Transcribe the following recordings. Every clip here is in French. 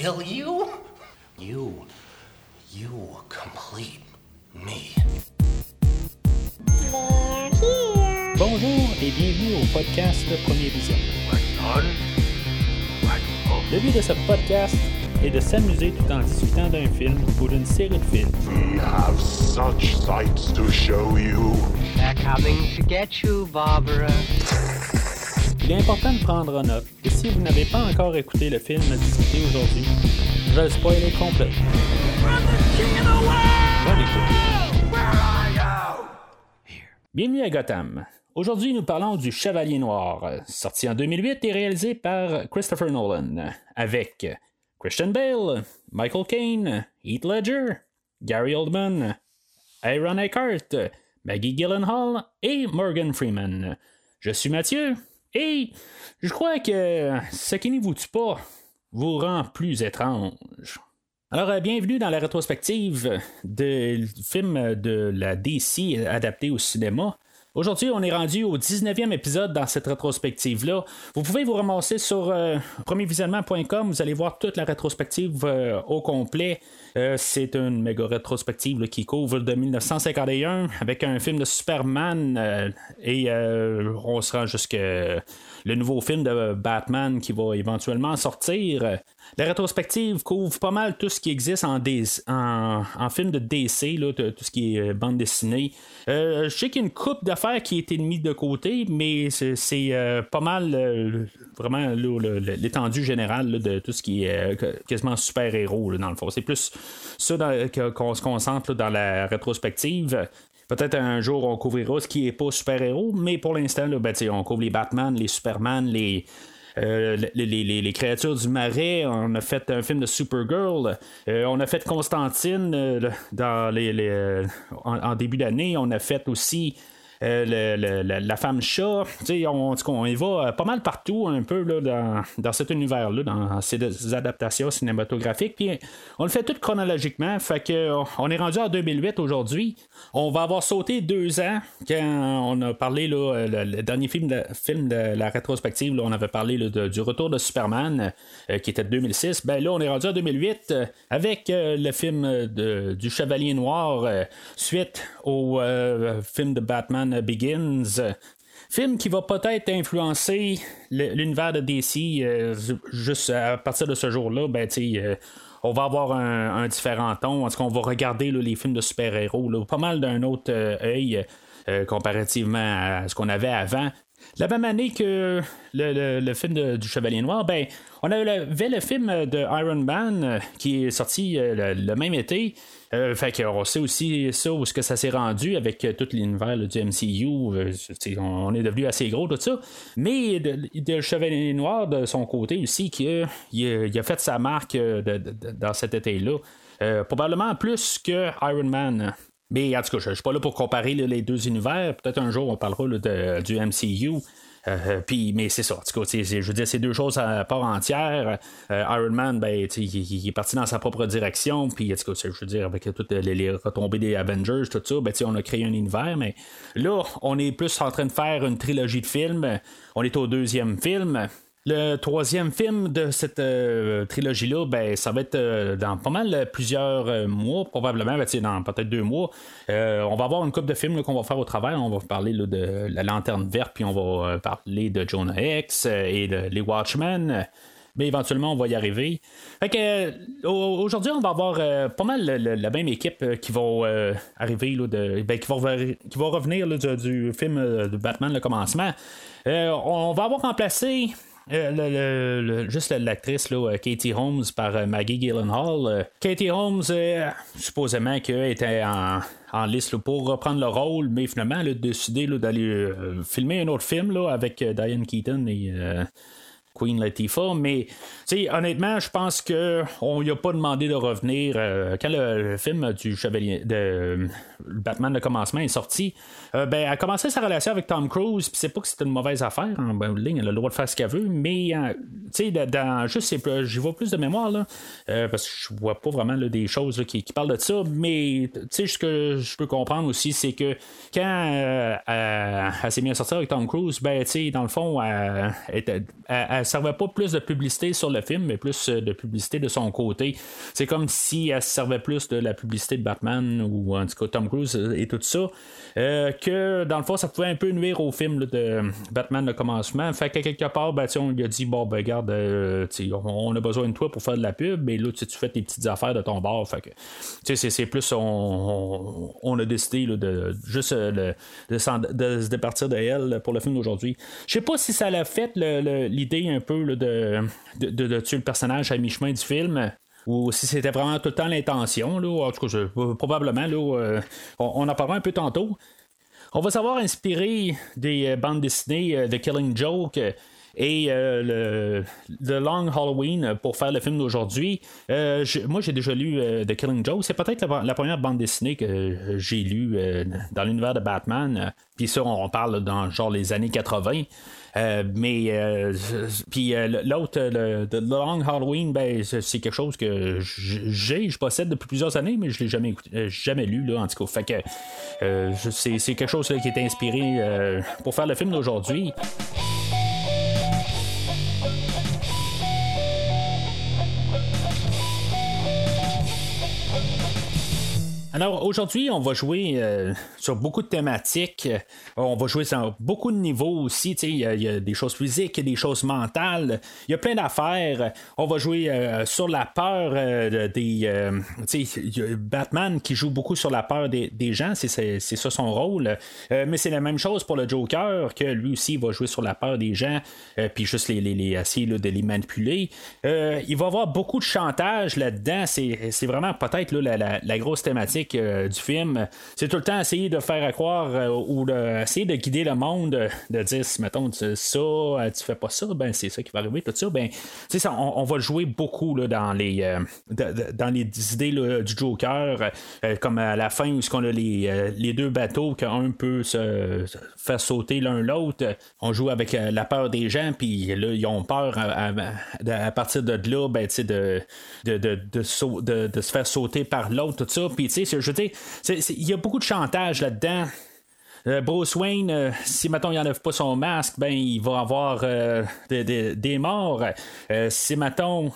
kill you? You, you complete me. Bonjour et bienvenue au podcast Premier Vision. Le but de ce podcast est de s'amuser tout en discutant d'un film ou d'une série de films. We have such sights to show you. They're coming to get you, Barbara. Il est important de prendre en note que si vous n'avez pas encore écouté le film à discuter aujourd'hui, je vais le spoiler complet. Bienvenue à Gotham. Aujourd'hui, nous parlons du Chevalier Noir, sorti en 2008 et réalisé par Christopher Nolan, avec Christian Bale, Michael Caine, Heath Ledger, Gary Oldman, Aaron Eckhart, Maggie Gyllenhaal et Morgan Freeman. Je suis Mathieu et je crois que ce qui ne vous tue pas vous rend plus étrange. Alors, euh, bienvenue dans la rétrospective du film de la DC adapté au cinéma. Aujourd'hui, on est rendu au 19e épisode dans cette rétrospective-là. Vous pouvez vous ramasser sur euh, premiervisionnement.com. Vous allez voir toute la rétrospective euh, au complet. Euh, c'est une méga rétrospective qui couvre de 1951 avec un film de Superman et on se rend jusqu'à le nouveau film de Batman qui va éventuellement sortir. La rétrospective couvre pas mal tout ce qui existe en, en, film de DC, tout ce qui est euh, bande dessinée. Euh, je sais qu'il y a une coupe d'affaires qui a été mise de côté, mais c'est euh, pas mal vraiment l'étendue générale de tout ce qui est quasiment super-héros, dans le fond. C'est plus ça qu'on se concentre dans la rétrospective. Peut-être un jour on couvrira ce qui est pas super-héros, mais pour l'instant, ben, on couvre les Batman, les Superman, les. euh, les, les- les- créatures du marais, on a fait un film de Supergirl, euh, on a fait Constantine euh, dans les, en, début d'année, on a fait aussi le- la, femme chat, on, y va euh, pas mal partout un peu là, dans, dans cet univers-là, dans ces adaptations cinématographiques. Puis on le fait tout chronologiquement, euh, on est rendu en 2008 aujourd'hui. On va avoir sauté deux ans quand on a parlé euh, le, dernier film de, film de la rétrospective, on avait parlé du retour de Superman euh, qui était de 2006. Ben là, on est rendu en 2008 euh, avec euh, le film euh, de- du Chevalier Noir euh, suite au euh, film de Batman Begins. Film qui va peut-être influencer l'univers de DC euh, ju- juste à partir de ce jour-là, ben euh, on va avoir un, différent ton. Est-ce qu'on va regarder les films de super-héros pas mal d'un autre euh, œil euh, comparativement à ce qu'on avait avant. La même année que le, film du Chevalier Noir, ben, on avait le film de Iron Man qui est sorti le même été. Euh, fait qu'on sait aussi ça, où est-ce que ça s'est rendu avec euh, tout l'univers du MCU. euh, on, est devenu assez gros, tout ça. Mais de, de le Chevalier Noir, de son côté aussi, qui, euh, il, a, fait sa marque dans cet été-là. Probablement plus que Iron Man. Mais en tout cas, je ne suis pas là pour comparer les deux univers. Peut-être un jour, on parlera de- du MCU. Euh, puis, mais c'est ça. En je veux dire, c'est deux choses à part entière. Euh, Iron Man, ben, il, il est parti dans sa propre direction. Puis, je veux dire, avec toutes les, les retombées des Avengers, tout ça, ben, on a créé un univers. Mais là, on est plus en train de faire une trilogie de films. On est au deuxième film. Le troisième film de cette euh, trilogie-là, ben, ça va être euh, dans pas mal euh, plusieurs mois, probablement, ben, dans peut-être deux mois. On va avoir une coupe de films qu'on va faire au travers. On va parler de La Lanterne Verte, puis on va parler de Jonah X et de Les Watchmen. Mais éventuellement, on va y arriver. Fait que, au- aujourd'hui, on va avoir pas mal la même équipe qui va arriver, là, de, ben, qui, va qui revenir du, film de Batman, le commencement. On va avoir remplacé euh, le- le- juste l'actrice là, euh, Katie Holmes par euh, Maggie Gyllenhaal. Katie Holmes, supposément qu'elle était en, en liste là, pour reprendre le rôle, mais finalement, elle a décidé d'aller filmer un autre film là, avec Diane Keaton et Queen Latifah, mais honnêtement, je pense que on lui a pas demandé de revenir euh, quand le, film du Chevalier de euh, Batman le commencement est sorti. euh, ben, elle a commencé sa relation avec Tom Cruise, puis c'est pas que c'était une mauvaise affaire. En bout de ligne, elle a le droit de faire ce qu'elle veut, mais dans- dans juste j'y vois plus de mémoire là, parce que je vois pas vraiment des choses qui, parlent de ça, mais ce que je peux comprendre aussi, c'est que quand elle, s'est mise à sortir avec Tom Cruise, ben, dans le fond, elle, elle elle- elle servait pas plus de publicité sur le film, mais plus de publicité de son côté. C'est comme si elle servait plus de la publicité de Batman ou en tout cas Tom Cruise et tout ça. que dans le fond, ça pouvait un peu nuire au film de Batman le commencement. Fait que quelque part, ben, on lui a dit bon ben regarde, on a besoin de toi pour faire de la pub, mais là tu fais tes petites affaires de ton bord. Fait que c'est plus on, a décidé de juste de, se départir de elle pour le film d'aujourd'hui. Je sais pas si ça l'a fait l'idée un peu de, de, tuer le personnage à mi-chemin du film ou si c'était vraiment tout le temps l'intention. En tout cas, probablement, là, euh, on, en parlera un peu tantôt. On va savoir inspiré des euh, bandes dessinées de euh, Killing Joke et euh, le, Long Halloween pour faire le film d'aujourd'hui. Euh, moi, j'ai déjà lu euh, The Killing Joke. C'est peut-être la, première bande dessinée que j'ai lue dans l'univers de Batman. Puis ça, on, parle dans genre les années 80. Mais puis l'autre, le, The Long Halloween, ben, c'est quelque chose que j'ai, je possède depuis plusieurs années, mais je l'ai jamais jamais lu là, en tout cas. Fait c'est, quelque chose qui est inspiré pour faire le film d'aujourd'hui. Alors aujourd'hui, on va jouer euh, sur beaucoup de thématiques. Euh, on va jouer sur beaucoup de niveaux aussi. Il y, a des choses physiques, des choses mentales. Il y a plein d'affaires. On va jouer euh, sur la peur des. Batman qui joue beaucoup sur la peur des, gens. C'est ça son rôle. mais c'est la même chose pour le Joker, que lui aussi va jouer sur la peur des gens, puis juste les, les, essayer de les manipuler. il va y avoir beaucoup de chantage là-dedans. C'est vraiment peut-être la grosse thématique euh, du film, c'est tout le temps essayer de faire croire euh, ou de, essayer de guider le monde, euh, de dire mettons ça, tu fais pas ça, ben c'est ça qui va arriver, tout ça, ben ça, on, va jouer beaucoup là, dans les dans les idées du Joker, comme à la fin où on a les, les deux bateaux qu'un peut se, faire sauter l'un l'autre, on joue avec la peur des gens, puis là ils ont peur à, partir de là, ben de de, de, de, de, se faire sauter par l'autre, tout ça, puis tu sais je il y a beaucoup de chantage là-dedans. Euh, Bruce Wayne, euh, si maintenant il n'enlève pas son masque, ben il va avoir euh, des, morts. si maintenant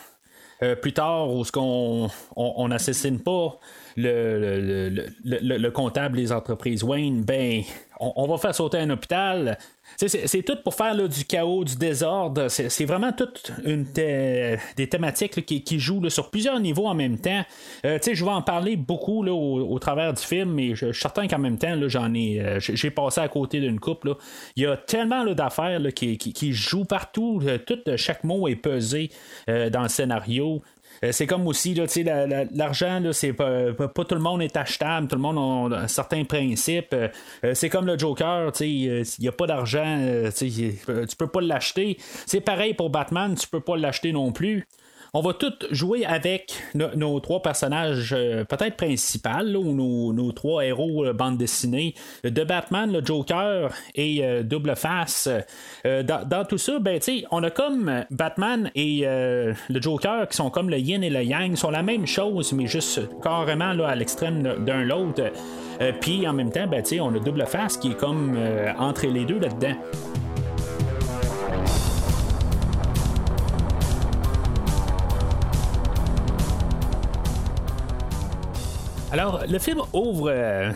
plus tard, où qu'on on, n'assassine pas le, le, comptable des entreprises Wayne, ben on, va faire sauter un hôpital. C'est tout pour faire du chaos, du désordre. C'est vraiment toutes une des thématiques qui, jouent sur plusieurs niveaux en même temps. Euh, je vais en parler beaucoup au, travers du film, mais je, suis certain qu'en même temps, j'en ai euh, j'ai passé à côté d'une coupe. Il y a tellement d'affaires qui, qui, jouent partout. Euh, chaque mot est pesé dans le scénario. Euh, c'est comme aussi, l'argent, c'est pas, pas, tout le monde est achetable, tout le monde a un certain principe. Euh, euh, c'est comme le Joker, il n'y a pas d'argent, tu peux pas l'acheter. C'est pareil pour Batman, tu peux pas l'acheter non plus. On va tout jouer avec nos trois personnages euh, peut-être principaux ou nos, trois héros euh, bande dessinée de Batman, le Joker et euh, Double Face. Dans, tout ça, ben, on a comme Batman et le Joker qui sont comme le yin et le yang, sont la même chose, mais juste carrément là, à l'extrême d'un l'autre. Puis en même temps, ben, on a Double Face qui est comme entre les deux là-dedans. Alors, le film ouvre. Euh,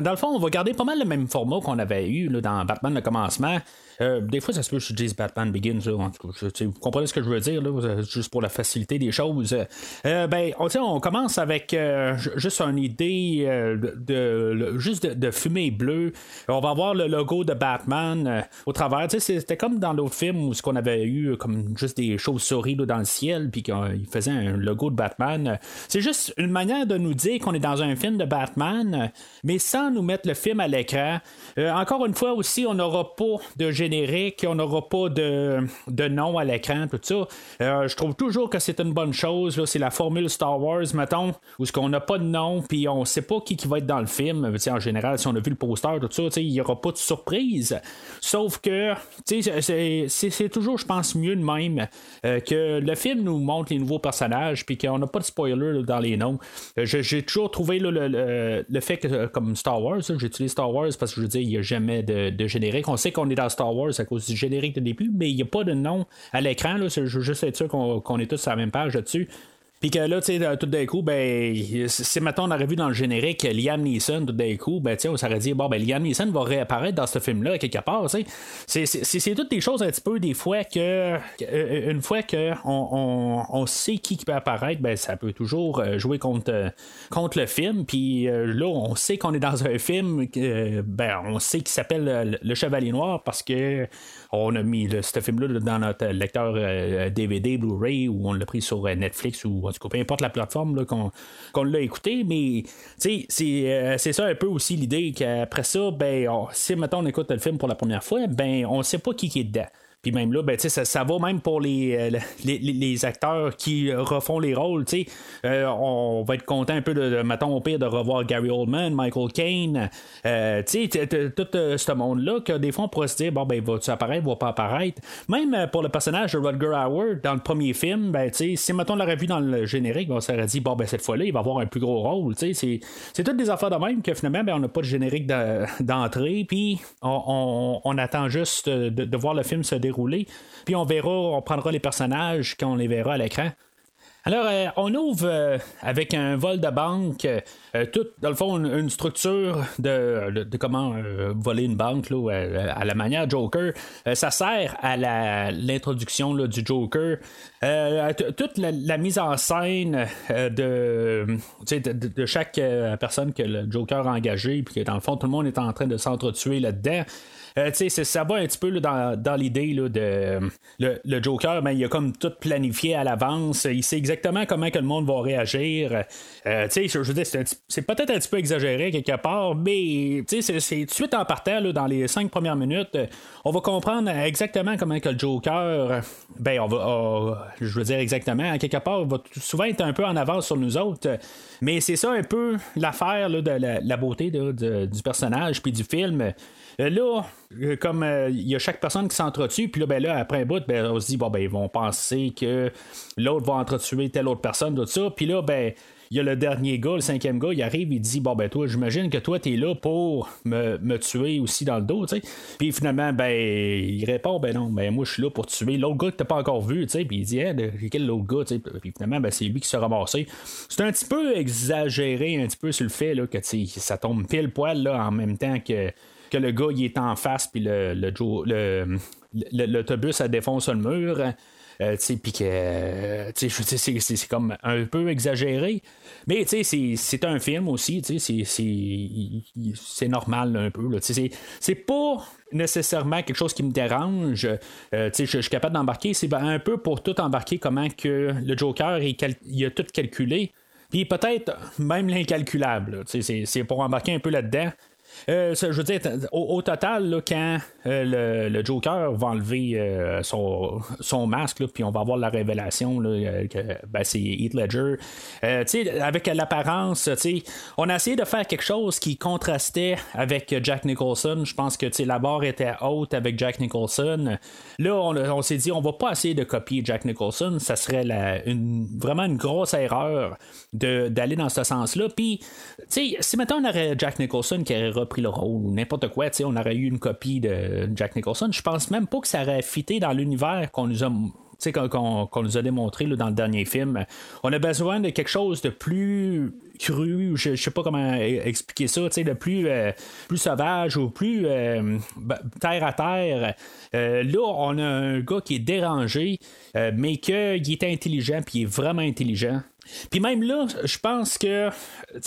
dans le fond, on va garder pas mal le même format qu'on avait eu dans Batman le commencement. Euh, des fois, ça se peut que je dise Batman Begins. vous comprenez ce que je veux dire, juste pour la facilité des choses. Euh, ben, on, on commence avec euh, juste une idée de, juste de, fumée bleue. On va avoir le logo de Batman au travers. C'était comme dans l'autre film où qu'on avait eu comme juste des chauves-souris dans le ciel, puis qu'il faisait un logo de Batman. C'est juste une manière de nous dire qu'on est dans un film de Batman, mais sans nous mettre le film à l'écran. encore une fois aussi, on n'aura pas de génération on n'aura pas de, de nom à l'écran, tout ça. Euh, je trouve toujours que c'est une bonne chose. C'est la formule Star Wars, mettons, où ce qu'on n'a pas de nom, puis on sait pas qui, qui va être dans le film. en général, si on a vu le poster, tout ça, il n'y aura pas de surprise. Sauf que c'est toujours, je pense, mieux de même euh, que le film nous montre les nouveaux personnages, puis qu'on n'a pas de spoiler dans les noms. Euh, j'ai toujours trouvé le, le, fait que, comme Star Wars, j'utilise Star Wars parce que je veux dire, il n'y a jamais de, de générique. On sait qu'on est dans Star Wars Wars à cause du générique de début, mais il n'y a pas de nom à l'écran. Je veux juste être sûr qu'on est tous sur la même page là-dessus. Puis que là, tu sais, tout d'un coup, ben, si maintenant on aurait vu dans le générique Liam Neeson, tout d'un coup, ben, tu sais, on s'aurait dit, bon, ben, Liam Neeson va réapparaître dans ce film-là, quelque part, tu sais. C'est toutes des choses un petit peu, des fois, que, euh, une fois qu'on on, on, sait qui peut apparaître, ben, ça peut toujours euh, jouer contre, contre le film. Puis euh, là, on sait qu'on est dans un film, ben, on sait qu'il s'appelle Le Chevalier Noir parce que on a mis ce film-là dans notre lecteur DVD, Blu-ray, ou on l'a pris sur Netflix ou en tout cas, peu importe la plateforme qu'on, l'a écouté, mais c'est, euh, c'est ça un peu aussi l'idée qu'après ça, ben, si maintenant on écoute le film pour la première fois, ben on sait pas qui est dedans. Puis même là, ben, ça, ça va même pour les, euh, les, les, acteurs qui refont les rôles. Euh, on va être content un peu de, mettons au pire, de revoir Gary Oldman, Michael Caine. Euh, tout ce monde-là, que des fois on pourrait se dire, bon, ben, va-tu apparaître, va pas apparaître? Même pour le personnage de Rutger Howard dans le premier film, ben, si mettons on l'aurait vu dans le générique, on s'aurait dit, bon, ben, cette fois-là, il va avoir un plus gros rôle. C'est, c'est toutes des affaires de même que finalement, ben, on n'a pas de générique d'entrée, puis on, on, attend juste de, de voir le film se dérouler puis on verra, on prendra les personnages quand on les verra à l'écran. Alors, euh, on ouvre euh, avec un vol de banque, euh, tout, dans le fond, une, structure de, comment voler une banque à la manière Joker. ça sert à l'introduction du Joker. toute la, mise en scène de, de, chaque personne que le Joker a engagé, puis que dans le fond, tout le monde est en train de s'entretuer là-dedans. Euh, ça va un petit peu dans, l'idée de le, Joker, ben, il a comme tout planifié à l'avance. Il sait exactement comment que le monde va réagir. Euh, je veux dire, c'est, peut-être un petit peu exagéré quelque part, mais c'est, tout de suite en partant dans les cinq premières minutes, on va comprendre exactement comment que le Joker, ben on va, je veux dire exactement, quelque part, va souvent être un peu en avance sur nous autres. Mais c'est ça un peu l'affaire de la, beauté du personnage puis du film. Euh, là, euh, comme euh, il y a chaque personne qui s'entretue, puis là, ben là, après un bout, ben, on se dit, bon, ben, ils vont penser que l'autre va entretuer telle autre personne, tout ça. Puis là, ben, il y a le dernier gars, le cinquième gars, il arrive, il dit Bon, ben, toi, j'imagine que toi, t'es là pour me, tuer aussi dans le dos, tu sais. Puis finalement, ben, il répond Ben non, ben, moi, je suis là pour tuer l'autre gars que t'as pas encore vu, tu sais. Puis il dit hein, quel autre gars, tu sais. Puis finalement, ben, c'est lui qui se ramassé. C'est un petit peu exagéré, un petit peu sur le fait, là, que, ça tombe pile poil, là, en même temps que que le gars il est en face puis le, le, l'autobus a défoncé le mur. Euh, que c'est comme un peu exagéré. Mais c'est un film aussi, c'est normal un peu. C'est pas nécessairement quelque chose qui me dérange. Euh, je suis capable d'embarquer. C'est un peu pour tout embarquer comment que le Joker il, a tout calculé. Puis peut-être même l'incalculable. C'est pour embarquer un peu là-dedans. Euh, je veux dire, au, total, quand euh, le, Joker va enlever euh, son, son, masque, puis on va avoir la révélation que ben, c'est Heath Ledger. avec l'apparence, on a essayé de faire quelque chose qui contrastait avec Jack Nicholson. Je pense que la barre était haute avec Jack Nicholson. Là, on, s'est dit, on va pas essayer de copier Jack Nicholson. Ça serait une, vraiment une grosse erreur d'aller dans ce sens-là. Puis, si maintenant on aurait Jack Nicholson qui aurait pris le rôle ou n'importe quoi, on aurait eu une copie de Jack Nicholson. Je pense même pas que ça aurait fité dans l'univers qu'on nous a qu'on, nous a démontré dans le dernier film. On a besoin de quelque chose de plus cru, je, sais pas comment e-, expliquer ça, de plus, euh, plus sauvage ou plus euh, terre à terre. Euh, là, on a un gars qui est dérangé, mais qu'il est intelligent, puis il est vraiment intelligent. Puis même là, je pense que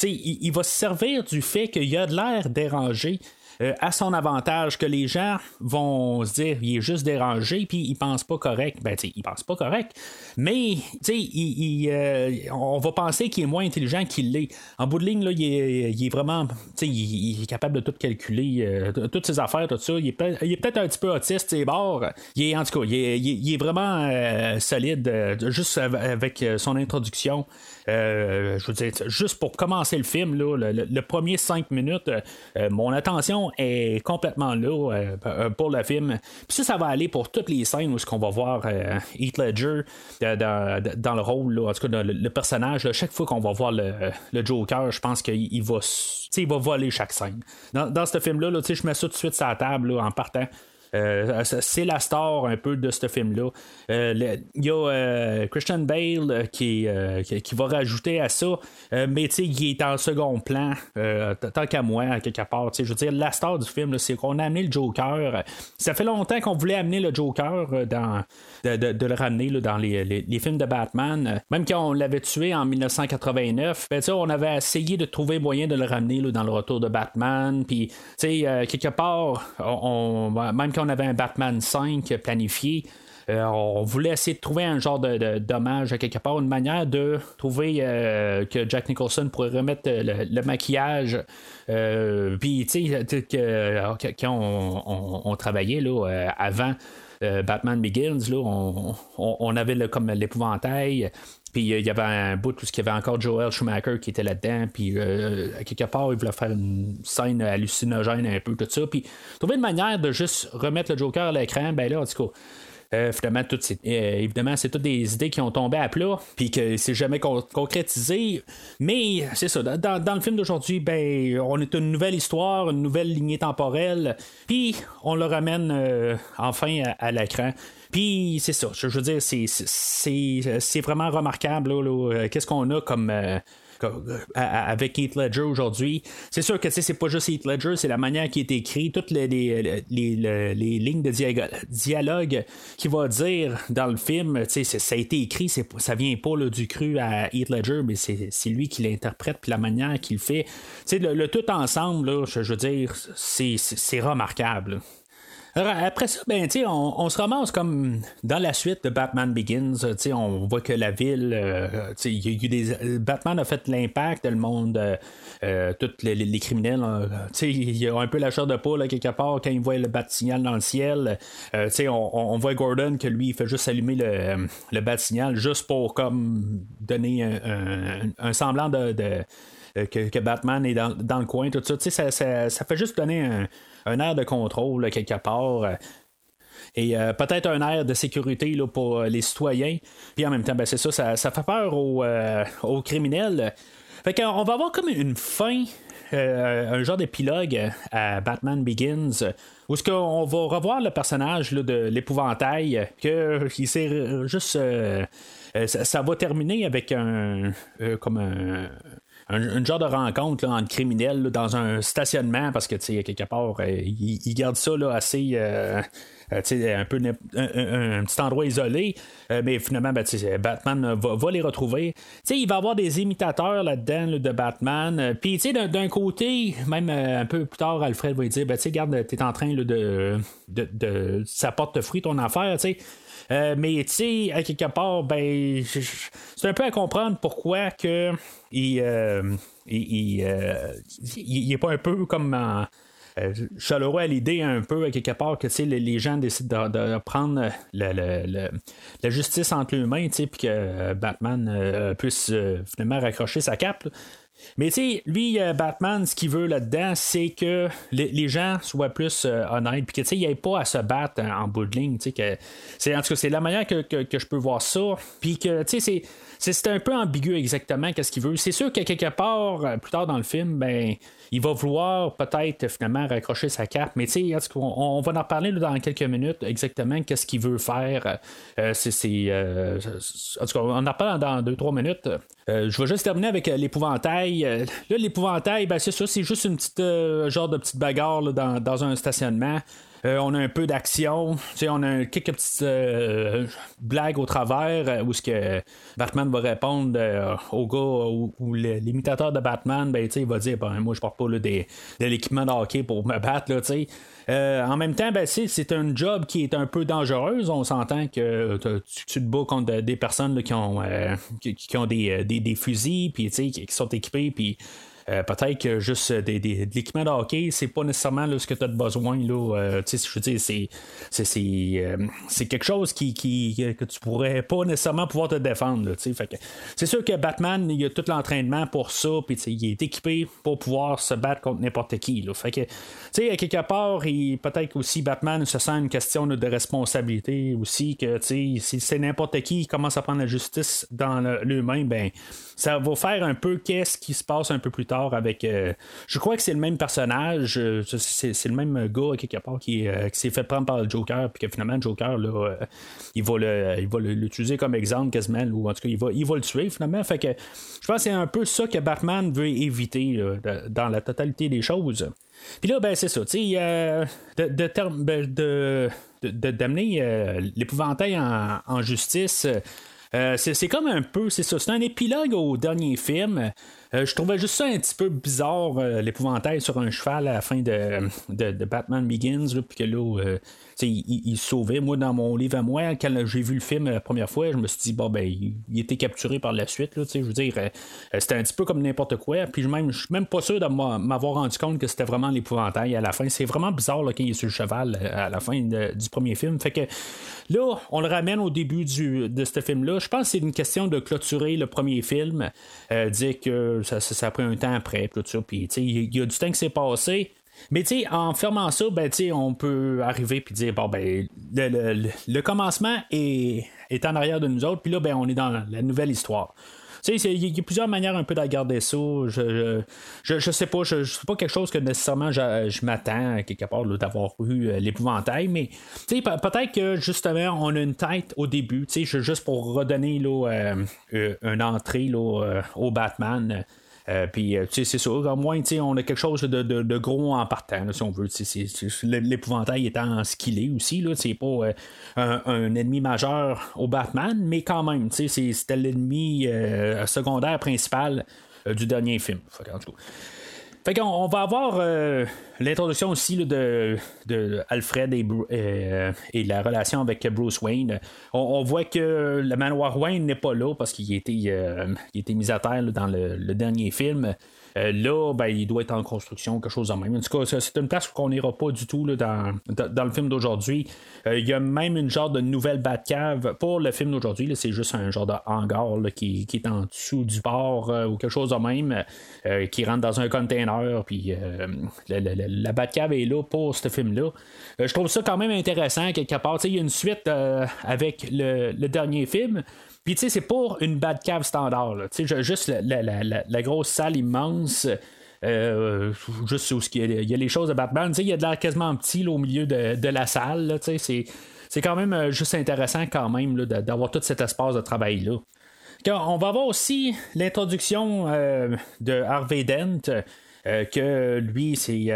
il, il va se servir du fait qu'il a de l'air dérangé. Euh, à son avantage que les gens vont se dire il est juste dérangé puis il pense pas correct. Ben, tu il pense pas correct, mais tu il, euh, on va penser qu'il est moins intelligent qu'il l'est. En bout de ligne, là, il, est, vraiment, tu il, est capable de tout calculer, euh, toutes ses affaires, tout ça. Il est, peut-être un petit peu autiste, c'est bord. Il est, en tout cas, il est, vraiment solide, juste avec son introduction. je veux dire, juste pour commencer le film, là, le, premier cinq minutes, mon attention est complètement là euh, pour le film. Puis ça, ça va aller pour toutes les scènes où ce qu'on va voir euh, Heath Ledger euh, dans, le rôle, en tout cas le, personnage. chaque fois qu'on va voir le, Joker, je pense qu'il va, va voler chaque scène. Dans, ce film-là, je mets ça tout de suite sur la table en partant. C'est la star un peu de ce film-là. Il y a Christian Bale qui, qui, va rajouter à ça, mais il est en second plan, tant qu'à moi, à quelque part. Je veux dire, la star du film, c'est qu'on a amené le Joker. Ça fait longtemps qu'on voulait amener le Joker dans, de, le ramener dans les, films de Batman. Même quand on l'avait tué en 1989, ben, on avait essayé de trouver moyen de le ramener dans le retour de Batman. Puis, euh, quelque part, même quand on avait un Batman 5 planifié, euh, on voulait essayer de trouver un genre de, dommage quelque part, une manière de trouver euh, que Jack Nicholson pourrait remettre le, maquillage. Puis, tu sais, quand on, travaillait là, avant. Batman Begins, là, on, avait comme l'épouvantail, puis il y avait un bout où il y avait encore Joel Schumacher qui était là-dedans. Puis à quelque part, il voulait faire une scène hallucinogène un peu, tout ça. Puis trouver une manière de juste remettre le Joker à l'écran, ben là, en tout cas. Euh, euh, évidemment, c'est toutes des idées qui ont tombé à plat, puis que c'est jamais concrétisé. Mais c'est ça, dans, le film d'aujourd'hui, ben, on est une nouvelle histoire, une nouvelle lignée temporelle, puis on le ramène euh, enfin à, l'écran. Puis c'est ça, je veux dire, c'est vraiment remarquable. Qu'est-ce qu'on a comme euh, avec Heath Ledger aujourd'hui. C'est sûr que c'est pas juste Heath Ledger, c'est la manière qui est écrit, toutes les, les, les, lignes de dialogue qu'il va dire dans le film, ça a été écrit, ça vient pas du cru à Heath Ledger, mais c'est lui qui l'interprète, puis la manière qu'il fait. Le, le, tout ensemble, je, veux dire, c'est remarquable. Après ça, ben, on, on se ramasse comme dans la suite de Batman Begins. On voit que la ville, euh, y a eu des, Batman a fait l'impact, le monde, euh, euh tous les, criminels, il y a un peu la chair de poule quelque part quand ils voient le bat-signal dans le ciel. Euh, on, on, voit Gordon que lui, il fait juste allumer le, bat-signal juste pour comme donner un, semblant de, que, Batman est dans, dans, le coin, tout ça. Ça, ça, ça fait juste donner un, un air de contrôle quelque part. Euh, et euh, peut-être un air de sécurité là, pour euh, les citoyens. Puis en même temps, ben, c'est ça, ça, fait peur aux, criminels. Fait qu'on va avoir comme une fin, un genre d'épilogue à Batman Begins, où ce qu'on va revoir le personnage de l'épouvantail, que il juste. ça, va terminer avec un. comme un un, genre de rencontre entre criminels dans un stationnement parce que, tu sais, quelque part, euh, ils, gardent ça là, assez. Euh, euh, un peu un, petit endroit isolé, mais finalement, ben, Batman va, les retrouver. il va avoir des imitateurs là-dedans de Batman. Puis d'un côté, même un peu plus tard, Alfred va lui dire ben, Regarde, tu es en train de, de, de, Ça porte fruit ton affaire. sais euh, mais tu sais, quelque part, ben, c'est un peu à comprendre pourquoi que il, euh, il, euh, il, est pas un peu comme chaleureux à l'idée un peu quelque part que les, les gens décident de, prendre la justice entre les mains puis que Batman puisse finalement raccrocher sa cape. Mais tu sais, lui, euh, Batman, ce qu'il veut là-dedans, c'est que les, gens soient plus euh, honnêtes, puis que tu sais, il ait pas à se battre en, bout de ligne. C'est en tout cas, c'est la manière que, que, je peux voir ça. Puis que tu sais, c'est un peu ambigu exactement qu'est-ce qu'il veut. C'est sûr que quelque part, euh, plus tard dans le film, ben il va vouloir peut-être finalement raccrocher sa cape, mais tu sais, on, va en parler dans quelques minutes exactement qu'est-ce qu'il veut faire. Euh, c'est, euh, en tout cas, on en reparle dans 2-3 minutes. Je vais juste terminer avec l'épouvantail. là, l'épouvantail, ben, c'est ça, c'est juste une petite genre de petite bagarre dans un stationnement. Euh, on a un peu d'action. On a quelques petites euh, blagues au travers euh, où ce que Batman va répondre au gars ou, l'imitateur de Batman, ben, il va dire ben, Moi, je porte pas de l'équipement de hockey pour me battre. en même temps, ben, c'est un job qui est un peu dangereuse. On s'entend que tu, te bats contre des personnes qui ont, qui, ont des, des, fusils, puis qui sont équipés, puis euh, peut-être que juste des, des, de l'équipement de hockey, c'est pas nécessairement ce que tu as besoin. Là, euh, je veux dire, c'est, c'est, c'est, euh, quelque chose qui, que tu pourrais pas nécessairement pouvoir te défendre. fait que, c'est sûr que Batman, il a tout l'entraînement pour ça, puis il est équipé pour pouvoir se battre contre n'importe qui. Là. Fait que, quelque part, peut-être aussi Batman se sent une question de responsabilité aussi, que si c'est n'importe qui qui commence à prendre la justice dans l'humain, ben ça va faire un peu qu'est-ce qui se passe un peu plus tard avec. je crois que c'est le même personnage, c'est, le même gars quelque part qui, s'est fait prendre par le Joker, puis que finalement le Joker là, il va le, il va l'utiliser comme exemple quasiment, ou en tout cas il va, il va le tuer finalement. Fait que je pense que c'est un peu ça que Batman veut éviter dans la totalité des choses. Puis là, ben, c'est ça, tu sais, de, de, ben, de, d'amener euh, l'épouvantail en, justice. Euh, c'est comme un peu, c'est ça, c'est un épilogue au dernier film. Euh, je trouvais juste ça un petit peu bizarre, l'épouvantail sur un cheval à la fin de, de, Batman Begins, puis que là, il, il, sauvait. Moi, dans mon livre à moi, quand j'ai vu le film la première fois, je me suis dit, bon, ben, il, était capturé par la suite. Là, je veux dire, euh, c'était un petit peu comme n'importe quoi. Puis même, je suis même pas sûr de m'avoir rendu compte que c'était vraiment l'épouvantail à la fin. C'est vraiment bizarre qu'il est sur le cheval euh, à la fin du premier film. Fait que là, on le ramène au début du, de ce film-là. Je pense que c'est une question de clôturer le premier film, euh, dire que ça, ça, a pris un temps après, ça. Puis, il y a du temps qui s'est passé. Mais tu en fermant ça, ben, on peut arriver puis dire bon ben le, commencement est, en arrière de nous autres, puis là ben on est dans la nouvelle histoire. Sais, il y, a plusieurs manières un peu de ça. Je, je, je, sais pas, je, sais pas quelque chose que nécessairement je, m'attends quelque part d'avoir eu euh, l'épouvantail, mais tu sais, peut-être que justement on a une tête au début, tu sais, juste pour redonner là, euh, euh, une entrée là, au Batman. Euh, puis, euh, tu sais, c'est ça. Au moins, tu sais, on a quelque chose de, gros en partant, si on veut. L'épouvantail étant skillé aussi, là. C'est pas euh, un, ennemi majeur au Batman, mais quand même, tu sais, c'était l'ennemi secondaire principal du dernier film. Fait qu'on on va avoir euh, l'introduction aussi de, Alfred euh, et, la relation avec Bruce Wayne. On, voit que le manoir Wayne n'est pas là parce qu'il était, euh, était mis à terre dans le, dernier film. Euh, là, ben, il doit être en construction, quelque chose en même. En tout cas, c'est une place qu'on n'ira pas du tout là, dans, dans, le film d'aujourd'hui. Euh, il y a même une genre de nouvelle Batcave pour le film d'aujourd'hui. C'est juste un genre de hangar qui, qui, est en dessous du port euh, ou quelque chose de même, qui rentre dans un container. Puis la, la, Batcave est là pour ce film-là. je trouve ça quand même intéressant quelque part. Il y a une suite avec le dernier film. Puis, tu sais, c'est pour une bad cave standard. Tu sais, juste la, grosse salle immense. Euh, juste où il y, a, les choses de Batman. Tu sais, il y a de l'air quasiment petit au milieu de, la salle. Tu sais, c'est, quand même euh, juste intéressant quand même d'avoir tout cet espace de travail-là. On va avoir aussi l'introduction euh, de Harvey Dent, que lui, c'est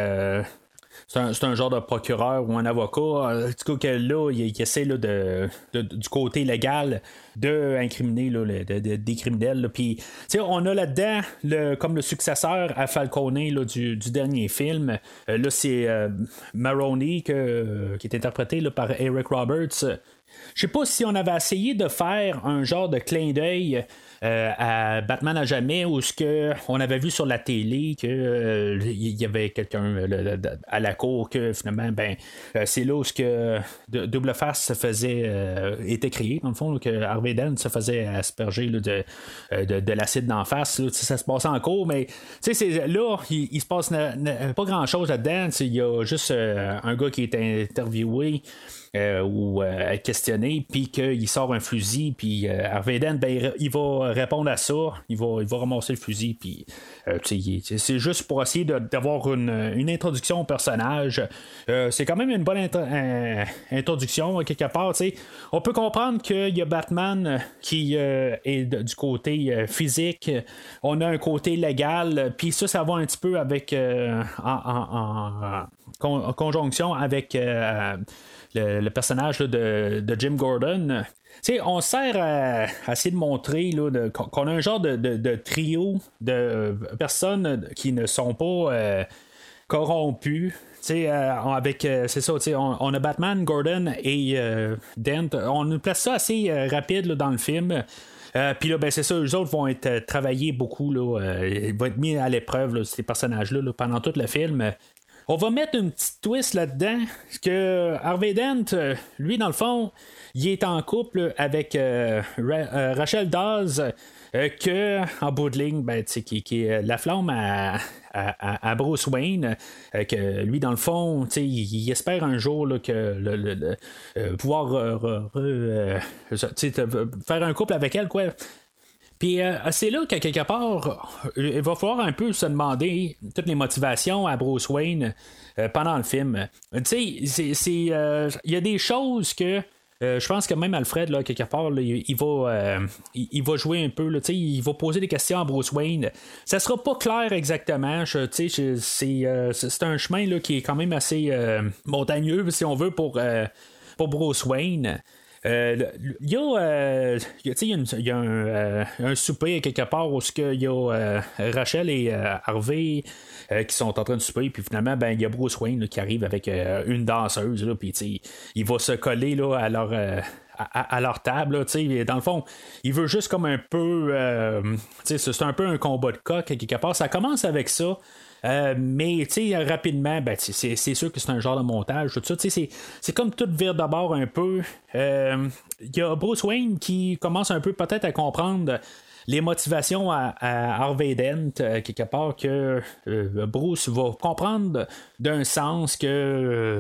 c'est un, genre de procureur ou un avocat. En tout cas, là, il, essaie là, de, du côté légal d'incriminer des criminels. Puis, on a là-dedans le, comme le successeur à Falcone là, du, dernier film. Euh, là, c'est euh, Maroney que, qui est interprété par Eric Roberts. Je sais pas si on avait essayé de faire un genre de clin d'œil euh, à Batman à jamais, où ce que on avait vu sur la télé que euh, y avait quelqu'un euh, à la cour que finalement ben c'est là où ce que Double Face se faisait était créé dans le fond que Harvey Dent se faisait asperger de, de, l'acide d'en face ça se passait en cours mais là il, il, se passe pas grand chose là-dedans il y a juste un gars qui est interviewé euh, ou euh, questionné, puis qu'il sort un fusil, puis euh, Harvey ben, il va répondre à ça, il va, il va ramasser le fusil, puis c'est juste pour essayer d'avoir une, introduction au personnage. c'est quand même une bonne introduction, quelque part. On peut comprendre qu'il y a Batman qui est du côté physique, on a un côté légal, puis ça, ça va un petit peu avec en, conjonction avec le, personnage de, Jim Gordon. on sert à, essayer de montrer qu'on a un genre de, trio de personnes qui ne sont pas euh, corrompues. Euh, avec euh, c'est ça, on, a Batman, Gordon et Dent. On place ça assez rapide dans le film. Puis là, ben, c'est ça, eux autres vont être travaillés beaucoup, là, ils vont être mis à l'épreuve, ces personnages-là, pendant tout le film. On va mettre une petite twist là-dedans, que Harvey Dent, euh, lui, dans le fond, il est en couple avec euh, euh, Rachel Dawes. que en bout de ligne, ben, qui, qui est la flamme à, Bruce Wayne, que lui dans le fond, il, il, espère un jour que le, pouvoir faire un couple avec elle, quoi. Puis euh, c'est là qu'à quelque part, euh, il va falloir un peu se demander toutes les motivations à Bruce Wayne euh, pendant le film. Tu sais, il y a des choses que. je pense que même Alfred, là, quelque part, il, va, il, va jouer un peu, là, il va poser des questions à Bruce Wayne. Ça sera pas clair exactement. c'est, un chemin là, qui est quand même assez montagneux, si on veut, pour, pour Bruce Wayne. Il y a, y a, un, souper quelque part où il y a euh, Rachel et euh, Harvey euh, qui sont en train de souper, puis finalement, ben, il y a Bruce Wayne qui arrive avec une danseuse, puis il va se coller là, à leur. À, leur table. dans le fond, il veut juste comme un peu. c'est un peu un combat de coq quelque part. Ça commence avec ça. Euh, mais rapidement, ben, c'est, sûr que c'est un genre de montage. Tout ça, c'est, comme tout vire d'abord un peu. Il euh, y a Bruce Wayne qui commence un peu peut-être à comprendre les motivations à, Harvey Dent, euh, quelque part, que Bruce va comprendre d'un sens que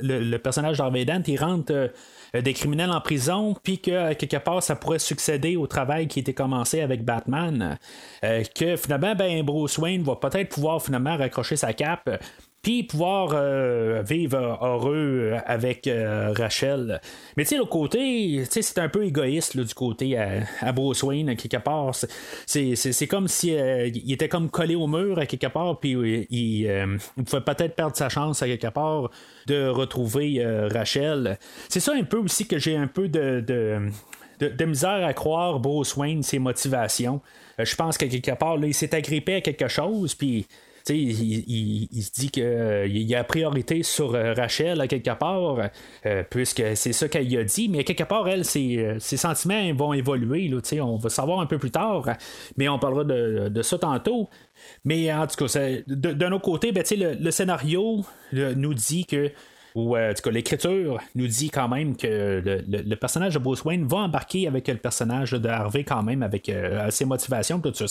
le, le, personnage d'Harvey Dent, il rentre euh, des criminels en prison, puis que quelque part ça pourrait succéder au travail qui était commencé avec Batman, euh, que finalement ben Bruce Wayne va peut-être pouvoir finalement raccrocher sa cape puis pouvoir euh, vivre heureux avec euh, Rachel. Mais tu sais, l'autre côté, c'est un peu égoïste du côté à, Bruce Wayne, quelque part. C'est comme si euh, il était comme collé au mur à quelque part, puis il, pouvait peut-être perdre sa chance à quelque part de retrouver Rachel. C'est ça un peu aussi que j'ai un peu de, de misère à croire Bruce Wayne, ses motivations. je pense qu'à quelque part, là, il s'est agrippé à quelque chose, puis il, se dit qu'il euh, y a priorité sur euh, Rachel à quelque part, euh, puisque c'est ça qu'elle a dit, mais quelque part, elle, ses, sentiments vont évoluer. on va savoir un peu plus tard, mais on parlera de, ça tantôt. Mais en tout cas, d'un autre côté, ben, le, le, scénario nous dit que ou euh, en tout cas, l'écriture nous dit quand même que le, personnage de Bruce Wayne va embarquer avec le personnage de Harvey quand même, avec euh, ses motivations, tout ça.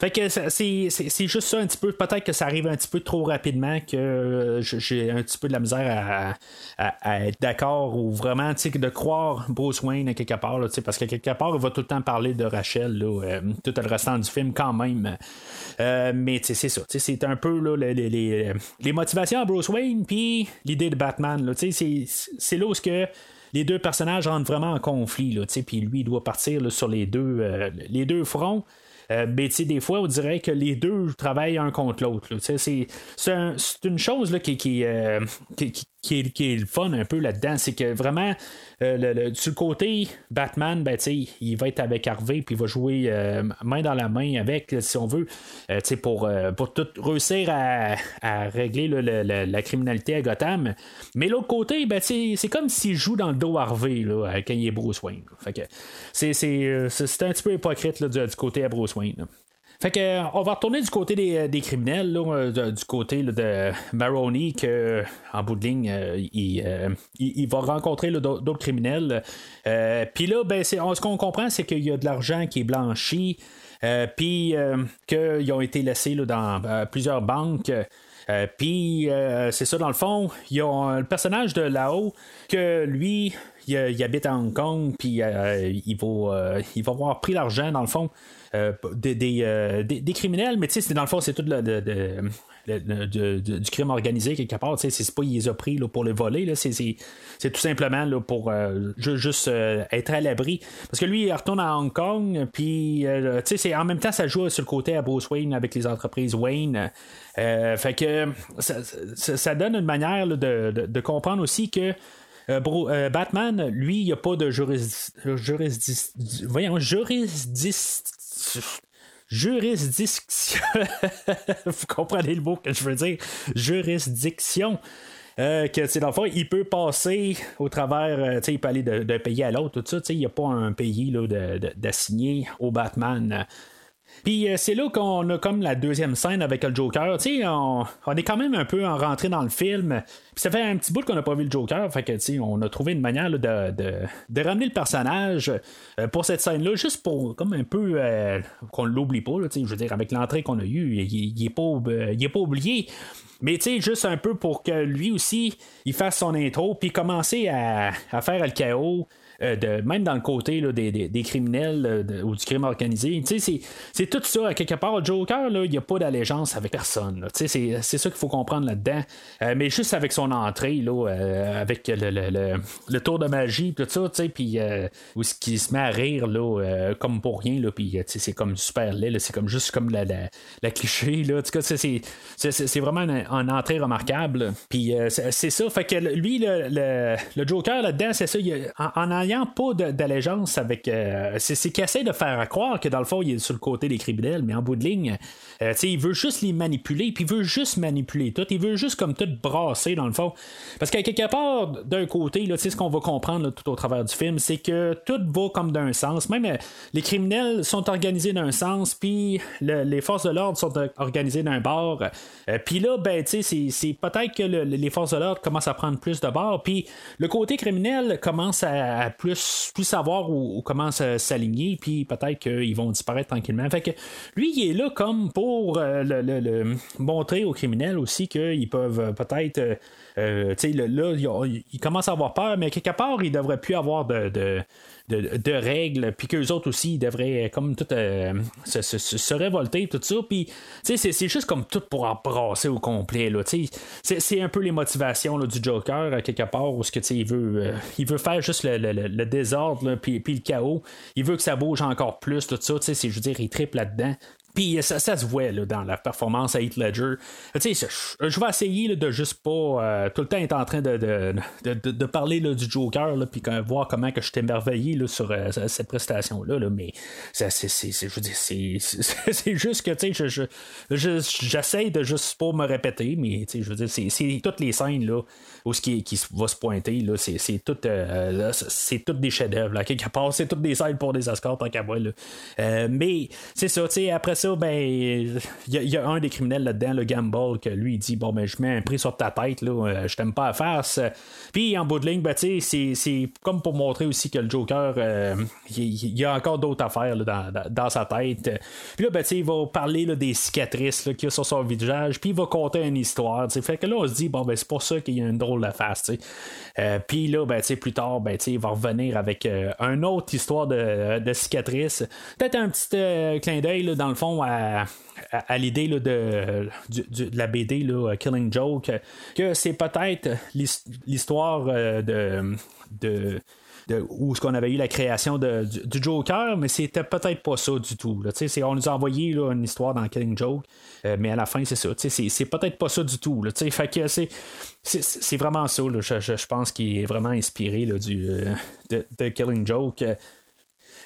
Fait que c'est juste ça un petit peu. Peut-être que ça arrive un petit peu trop rapidement que euh, j'ai un petit peu de la misère à, être d'accord ou vraiment de croire Bruce Wayne quelque part. parce que quelque part, il va tout le temps parler de Rachel, tout le restant du film quand même. mais c'est ça. C'est un peu les, les, les, motivations à Bruce Wayne, puis l'idée de Batman. C'est là où que les deux personnages rentrent vraiment en conflit, puis lui il doit partir sur les deux, euh, les deux fronts. Euh, mais des fois, on dirait que les deux travaillent un contre l'autre. C'est une chose là, qui, qui, euh, qui, qui, est, le fun un peu là-dedans. C'est que vraiment, euh, le, le côté Batman, ben, il va être avec Harvey, puis il va jouer euh, main dans la main avec, si on veut, euh, pour, pour tout réussir à, régler la, criminalité à Gotham. Mais l'autre côté, ben, c'est comme s'il joue dans le dos Harvey là, quand il est Bruce Wayne. c'est, un petit peu hypocrite du, du, côté à Bruce Wayne. Fait que, on va retourner du côté des, euh, criminels, euh, du côté de Maroney, que en bout de ligne, euh, il, va rencontrer d'autres criminels. Puis là, ben, ce qu'on comprend, c'est qu'il y a de l'argent qui est blanchi, puis qu'ils ont été laissés dans plusieurs banques. puis c'est ça, dans le fond, il y a le personnage de Lao que lui, il, habite à Hong Kong, puis il, va, il va avoir pris l'argent, dans le fond, euh, euh, des, des, criminels, mais tu sais, dans le fond, c'est tout le, du crime organisé quelque part. C'est pas ils les ont pris là, pour le voler. C'est tout simplement là, pour euh, juste être à l'abri. Parce que lui, il retourne à Hong Kong, puis en même temps, ça joue sur le côté à Bruce Wayne avec les entreprises Wayne. fait que ça, donne une manière de, comprendre aussi que. Batman, lui, il n'y a pas de jurisdiction. voyons, jurisdiction juridiction. Vous comprenez le mot que je veux dire? Juridiction. Euh, que dans le fond, il peut passer au travers, euh, il peut aller d'un pays à l'autre, tout ça. Il n'y a pas un pays d'assigné au Batman. Puis euh, c'est là qu'on a comme la deuxième scène avec le Joker. On, on est quand même un peu en rentré dans le film. Puis ça fait un petit bout qu'on n'a pas vu le Joker. Fait que on a trouvé une manière de, ramener le personnage euh, pour cette scène-là, juste pour comme un peu euh, qu'on l'oublie pas. je veux dire, avec l'entrée qu'on a eue, il n'est pas, pas oublié. Mais tu sais, juste un peu pour que lui aussi, il fasse son intro, puis commencer à faire le chaos. De, même dans le côté des, des, criminels ou du crime organisé. C'est tout ça. Quelque part, le Joker, il n'y a pas d'allégeance avec personne. C'est ça qu'il faut comprendre là-dedans. mais juste avec son entrée, là, avec le, le, tour de magie, tout ça, puis où ce qui se met à rire là, comme pour rien, puis c'est comme super laid, c'est comme juste comme la, la, cliché. Là. En c'est vraiment une, entrée remarquable. Puis c'est ça. Fait que lui, le, Joker là-dedans, c'est ça. en pas d'allégeance avec. c'est qu'il essaie de faire croire que dans le fond, il est sur le côté des criminels, mais en bout de ligne, il veut juste les manipuler, puis il veut juste manipuler tout. Il veut juste comme tout brasser dans le fond. Parce qu'à quelque part, d'un côté, là, ce qu'on va comprendre tout au travers du film, c'est que tout va comme d'un sens. Même les criminels sont organisés d'un sens, puis les forces de l'ordre sont organisées d'un bord. puis là, ben, c'est, peut-être que les forces de l'ordre commencent à prendre plus de bord, puis le côté criminel commence à, plus, plus savoir où, commence à s'aligner, puis peut-être qu'ils vont disparaître tranquillement. Fait que lui, il est là comme pour le, montrer aux criminels aussi qu'ils peuvent peut-être. Euh, là, ils commencent à avoir peur, mais quelque part, il devrait plus avoir de règles, puis qu'eux autres aussi ils devraient comme tout euh, se, révolter, tout ça. Puis, c'est juste comme tout pour embrasser au complet. C'est un peu les motivations là, du Joker, à quelque part, où que, il, veut, euh, il veut faire juste le, désordre, puis, puis le chaos. Il veut que ça bouge encore plus, tout ça. Je veux dire, il triple là-dedans. Puis ça, se voit dans la performance à Heath Ledger. Tu sais, je, vais essayer de juste pas euh, tout le temps être en train de, de, parler du Joker, puis voir comment que je suis émerveillé sur euh, cette prestation-là. mais c'est, je c'est, juste que tu sais, je, j'essaie de juste pas me répéter, mais je veux dire, c'est, toutes les scènes là, où ce qui, qui va se pointer, là, c'est, c'est tout, euh, c'est toutes des chefs-d'œuvre. Quelque part, c'est toutes des scènes pour des Oscars, tant qu'à mais c'est ça, tu sais, après ça, ben, il y, a un des criminels là-dedans, le Gamble, que lui, il dit Bon, ben, je mets un prix sur ta tête, là, euh, je t'aime pas à face. Puis en bout de ligne, ben, c'est comme pour montrer aussi que le Joker, euh, il y, a encore d'autres affaires dans, sa tête. Puis là, ben, il va parler des cicatrices qu'il y a sur son visage, puis il va conter une histoire. Fait que là, on se dit Bon, ben, c'est pour ça qu'il y a une drôle de face. Euh, puis là, ben, plus tard, ben, il va revenir avec une autre histoire de, de cicatrices. Peut-être un petit clin d'œil, dans le fond, à, l'idée de, de, la BD là, Killing Joke, que c'est peut-être l'histoire euh, de, de où ce qu'on avait eu la création du, Joker, mais c'était peut-être pas ça du tout. Là. On nous a envoyé là, une histoire dans Killing Joke, euh, mais à la fin, c'est ça. C'est, peut-être pas ça du tout. Là, que c'est, c'est, vraiment ça. je, je, pense qu'il est vraiment inspiré du, euh, de, Killing Joke.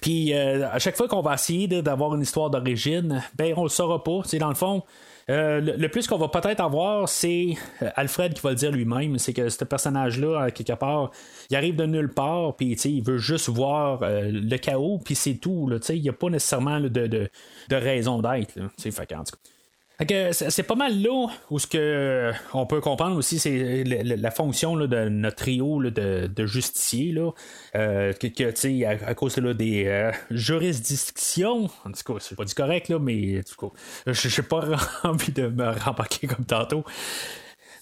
Puis euh, à chaque fois qu'on va essayer d'avoir une histoire d'origine, ben on le saura pas. C'est dans le fond. Euh, le, plus qu'on va peut-être avoir, c'est euh, Alfred qui va le dire lui-même, c'est que ce personnage-là, quelque part, il arrive de nulle part, puis il veut juste voir le chaos, puis c'est tout. Il n'y a pas nécessairement de, de, raison d'être. Fait en tout cas c'est pas mal là où ce que on peut comprendre aussi c'est la, fonction de notre trio de, justiciers là, euh, que, à, cause des euh, juridictions, en tout cas c'est pas du correct là, mais je n'ai pas envie de me rembarquer comme tantôt.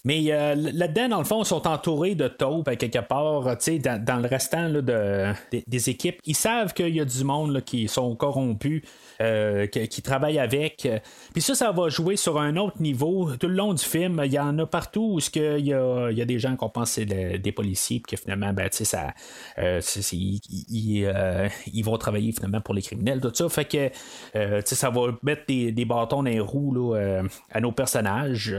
Mais euh, là-dedans, dans le fond, ils sont entourés de taupes, quelque part, dans, dans le restant de, des, équipes. Ils savent qu'il y a du monde qui sont corrompus. Euh, qui, travaillent avec. Puis ça, ça va jouer sur un autre niveau. Tout le long du film, il y en a partout où il y a, il y a des gens qu'on pense c'est des policiers, puis que finalement, ben, ça, euh, ils, vont travailler finalement pour les criminels, tout ça. Fait que ça va mettre des, bâtons dans les roues à nos personnages.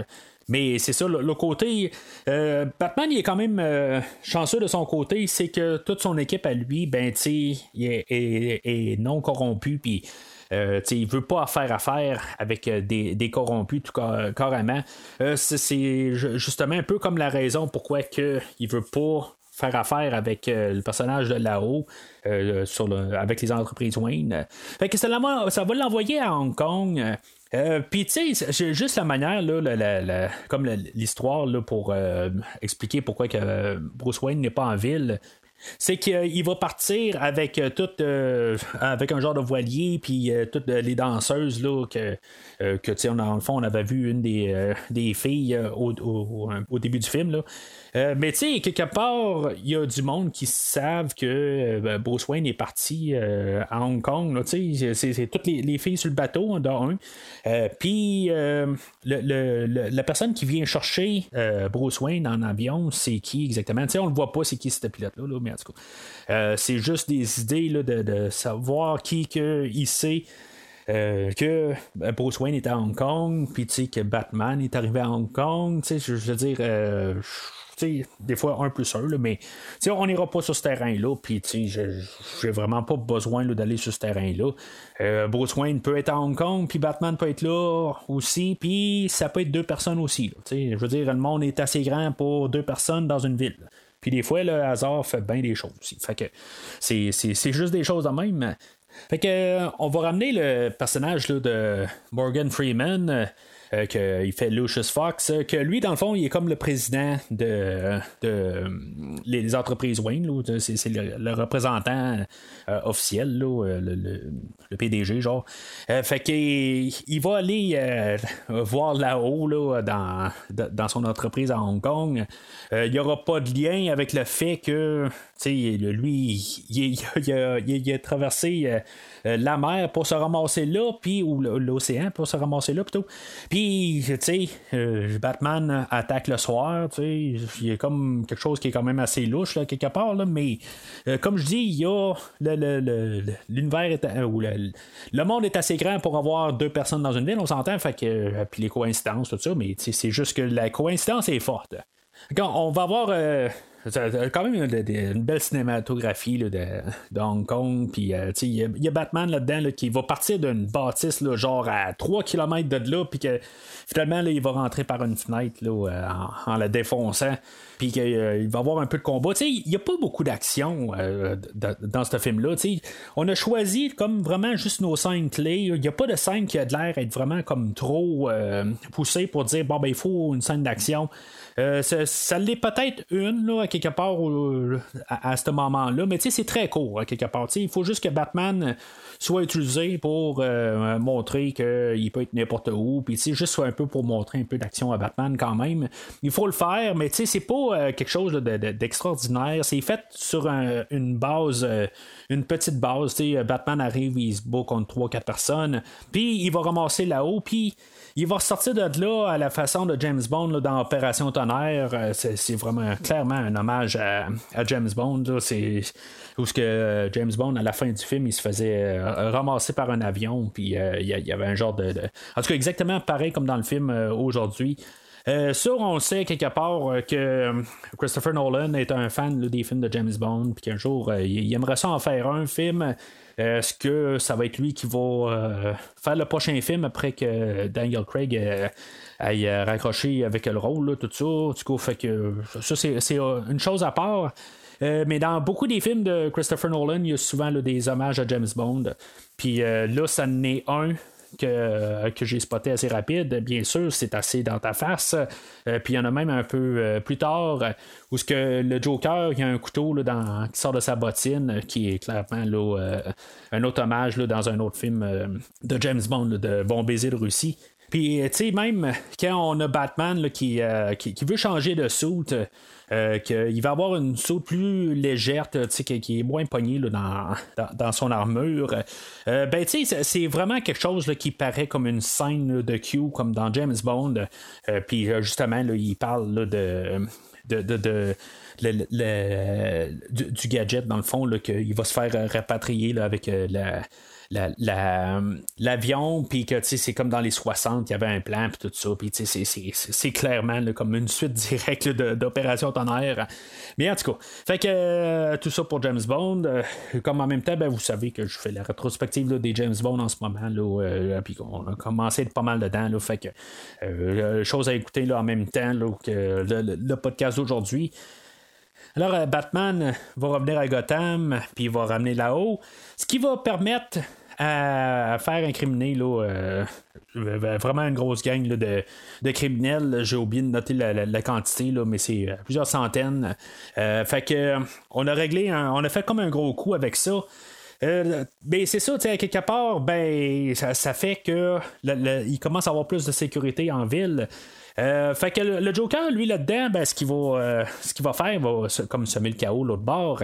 Mais c'est ça, le, côté. Euh, Batman, il est quand même euh, chanceux de son côté, c'est que toute son équipe à lui, ben, tu est, est, non corrompu, puis. Euh, il veut pas faire affaire avec euh, des, corrompus tout carrément. c'est justement un peu comme la raison pourquoi que il veut pas faire affaire avec le personnage de Lao sur avec les entreprises Wayne. Fait que ça, ça va l'envoyer à Hong Kong. Euh, Puis, tu sais, juste la manière, là, comme l'histoire pour euh, expliquer pourquoi que Bruce Wayne n'est pas en ville. C'est qu'il va partir avec tout avec un genre de voilier puis toutes les danseuses là que que tu dans le fond on avait vu une des, des filles au, au, début du film euh, mais tu sais, quelque part, il y a du monde qui savent que euh, Bruce Wayne est parti euh, à Hong Kong. C'est toutes les, filles sur le bateau, dans un. Puis la personne qui vient chercher Bruce Wayne en avion, c'est qui exactement? sais, on le voit pas, c'est qui ce pilote-là, mais en tout cas. c'est juste des idées là, de, savoir qui que, il sait. que Bruce Wayne est à Hong Kong, puis tu sais que Batman est arrivé à Hong Kong, tu sais, je, veux dire, des fois un plus un, mais on n'ira pas sur ce terrain-là, puis j'ai vraiment pas besoin d'aller sur ce terrain-là. Euh, Bruce Wayne peut être à Hong Kong, puis Batman peut être là aussi, puis ça peut être deux personnes aussi. je veux dire, le monde est assez grand pour deux personnes dans une ville. Puis des fois, le hasard fait bien des choses aussi. Fait que c'est, juste des choses de même. Fait que euh, on va ramener le personnage de Morgan Freeman. Euh, qu'il fait Lucius Fox, euh, que lui, dans le fond, il est comme le président de, les entreprises Wayne. C'est le, représentant euh, officiel, le, PDG, genre. fait qu'il il va aller voir là-haut là, dans, dans son entreprise à Hong Kong. Il n'y aura pas de lien avec le fait que lui, il, a, traversé la mer pour se ramasser là, puis ou l'océan pour se ramasser là plutôt. Puis tu sais, euh, Batman attaque le soir, tu sais, il y a comme quelque chose qui est quand même assez louche, quelque part, là, mais euh, comme je dis, il y a l'univers le, ou le, monde est assez grand pour avoir deux personnes dans une ville, on s'entend, fait que, euh, puis les coïncidences, tout ça, mais c'est juste que la coïncidence est forte. Quand on va avoir quand même une, belle cinématographie de, Hong Kong. Puis il y, a Batman là-dedans qui va partir d'une bâtisse genre à 3 km de là, puis que finalement il va rentrer par une fenêtre euh, en, la défonçant. Puis qu'il euh, va avoir un peu de combat. Il n'y a pas beaucoup d'action euh, dans ce film-là. On a choisi comme vraiment juste nos scènes clés. Il n'y a pas de scène qui a de l'air être vraiment comme trop poussée pour dire bon ben il faut une scène d'action. Euh, ça, l'est peut-être une, là, à quelque part, à, ce moment-là, mais c'est très court, à quelque part. il faut juste que Batman soit utilisé pour euh, montrer qu'il peut être n'importe où, puis juste un peu pour montrer un peu d'action à Batman quand même. Il faut le faire, mais c'est pas euh, quelque chose d'extraordinaire. c'est fait sur une base, une petite base. Batman arrive, il se bat contre 3-4 personnes, puis il va ramasser là-haut, puis il va sortir de là à la façon de James Bond dans Opération Tonnerre. Euh, c'est, vraiment clairement un hommage à, James Bond. C'est où ce que euh, James Bond à la fin du film il se faisait euh, ramasser par un avion puis il y, avait un genre de, en tout cas exactement pareil comme dans le film aujourd'hui ça, on sait quelque part que Christopher Nolan est un fan des films de James Bond, puis qu'un jour, il, aimerait ça en faire un film. Est-ce que ça va être lui qui va euh, faire le prochain film après que Daniel Craig euh, aille raccroché avec le rôle, tout ça? Du coup, fait que ça, c'est une chose à part. Euh, mais dans beaucoup des films de Christopher Nolan, il y a souvent des hommages à James Bond. Puis là, ça n'est un que, que j'ai spoté assez rapide, bien sûr, c'est assez dans ta face. Euh, puis il y en a même un peu euh, plus tard où ce que le Joker, il y a un couteau là, qui sort de sa bottine, qui est clairement là, euh, un autre hommage là, dans un autre film de James Bond, de Bon baiser de Russie. Puis, tu sais, même quand on a Batman qui, qui, veut changer de suit, euh, qu'il va avoir une saute plus légère, qui, est moins pognée dans, dans, son armure. Euh, ben, c'est vraiment quelque chose qui paraît comme une scène de Q, comme dans James Bond. Euh, puis justement, il parle de, de, de, du, gadget, dans le fond, qu'il va se faire rapatrier avec la, l'avion, puis que c'est comme dans les 60, il y avait un plan, puis tout ça, puis c'est clairement comme une suite directe d'Opération Tonnerre. Mais en tout cas, fait que euh, tout ça pour James Bond. Euh, comme en même temps, ben, vous savez que je fais la rétrospective des James Bond en ce moment, euh, puis qu'on a commencé pas mal dedans, là, fait que chose à écouter là, en même temps que le, podcast d'aujourd'hui. Alors, Batman va revenir à Gotham, puis il va ramener là-haut, ce qui va permettre à, faire incriminer là, euh, vraiment une grosse gang de, de, criminels. J'ai oublié de noter la, quantité, là, mais c'est plusieurs centaines. fait que on a réglé, on a fait comme un gros coup avec ça. ben c'est ça, quelque part, ben ça, fait que il commence à avoir plus de sécurité en ville. Euh, fait que le, Joker, lui, là-dedans, ben, ce qu'il va, euh, ce qu'il va faire, va comme semer le chaos l'autre bord.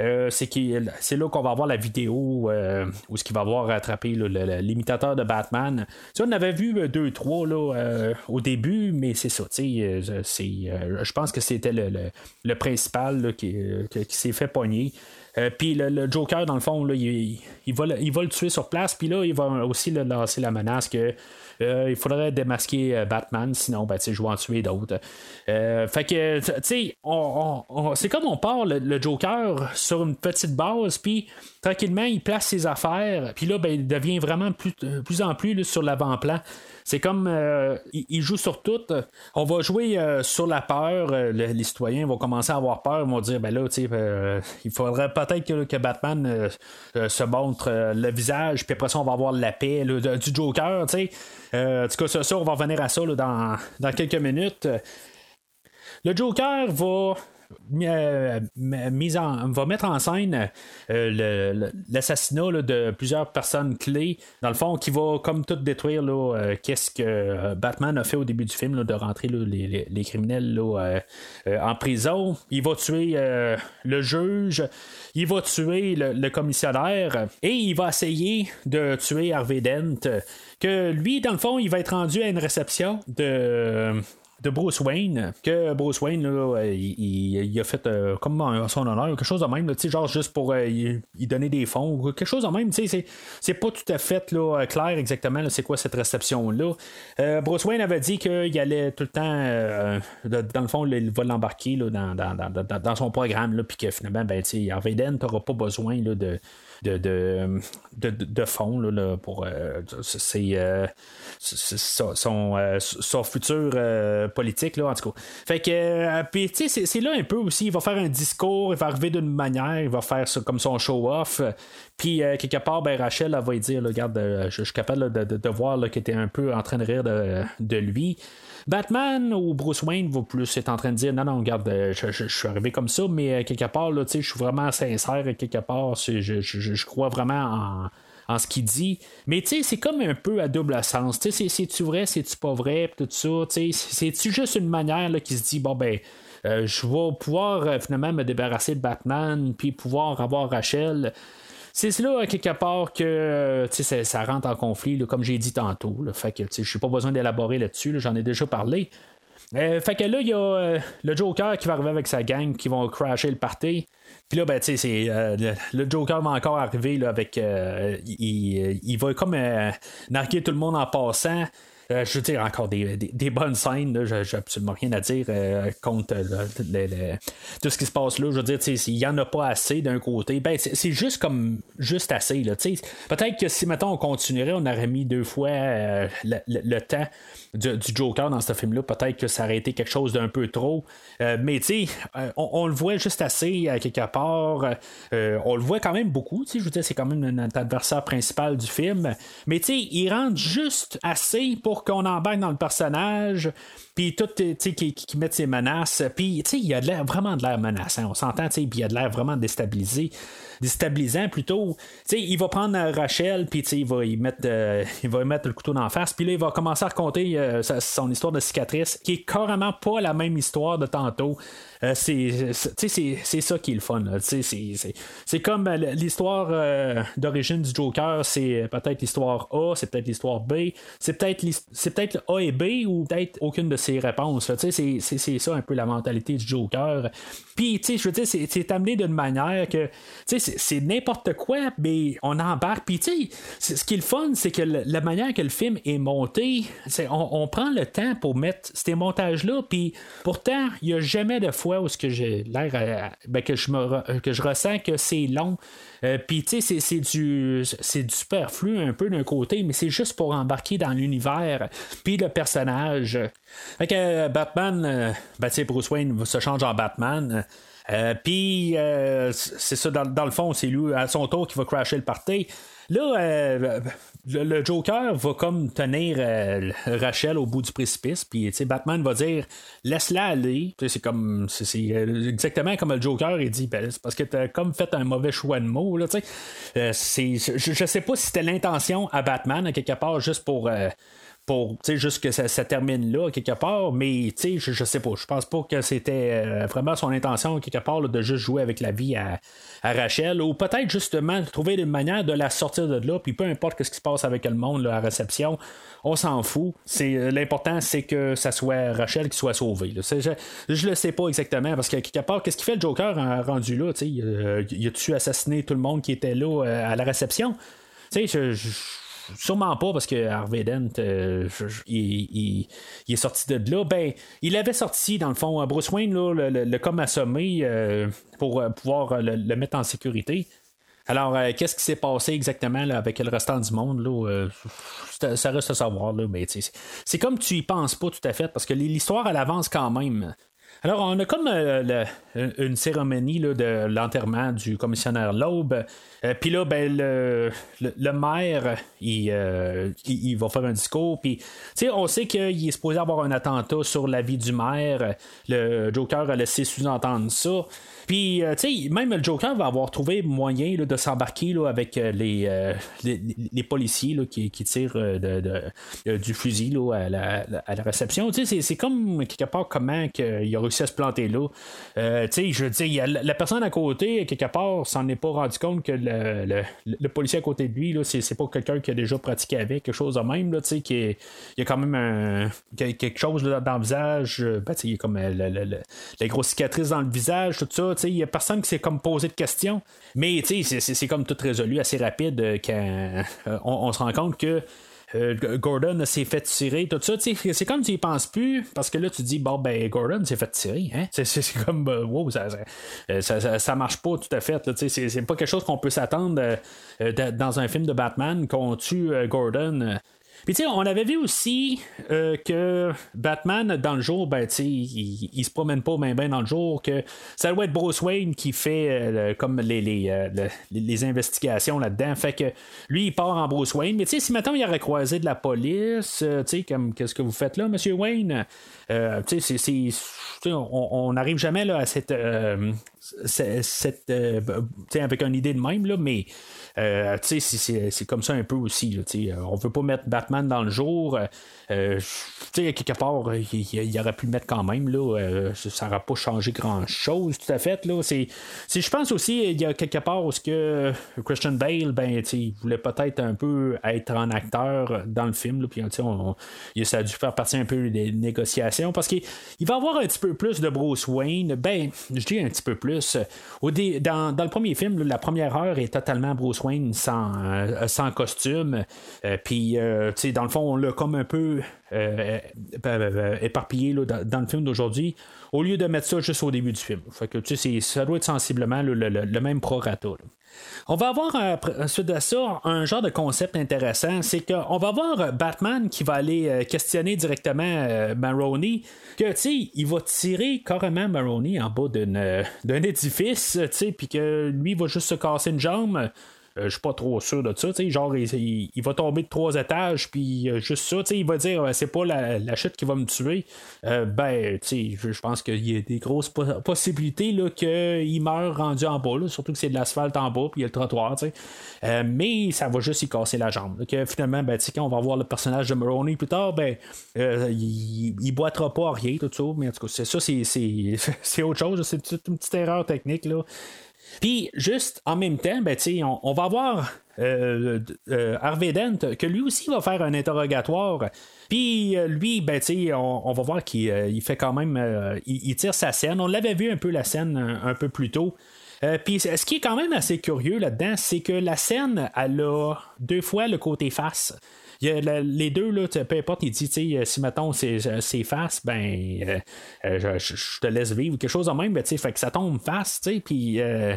Euh, c'est, c'est là qu'on va avoir la vidéo où ce qu'il va avoir attrapé l'imitateur de Batman. on avait vu deux, trois là, au début, mais c'est ça. je pense que c'était le, principal qui, s'est fait pogner. puis le, Joker, dans le fond, là, il, va, il va le tuer sur place. Puis là, il va aussi lancer la menace que euh, il faudrait démasquer euh, Batman, sinon, ben, je vais en tuer d'autres. Euh, fait que, tu sais, c'est comme on part le, Joker sur une petite base, puis tranquillement, il place ses affaires, puis là, ben, il devient vraiment plus, plus en plus sur l'avant-plan. C'est comme il, joue sur tout. On va jouer sur la peur. les citoyens vont commencer à avoir peur. Ils vont dire ben là, sais, il faudrait peut-être que, Batman se montre le visage, puis après ça, on va avoir la paix du Joker, sais. Euh, en tout cas, ça, on va revenir à ça dans, dans quelques minutes. Le Joker va euh, va mettre en scène euh, l'assassinat de plusieurs personnes clés, dans le fond, qui va comme tout détruire qu'est-ce que Batman a fait au début du film, de rentrer les, criminels en prison. Il va tuer le juge, il va tuer le, commissionnaire et il va essayer de tuer Harvey Dent que lui, dans le fond, il va être rendu à une réception de de Bruce Wayne, que Bruce Wayne, il, a fait euh, comme son honneur, quelque chose de même, genre juste pour euh, donner des fonds, quelque chose de même, c'est, c'est pas tout à fait là, clair exactement c'est quoi cette réception-là. Euh, Bruce Wayne avait dit qu'il allait tout le temps, dans le fond, il va l'embarquer dans, dans, dans, dans, son programme, puis que finalement, ben, Harvey Dent n'aura pas besoin là, de de, de, de, fond là, pour euh, euh, son, euh, son, futur politique, là, en tout cas. Fait que, puis, tu sais, c'est là un peu aussi, il va faire un discours, il va arriver d'une manière, il va faire ça comme son show-off. Puis, quelque part, ben, Rachel, elle va dire, regarde, je, suis capable de, voir qu'il était un peu en train de rire de, lui. Batman ou Bruce Wayne va plus être en train de dire non, non, regarde, je, suis arrivé comme ça, mais quelque part, là, je suis vraiment sincère, quelque part, je, crois vraiment en, ce qu'il dit. Mais c'est comme un peu à double sens. Tu sais, c'est-tu vrai, c'est-tu pas vrai, tout ça. Tu c'est-tu juste une manière qui se dit, bon, ben, euh, je vais pouvoir euh, finalement me débarrasser de Batman, puis pouvoir avoir Rachel. C'est là, quelque part, que euh, ça, ça, rentre en conflit, comme j'ai dit tantôt. Fait que je n'ai pas besoin d'élaborer là-dessus, j'en ai déjà parlé. fait que là, il y a le Joker qui va arriver avec sa gang qui vont crasher le party. Puis là, ben, tu sais, euh, le, Joker va encore arriver là, avec. Euh, il, il, va comme euh, narguer tout le monde en passant. Euh, je veux dire, encore des, bonnes scènes. J'ai absolument rien à dire euh, contre tout ce qui se passe là. Je veux dire, s'il n'y en a pas assez d'un côté, ben c'est juste comme juste assez. Peut-être que si maintenant on continuerait, on aurait mis deux fois euh, le, temps du, Joker dans ce film-là. Peut-être que ça aurait été quelque chose d'un peu trop. mais tu sais, on, le voit juste assez à quelque part. on le voit quand même beaucoup. Je veux dire, c'est quand même notre adversaire principal du film. Mais tu sais, il rentre juste assez pour qu'on embarque dans le personnage, puis tout, tu sais, qui, qui, met ses menaces, puis tu sais, il y a de l'air, vraiment de l'air menaçant, on s'entend, tu sais, puis il y a de l'air vraiment déstabilisé, déstabilisant plutôt. Tu sais, il va prendre Rachel, puis tu sais, il va y mettre, euh, il va mettre le couteau d'en face, puis là, il va commencer à raconter euh, son histoire de cicatrice, qui est carrément pas la même histoire de tantôt. Euh, c'est ça qui est le fun. C'est comme euh, l'histoire euh, d'origine du Joker, c'est peut-être l'histoire A, c'est peut-être l'histoire B, c'est peut-être c'est peut-être A et B ou peut-être aucune de ces réponses. C'est ça un peu la mentalité du Joker. Puis, je veux dire, c'est amené d'une manière que, c'est n'importe quoi, mais on embarque. Puis, ce qui est le fun, c'est que la manière que le film est monté, on, on, prend le temps pour mettre ces montages-là, puis pourtant, il n'y a jamais de où ce que j'ai l'air, ben, que je que je ressens que c'est long. Euh, puis, tu sais, c'est du, c'est du superflu un peu d'un côté, mais c'est juste pour embarquer dans l'univers, puis le personnage. Fait que Batman, euh, ben, Bruce Wayne se change en Batman. Puis, c'est ça, dans, dans, le fond, c'est lui, à son tour, qui va crasher le party. Là, euh, le, Joker va comme tenir euh, Rachel au bout du précipice, puis Batman va dire laisse-la aller. C'est comme c'est euh, exactement comme le Joker il dit ben, c'est parce que t'as comme fait un mauvais choix de mots là. c'est, je, je, sais pas si c'était l'intention à Batman quelque part juste pour pour juste que ça, termine là quelque part, mais je, je sais pas. Je pense pas que c'était euh, vraiment son intention quelque part de juste jouer avec la vie à, Rachel, ou peut-être justement trouver une manière de la sortir de là, puis peu importe ce qui se passe avec le monde à réception, on s'en fout. C'est euh, l'important, c'est que ça soit Rachel qui soit sauvée. Je, je le sais pas exactement parce que quelque part, qu'est-ce qu'il fait le Joker en rendu là Il a-tu assassiné tout le monde qui était là euh, à la réception? Tu sais, je sûrement pas parce que Harvey Dent euh, il, est sorti de là. Ben, il avait sorti, dans le fond, Bruce Wayne, le, comme assommé euh, pour euh, pouvoir le, mettre en sécurité. Alors, qu'est-ce qui s'est passé exactement avec le restant du monde? Là, ça reste à savoir, là, mais c'est comme tu y penses pas tout à fait, parce que l'histoire, elle avance quand même. Alors, on a comme une cérémonie de l'enterrement du commissionnaire Loeb. Euh, puis là, ben, le, le, maire, euh, il, il, va faire un discours. Puis, on sait qu'il est supposé avoir un attentat sur la vie du maire. Le Joker a laissé sous-entendre ça. Puis, euh, tu sais, même le Joker va avoir trouvé moyen de s'embarquer avec les, les, policiers qui, qui, tirent de, du fusil à, la, à, la, réception. Tu sais, c'est comme quelque part comment il a réussi à se planter là. tu sais, je veux la personne à côté, quelque part, s'en est pas rendu compte que le, le, policier à côté de lui, là, c'est, pas quelqu'un qui a déjà pratiqué avec, quelque chose de même, là, qui il y a quand même quelque chose dans le visage, euh, ben, il y a comme euh, les grosses cicatrices dans le visage, tout ça, il y a personne qui s'est comme posé de questions, mais c'est, comme tout résolu assez rapide euh, quand on se rend compte que euh, Gordon s'est fait tirer, tout ça. C'est comme tu y penses plus, parce que là, tu dis, bon, ben, Gordon s'est fait tirer. Hein? C'est comme, euh, wow, euh, ça, ça, marche pas tout à fait. C'est pas quelque chose qu'on peut s'attendre dans un film de Batman qu'on tue Gordon puis, tu sais, on avait vu aussi euh, que Batman, dans le jour, ben, tu sais, il, se promène pas bien ben dans le jour, que ça doit être Bruce Wayne qui fait euh, comme les, les, euh, les, investigations là-dedans. Fait que lui, il part en Bruce Wayne. Mais, tu sais, si maintenant il aurait croisé de la police, tu sais, comme, qu'est-ce que vous faites là, Monsieur Wayne? tu sais. On n'arrive jamais là, à cette. Cette, avec une idée de même, là, mais euh, c'est comme ça un peu aussi. Là, euh, on veut pas mettre Batman dans le jour. Euh, euh quelque part, il, aurait pu le mettre quand même. Là, ça n'aurait pas changé grand-chose tout à fait. Je pense aussi, il y a quelque part où que Christian Bale, ben, il voulait peut-être un peu être un acteur dans le film. On, ça a dû faire partie un peu des négociations parce qu'il va avoir un petit peu plus de Bruce Wayne. Ben, je dis un petit peu plus. Dans, le premier film, la première heure est totalement Bruce sans, euh, sans costume. Euh, puis, euh, tu sais, dans le fond, on l'a comme un peu éparpillé dans, le film d'aujourd'hui, au lieu de mettre ça juste au début du film. Fait que, tu sais, ça doit être sensiblement le, même prorata. On va avoir ensuite de ça un genre de concept intéressant, c'est qu'on va avoir Batman qui va aller questionner directement Maroney, que tu sais, il va tirer carrément Maroney en bas d'un édifice, tu sais, puis que lui va juste se casser une jambe. Euh, je suis pas trop sûr de ça. Genre, il, va tomber de trois étages, puis euh, juste ça, il va dire c'est pas la, chute qui va me tuer. Euh, ben, je pense qu'il y a des grosses possibilités qu'il meure rendu en bas, surtout que c'est de l'asphalte en bas, puis il y a le trottoir. mais ça va juste y casser la jambe. finalement, ben, quand on va voir le personnage de Maroney plus tard, ben, il, il boitera pas rien, tout ça. Mais en tout cas, c'est ça, c'est autre chose. C'est une petite erreur technique. Là. Puis, juste en même temps, ben, on, va avoir euh, euh, Harvey Dent, que lui aussi va faire un interrogatoire. Puis euh, lui, ben, on, on va voir qu'il fait quand même. Il, tire sa scène. On l'avait vu un peu la scène un, peu plus tôt. Puis ce qui est quand même assez curieux là-dedans, c'est que la scène, elle a deux fois le côté face les deux, là, peu importe, il dit, si mettons c'est face, ben euh, je, te laisse vivre, quelque chose de même, ben, fait que ça tombe face, puis euh,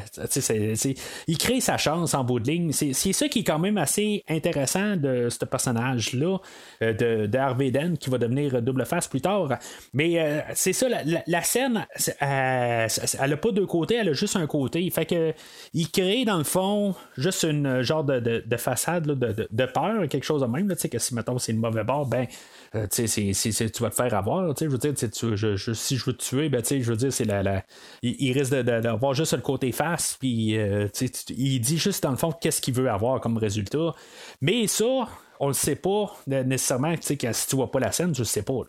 il crée sa chance en bout de ligne. C'est ça qui est quand même assez intéressant de ce personnage-là, euh, de, de, Harvey Dent, qui va devenir double face plus tard. Mais c'est ça, la, scène, elle n'a pas deux côtés, elle a juste un côté. Fait que il crée, dans le fond, juste une genre de, façade de, peur, quelque chose de même que si mettons c'est le mauvais bord, ben euh, tu vas te faire avoir. Je veux dire, si je veux te tuer, ben je veux dire, c'est la, Il, risque d'avoir juste le côté face, puis euh, il dit juste dans le fond qu'est-ce qu'il veut avoir comme résultat. Mais ça, on le sait pas nécessairement, si tu vois pas la scène, je le sais pas.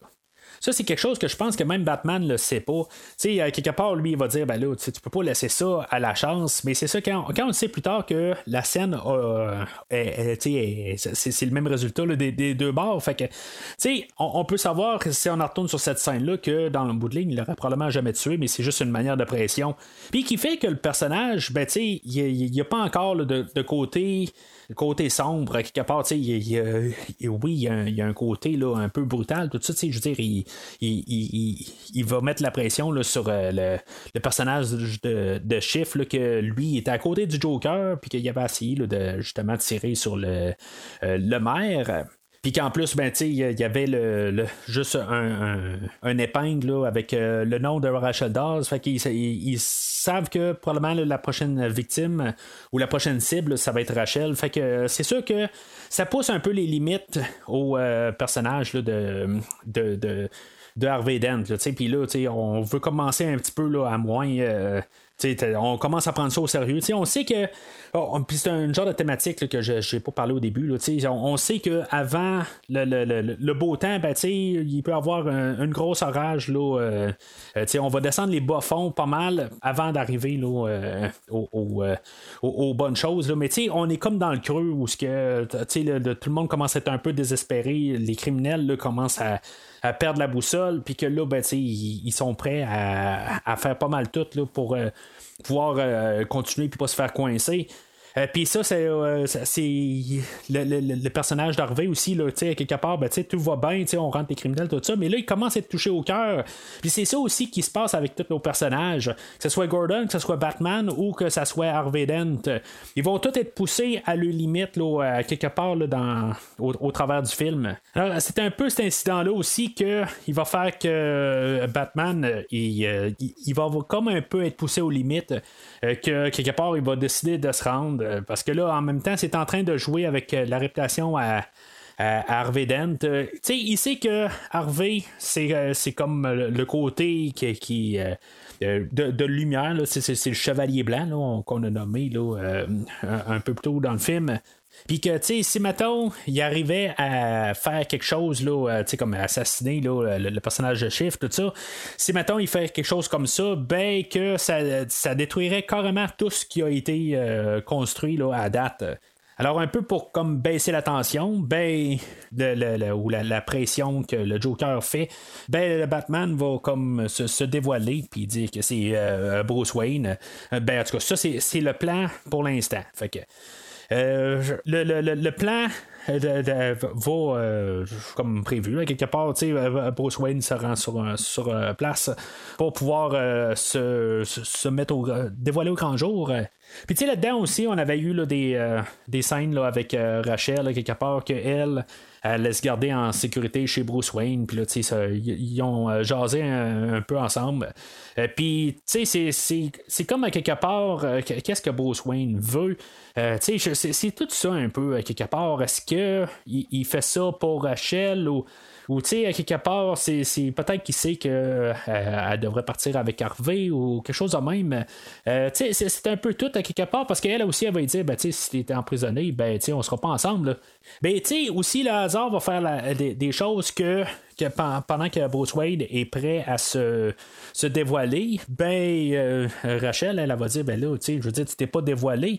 Ça, c'est quelque chose que je pense que même Batman le sait pas. Tu sais, quelque part, lui, il va dire, ben là, tu peux pas laisser ça à la chance, mais c'est ça, quand, quand on sait plus tard que la scène a, c'est le même résultat des, deux bords, fait que, tu sais, on, peut savoir, si on retourne sur cette scène-là, que dans le bout de ligne, il l'aurait probablement jamais tué, mais c'est juste une manière de pression. Puis qui fait que le personnage, ben, tu sais, il n'y a, pas encore de côté le côté sombre, quelque part, tu sais, oui, il y, a un, côté là, un peu brutal, tout ça, tu sais, je veux dire, il, il, va mettre la pression là, sur euh, le, personnage de, de Chiffre, que lui était à côté du Joker, puis qu'il avait essayé de justement tirer sur le, euh, le maire. Puis qu'en plus, ben, il y avait le, juste un, épingle avec euh, le nom de Rachel Dawes. Fait qu'ils ils, savent que probablement la prochaine victime ou la prochaine cible, ça va être Rachel. Fait que c'est sûr que ça pousse un peu les limites au euh, personnage de, de, de, Harvey Dent. Puis là, on veut commencer un petit peu là, à moins. Euh, on commence à prendre ça au sérieux. on sait que. Oh, c'est un genre de thématique que je n'ai pas parlé au début. on, sait qu'avant le, beau temps, ben, il peut y avoir un, une grosse orage. Euh, euh, on va descendre les bas fonds pas mal avant d'arriver euh, aux, bonnes choses. Mais on est comme dans le creux où que, tout le monde commence à être un peu désespéré. Les criminels commencent à à perdre la boussole, puis que là, ben, ils, ils sont prêts à, faire pas mal tout là, pour euh, pouvoir euh, continuer puis pas se faire coincer. Euh, puis ça, c'est, euh, le, personnage d'Harvey aussi, là, quelque part, ben, tout va bien, on rentre les criminels, tout ça, mais là, il commence à être touché au cœur. Puis c'est ça aussi qui se passe avec tous nos personnages, que ce soit Gordon, que ce soit Batman ou que ce soit Harvey Dent. Ils vont tous être poussés à leur limite, là, quelque part, au, travers du film. C'est un peu cet incident-là aussi que il va faire que Batman, il, il, va comme un peu être poussé aux limites, que quelque part, il va décider de se rendre euh, parce que là, en même temps, c'est en train de jouer avec euh, la réputation à, Harvey Dent. Euh, il sait que Harvey, c'est comme le, côté qui. de, lumière, c'est le chevalier blanc qu'on a nommé un, peu plus tôt dans le film. Puis que, tu sais, si, mettons, il arrivait à faire quelque chose, là, tu sais, comme assassiner le, personnage de Chiffre, tout ça, si, mettons, il fait quelque chose comme ça, ben, que ça, ça détruirait carrément tout ce qui a été euh, construit, là, à date. Alors, un peu pour comme baisser la tension, ben, ou la, pression que le Joker fait, ben, le Batman va comme se, dévoiler puis dire que c'est euh, Bruce Wayne. Ben, en tout cas, ça, c'est le plan pour l'instant. Fait que. Euh, le, le, le, plan euh, va euh, comme prévu. quelque part, Bruce Wayne se rend sur, sur place pour pouvoir se, se, mettre au, dévoiler au grand jour. Puis tu sais, là-dedans aussi, on avait eu là, des, des scènes là, avec Rachel, quelque part, que elle, elle laisse garder en sécurité chez Bruce Wayne. Puis là, tu sais, ils ont euh, jasé un, peu ensemble. Euh, puis, tu sais, c'est comme à quelque part, euh, qu'est-ce que Bruce Wayne veut? tu sais, c'est tout ça un peu à quelque part. Est-ce qu'il il fait ça pour Rachel ou ou, tu sais, à quelque part, c'est, peut-être qu'il sait qu'elle euh, devrait partir avec Harvey ou quelque chose de même. Euh, tu sais, c'est, un peu tout à quelque part parce qu'elle aussi, elle va dire, ben, tu sais, si t'es emprisonné, ben, tu sais, on sera pas ensemble. Ben, tu sais, aussi, le hasard va faire des, choses que pendant que Bruce Wade est prêt à se, se dévoiler, ben euh, Rachel, elle, va dire ben là, je veux dire, tu t'es pas dévoilé,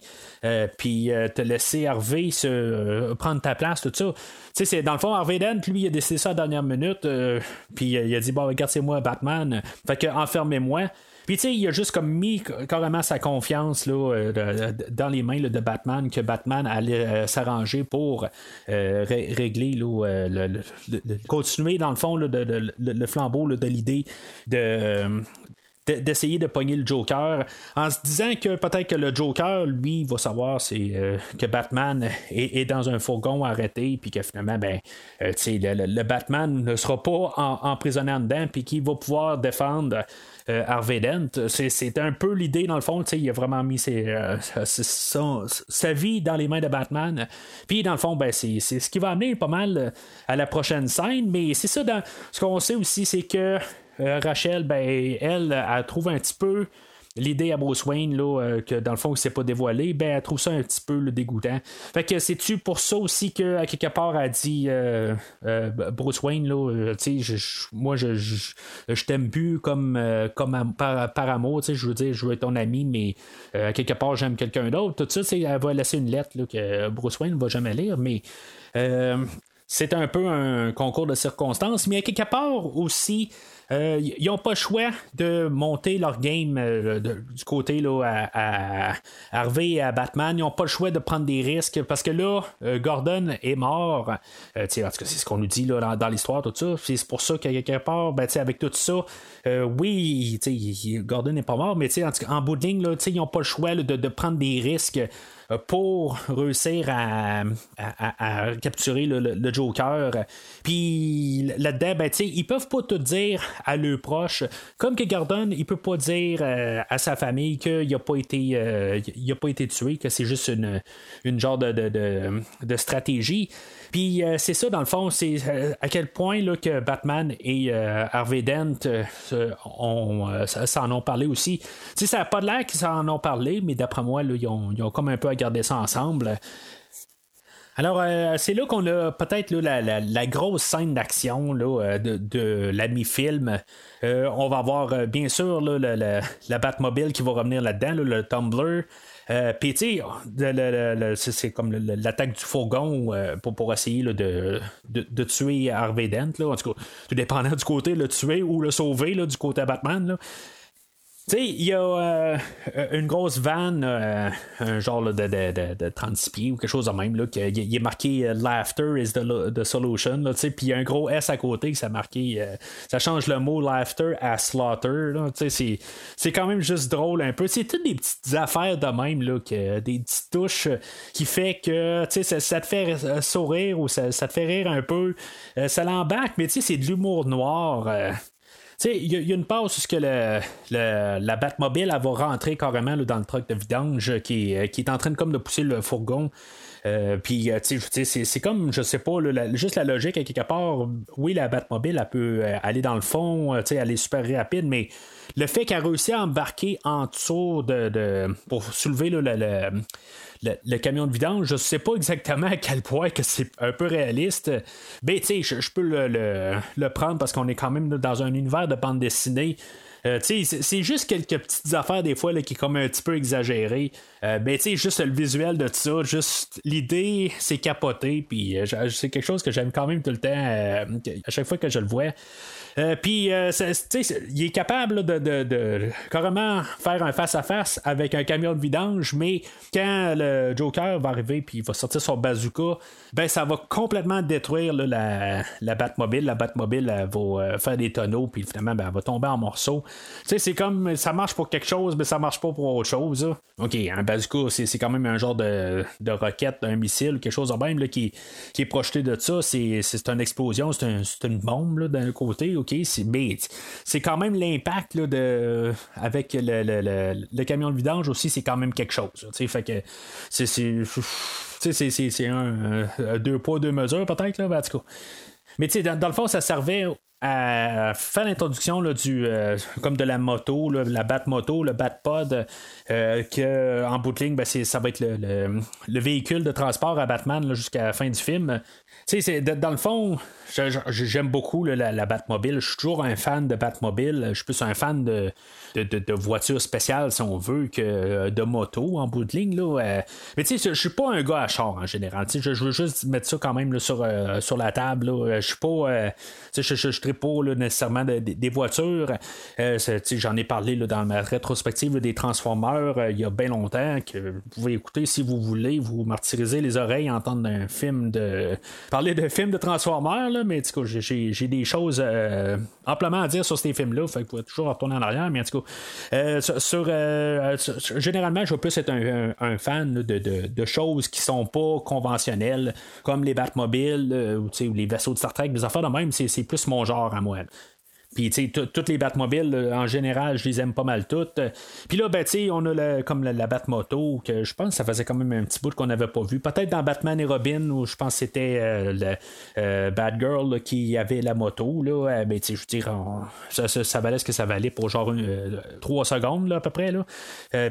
puis te laisser Harvey se prendre ta place, tout ça. Tu sais, dans le fond, Harvey Dent, lui, il a décidé ça à la dernière minute, puis il a dit bon, regarde, c'est moi Batman, fait que enfermez-moi. Puis tu sais, il a juste comme mis carrément sa confiance là, dans les mains de Batman, que Batman allait s'arranger pour régler le, continuer dans le fond le flambeau de l'idée de d'essayer de pogner le Joker en se disant que peut-être que le Joker, lui, va savoir euh, que Batman est, dans un fourgon arrêté, puis que finalement, ben, euh, le, Batman ne sera pas emprisonné en, dedans, puis qu'il va pouvoir défendre. Euh, Harvey Dent, c'est un peu l'idée dans le fond, il a vraiment mis sa vie dans les mains de Batman. Puis dans le fond, ben, c'est ce qui va amener pas mal à la prochaine scène, mais c'est ça, dans, ce qu'on sait aussi, c'est que euh, Rachel, ben, elle, elle trouve un petit peu l'idée à Bruce Wayne, là, euh, que dans le fond, il s'est pas dévoilé, ben, elle trouve ça un petit peu dégoûtant. Fait que c'est-tu pour ça aussi qu'à quelque part, elle dit euh, Bruce Wayne, là, moi, je, je, t'aime plus comme, comme par, par, amour, je veux dire, je veux être ton ami, mais à quelque part, j'aime quelqu'un d'autre. Tout ça, elle va laisser une lettre là, que Bruce Wayne ne va jamais lire, mais c'est un peu un concours de circonstances, mais à quelque part aussi, euh, ils n'ont pas le choix de monter leur game euh, du côté là, à, Harvey et à Batman. Ils n'ont pas le choix de prendre des risques parce que là, euh, Gordon est mort. c'est ce qu'on nous dit là, dans, l'histoire, tout ça. C'est pour ça qu'à quelque part, ben, avec tout ça, oui, Gordon n'est pas mort, mais en, en bout de ligne, là, ils n'ont pas le choix de, prendre des risques pour réussir à, capturer le, Joker. Puis là-dedans, ben, ils peuvent pas tout dire à leurs proches. Comme que Gordon, il peut pas dire euh, à sa famille qu'il n'a pas été euh, pas été tué, que c'est juste une, une genre de, de stratégie. Puis euh, c'est ça, dans le fond, c'est euh, à quel point là, que Batman et euh, Harvey Dent s'en ont parlé aussi. sais ça n'a pas de l'air qu'ils s'en ont parlé, mais d'après moi, là, ils, ont, ils, ont, comme un peu à garder ça ensemble. Alors, c'est là qu'on a peut-être la, la, grosse scène d'action de, de la mi-film. on va avoir bien sûr là, la, la, Batmobile qui va revenir là-dedans, le Tumblr. Euh, tu sais, c'est comme l'attaque du fourgon euh, pour, essayer de, tuer Harvey Dent. En tout cas, tout dépendant du côté, le tuer ou le sauver du côté Batman. Sais, il y a euh, une grosse vanne, euh, un genre de, de, de, 36 pieds ou quelque chose de même, là, qui, il est marqué euh, Laughter is the, the solution, puis il y a un gros S à côté qui ça marqué, ça change le mot Laughter à Slaughter, c'est, c'est quand même juste drôle un peu. C'est toutes des petites affaires de même, là, que, des petites touches qui fait que ça, ça te fait sourire ou ça, ça, te fait rire un peu. ça l'embarque, mais c'est de l'humour noir il y, a une passe où que le, la Batmobile va rentrer carrément dans le truc de vidange qui, qui, est en train de, comme de pousser le fourgon. Euh, puis, euh, c'est comme, je sais pas, juste la logique, à quelque part, oui, la Batmobile, elle peut euh, aller dans le fond, elle est super rapide, mais le fait qu'elle réussi à embarquer en dessous de, pour soulever le, le, camion de vidange, je sais pas exactement à quel point que c'est un peu réaliste. Mais tu sais, je, peux le, prendre parce qu'on est quand même dans un univers de bande dessinée. Euh, c'est juste quelques petites affaires des fois qui est comme un petit peu exagéré. Euh, ben, tu juste le visuel de ça, juste l'idée, c'est capoté. Puis euh, c'est quelque chose que j'aime quand même tout le temps à chaque fois que je le vois. Euh, puis, euh, il est capable de, carrément faire un face-à-face avec un camion de vidange, mais quand le Joker va arriver puis il va sortir son bazooka, ben ça va complètement détruire la, Batmobile. La Batmobile va euh, faire des tonneaux, puis finalement, ben, elle va tomber en morceaux. c'est comme ça marche pour quelque chose, mais ça marche pas pour autre chose. OK, un bazooka, c'est, quand même un genre de, de roquette, un missile, quelque chose de même qui, qui est projeté de ça. C'est, une explosion, c'est, une bombe d'un côté OK, mais c'est quand même l'impact de avec le, le, le, camion de vidange aussi, c'est quand même quelque chose. Fait que c'est un, deux poids, deux mesures peut-être, là, ben. Mais dans, dans le fond, ça servait à faire l'introduction du euh, comme de la moto, la bat moto, le bat pod, euh, que en bout de ligne, ben, ça va être le, le, véhicule de transport à Batman jusqu'à la fin du film. Dans le fond, j'aime beaucoup la, Batmobile. Je suis toujours un fan de Batmobile. Je suis plus un fan de, voitures spéciales, si on veut, que euh, de moto en bout de ligne. Là. Euh. mais tu sais, je suis pas un gars à char en général. Je, veux juste mettre ça quand même sur, euh, sur la table. Je suis pas. je, je, pas nécessairement des voitures. J'en ai parlé dans ma rétrospective des Transformers il y a bien longtemps que vous pouvez écouter si vous voulez, vous martyriser les oreilles, entendre un film de. parler de film de Transformers, là, mais j'ai des choses amplement à dire sur ces films-là. Fait vous pouvez toujours retourner en arrière, mais en tout cas, sur, généralement, je vais plus être un, fan de, choses qui sont pas conventionnelles, comme les Batmobiles ou les vaisseaux de Star Trek, des affaires de même, c'est plus mon genre à moi. Puis, tu sais, toutes les Batmobiles, en général, je les aime pas mal toutes. Puis là, ben, tu sais, on a comme la, Batmoto, que je pense que ça faisait quand même un petit bout qu'on n'avait pas vu. Peut-être dans Batman et Robin, où je pense que c'était euh, le euh, Batgirl qui avait la moto, là. Euh, ben, tu sais, je veux dire, ça, valait ce que ça valait pour genre trois secondes, là, à peu près.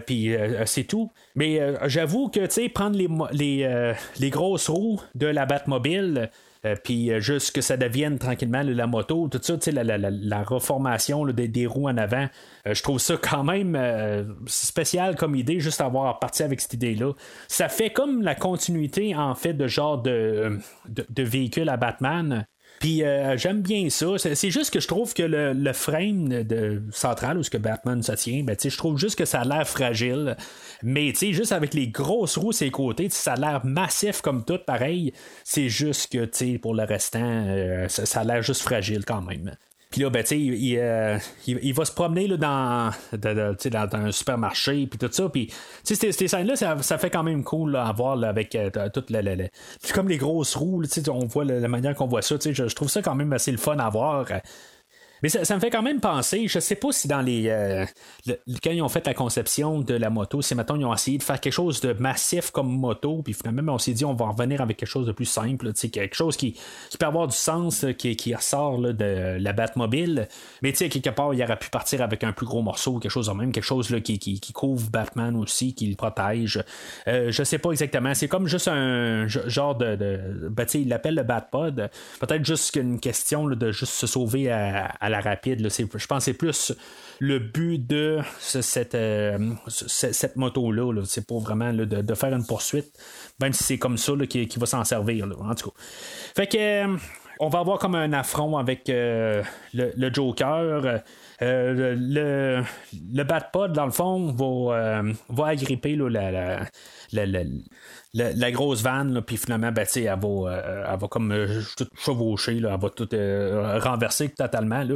Puis, c'est tout. Mais j'avoue que, tu sais, prendre les, les, les grosses roues de la Batmobile, euh, puis euh, juste que ça devienne tranquillement la moto, tout ça, la, la, reformation des, roues en avant, euh, je trouve ça quand même spécial comme idée, juste avoir parti avec cette idée-là. Ça fait comme la continuité en fait de genre de véhicule à Batman. Puis euh, j'aime bien ça. C'est juste que je trouve que le, frame de, central où ce que Batman se tient, ben, je trouve juste que ça a l'air fragile. Mais juste avec les grosses roues ses côtés, ça a l'air massif comme tout, pareil. C'est juste que pour le restant, euh, ça a l'air juste fragile quand même. Puis là, ben, tu sais, euh, il, va se promener là, dans, dans, un supermarché, puis tout ça. Puis, tu sais, ces, scènes-là, ça, fait quand même cool à voir avec euh, toute la, comme les grosses roues, tu sais, on voit la, manière qu'on voit ça. Tu sais, je, je, trouve ça quand même assez le fun à voir. Mais ça, me fait quand même penser, je sais pas si dans les. Euh, quand ils ont fait la conception de la moto, c'est maintenant ils ont essayé de faire quelque chose de massif comme moto, puis finalement on s'est dit on va revenir avec quelque chose de plus simple, quelque chose qui, qui peut avoir du sens, qui, qui ressort de la Batmobile. Mais tu sais, quelque part, il aurait pu partir avec un plus gros morceau, quelque chose de même, quelque chose là, qui, qui, couvre Batman aussi, qui le protège. Euh, je sais pas exactement. C'est comme juste un genre de. de ben, il l'appelle le Batpod. Peut-être juste une question de juste se sauver à la rapide. Je pense que c'est plus le but de cette, euh, cette, moto-là. c'est pour vraiment de, faire une poursuite, même si c'est comme ça qui, va s'en servir. en tout cas. Fait que. Euh, on va avoir comme un affront avec euh, le, Joker. le, le Batpod, dans le fond, va, agripper la, la, grosse vanne, puis finalement, ben, elle, va, euh, va comme euh, tout chevaucher, elle va tout euh, renverser totalement. Là.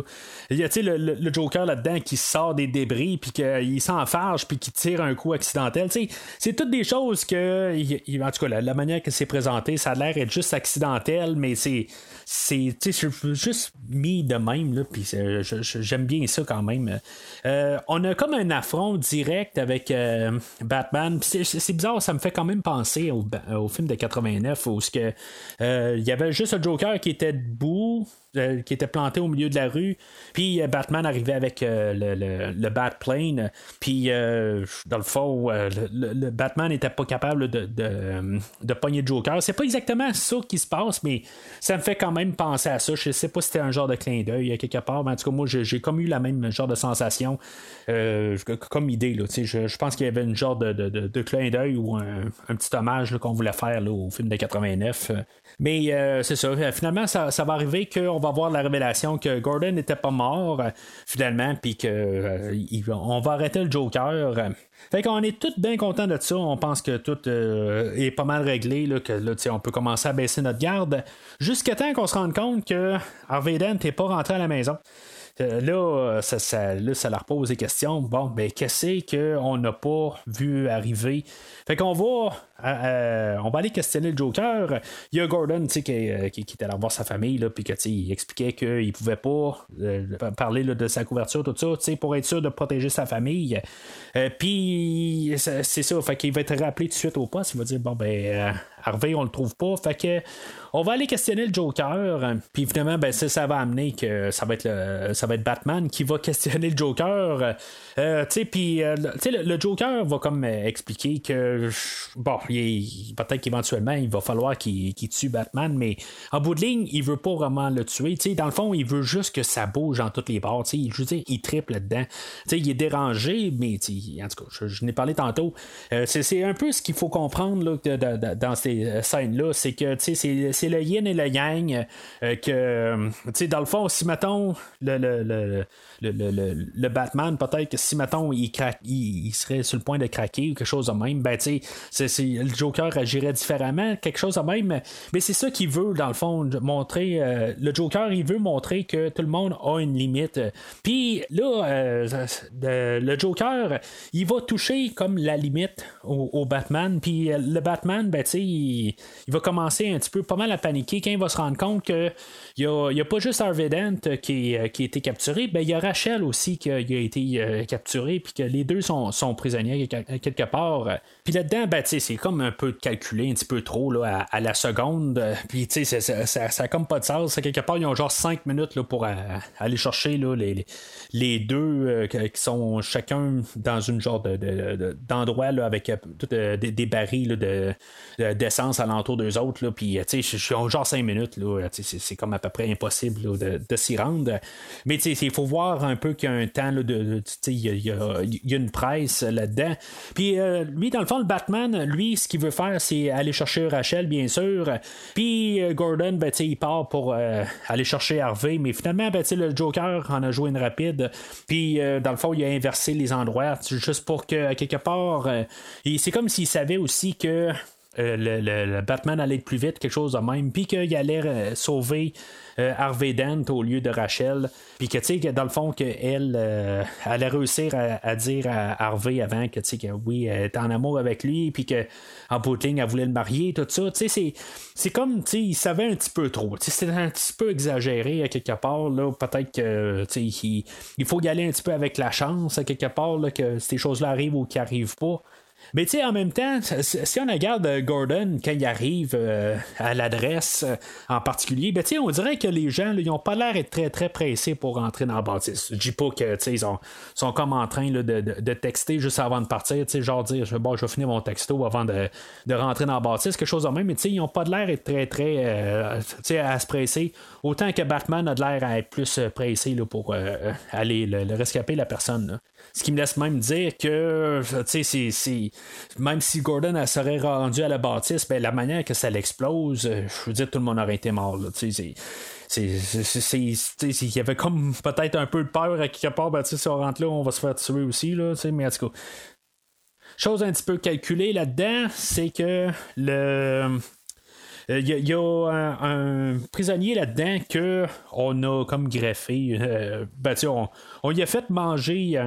Il y a le, le, Joker là-dedans qui sort des débris, puis qu'il s'enfarge, puis qui tire un coup accidentel. C'est toutes des choses que, en tout cas, la, manière que c'est présenté, ça a l'air d'être juste accidentel, mais c'est c'est juste mis de même, là, puis j'aime bien ça quand même. on a comme un affront direct avec Batman, c'est bizarre, ça me fait quand même penser au, film de 89 où euh, il y avait juste un Joker qui était debout euh, qui était planté au milieu de la rue. Puis euh, Batman arrivait avec euh, le, le, le Batplane. Puis dans le fond, le, Batman n'était pas capable de, de, de pogner Joker. C'est pas exactement ça qui se passe, mais ça me fait quand même penser à ça. Je sais pas si c'était un genre de clin d'œil quelque part, mais en tout cas, moi, j'ai comme eu la même genre de sensation comme idée. Là, je, pense qu'il y avait une genre de, de, clin d'œil ou un, un petit hommage qu'on voulait faire au film de 89. Mais euh, c'est ça. Finalement, ça, va arriver qu'on va voir la révélation que Gordon n'était pas mort, euh, finalement, puis qu'on euh, va arrêter le Joker. Fait qu'on est tous bien contents de ça. On pense que tout est pas mal réglé, là, que là, on peut commencer à baisser notre garde. Jusqu'à temps qu'on se rende compte que Harvey Dent n'est pas rentré à la maison. Là, ça, ça, là, ça leur pose des questions. Bon, ben, qu'est-ce qu'on n'a pas vu arriver? Fait qu'on va euh, on va aller questionner le Joker. Il y a Gordon qui, euh, qui, qui, était allé voir sa famille, puis il expliquait qu'il pouvait pas euh, parler de sa couverture, tout ça, pour être sûr de protéger sa famille. puis c'est ça, fait qu'il va être rappelé tout de suite au poste. Il va dire Bon, ben, Harvey, on le trouve pas. Fait que on va aller questionner le Joker. Puis finalement, ben, ça, ça va amener que ça va être ça va être Batman qui va questionner le Joker. puis le, le, Joker va comme expliquer que bon, peut-être qu'éventuellement, il va falloir qu'il tue Batman, mais en bout de ligne, il veut pas vraiment le tuer. dans le fond, il veut juste que ça bouge en toutes les bords. Je veux dire, il triple là-dedans. il est dérangé, mais en tout cas, je, n'ai parlé tantôt. Euh, c'est un peu ce qu'il faut comprendre là, dans ces euh, scènes-là. C'est que c'est le yin et le yang. Euh, que, dans le fond, si mettons le, le le, Batman, peut-être que si, mettons, il, craque, il, serait sur le point de craquer ou quelque chose de même, ben, tu sais, le Joker agirait différemment, quelque chose de même. Mais c'est ça qu'il veut, dans le fond, montrer. Euh, le Joker, il veut montrer que tout le monde a une limite. Puis là, euh, le Joker, il va toucher comme la limite au, Batman. Puis euh, le Batman, ben, tu sais, il, va commencer un petit peu pas mal à paniquer quand il va se rendre compte qu'il n'y a, a, pas juste Harvey Dent qui, qui a été capturé, ben, il y aura Rachel aussi qui a, été euh, capturé, puis que les deux sont, prisonniers quelque part. Puis là-dedans, ben, c'est comme un peu calculé, un petit peu trop là, à, la seconde. Puis ça, ça, ça, comme pas de sens. Quelque part, ils ont genre 5 minutes là, pour euh, aller chercher là, les, les deux euh, qui sont chacun dans une genre d'endroit de, avec des, des, barils de, d'essence alentour d'eux autres. Puis ils ont genre 5 minutes. C'est comme à peu près impossible de, s'y rendre. Mais il faut voir un peu qu'il y a un temps de. Il y, a une presse là-dedans. Puis euh, lui, dans le fond, le Batman, lui, ce qu'il veut faire, c'est aller chercher Rachel, bien sûr. Puis euh, Gordon, ben, il part pour euh, aller chercher Harvey. Mais finalement, ben, le Joker en a joué une rapide. Puis dans le fond, il a inversé les endroits juste pour que, quelque part, c'est comme s'il savait aussi que. le, Batman allait plus vite, quelque chose de même, puis qu'il allait sauver euh, Harvey Dent au lieu de Rachel. Puis que, tu sais, dans le fond, qu'elle euh, allait réussir à, dire à Harvey avant que, tu sais, que oui, elle était en amour avec lui, puis qu'en bout de elle voulait le marier, tout ça. Tu sais, c'est comme, tu sais, il savait un petit peu trop. Tu sais, c'était un petit peu exagéré à quelque part, là. Peut-être que, tu sais, il, faut y aller un petit peu avec la chance, à quelque part, là, que ces choses-là arrivent ou qu'ils arrivent pas. Mais tu sais, en même temps, si on regarde euh, Gordon quand il arrive euh, à l'adresse euh, en particulier, ben, on dirait que les gens, ils n'ont pas l'air d'être très très pressés pour rentrer dans le bâtisse. Je dis pas que ils sont comme en train de, texter juste avant de partir, genre dire bon, je vais finir mon texto avant de, rentrer dans le bâtisse, quelque chose de même, mais ils n'ont pas de l'air d'être très très à se presser. Autant que Batman a de l'air à être plus pressé là, pour aller le, rescaper la personne. Ce qui me laisse même dire que, tu sais, c'est, même si Gordon serait rendu à la bâtisse, ben, la manière que ça l'explose, euh, je veux dire, tout le monde aurait été mort. Tu sais, il y avait comme peut-être un peu de peur à quelque part, ben, si on rentre là, on va se faire tuer aussi, là, mais en tout cas. Chose un petit peu calculée là-dedans, c'est que le il euh, y, a un, prisonnier là-dedans que on a comme greffé. Euh, ben, on, on lui a fait manger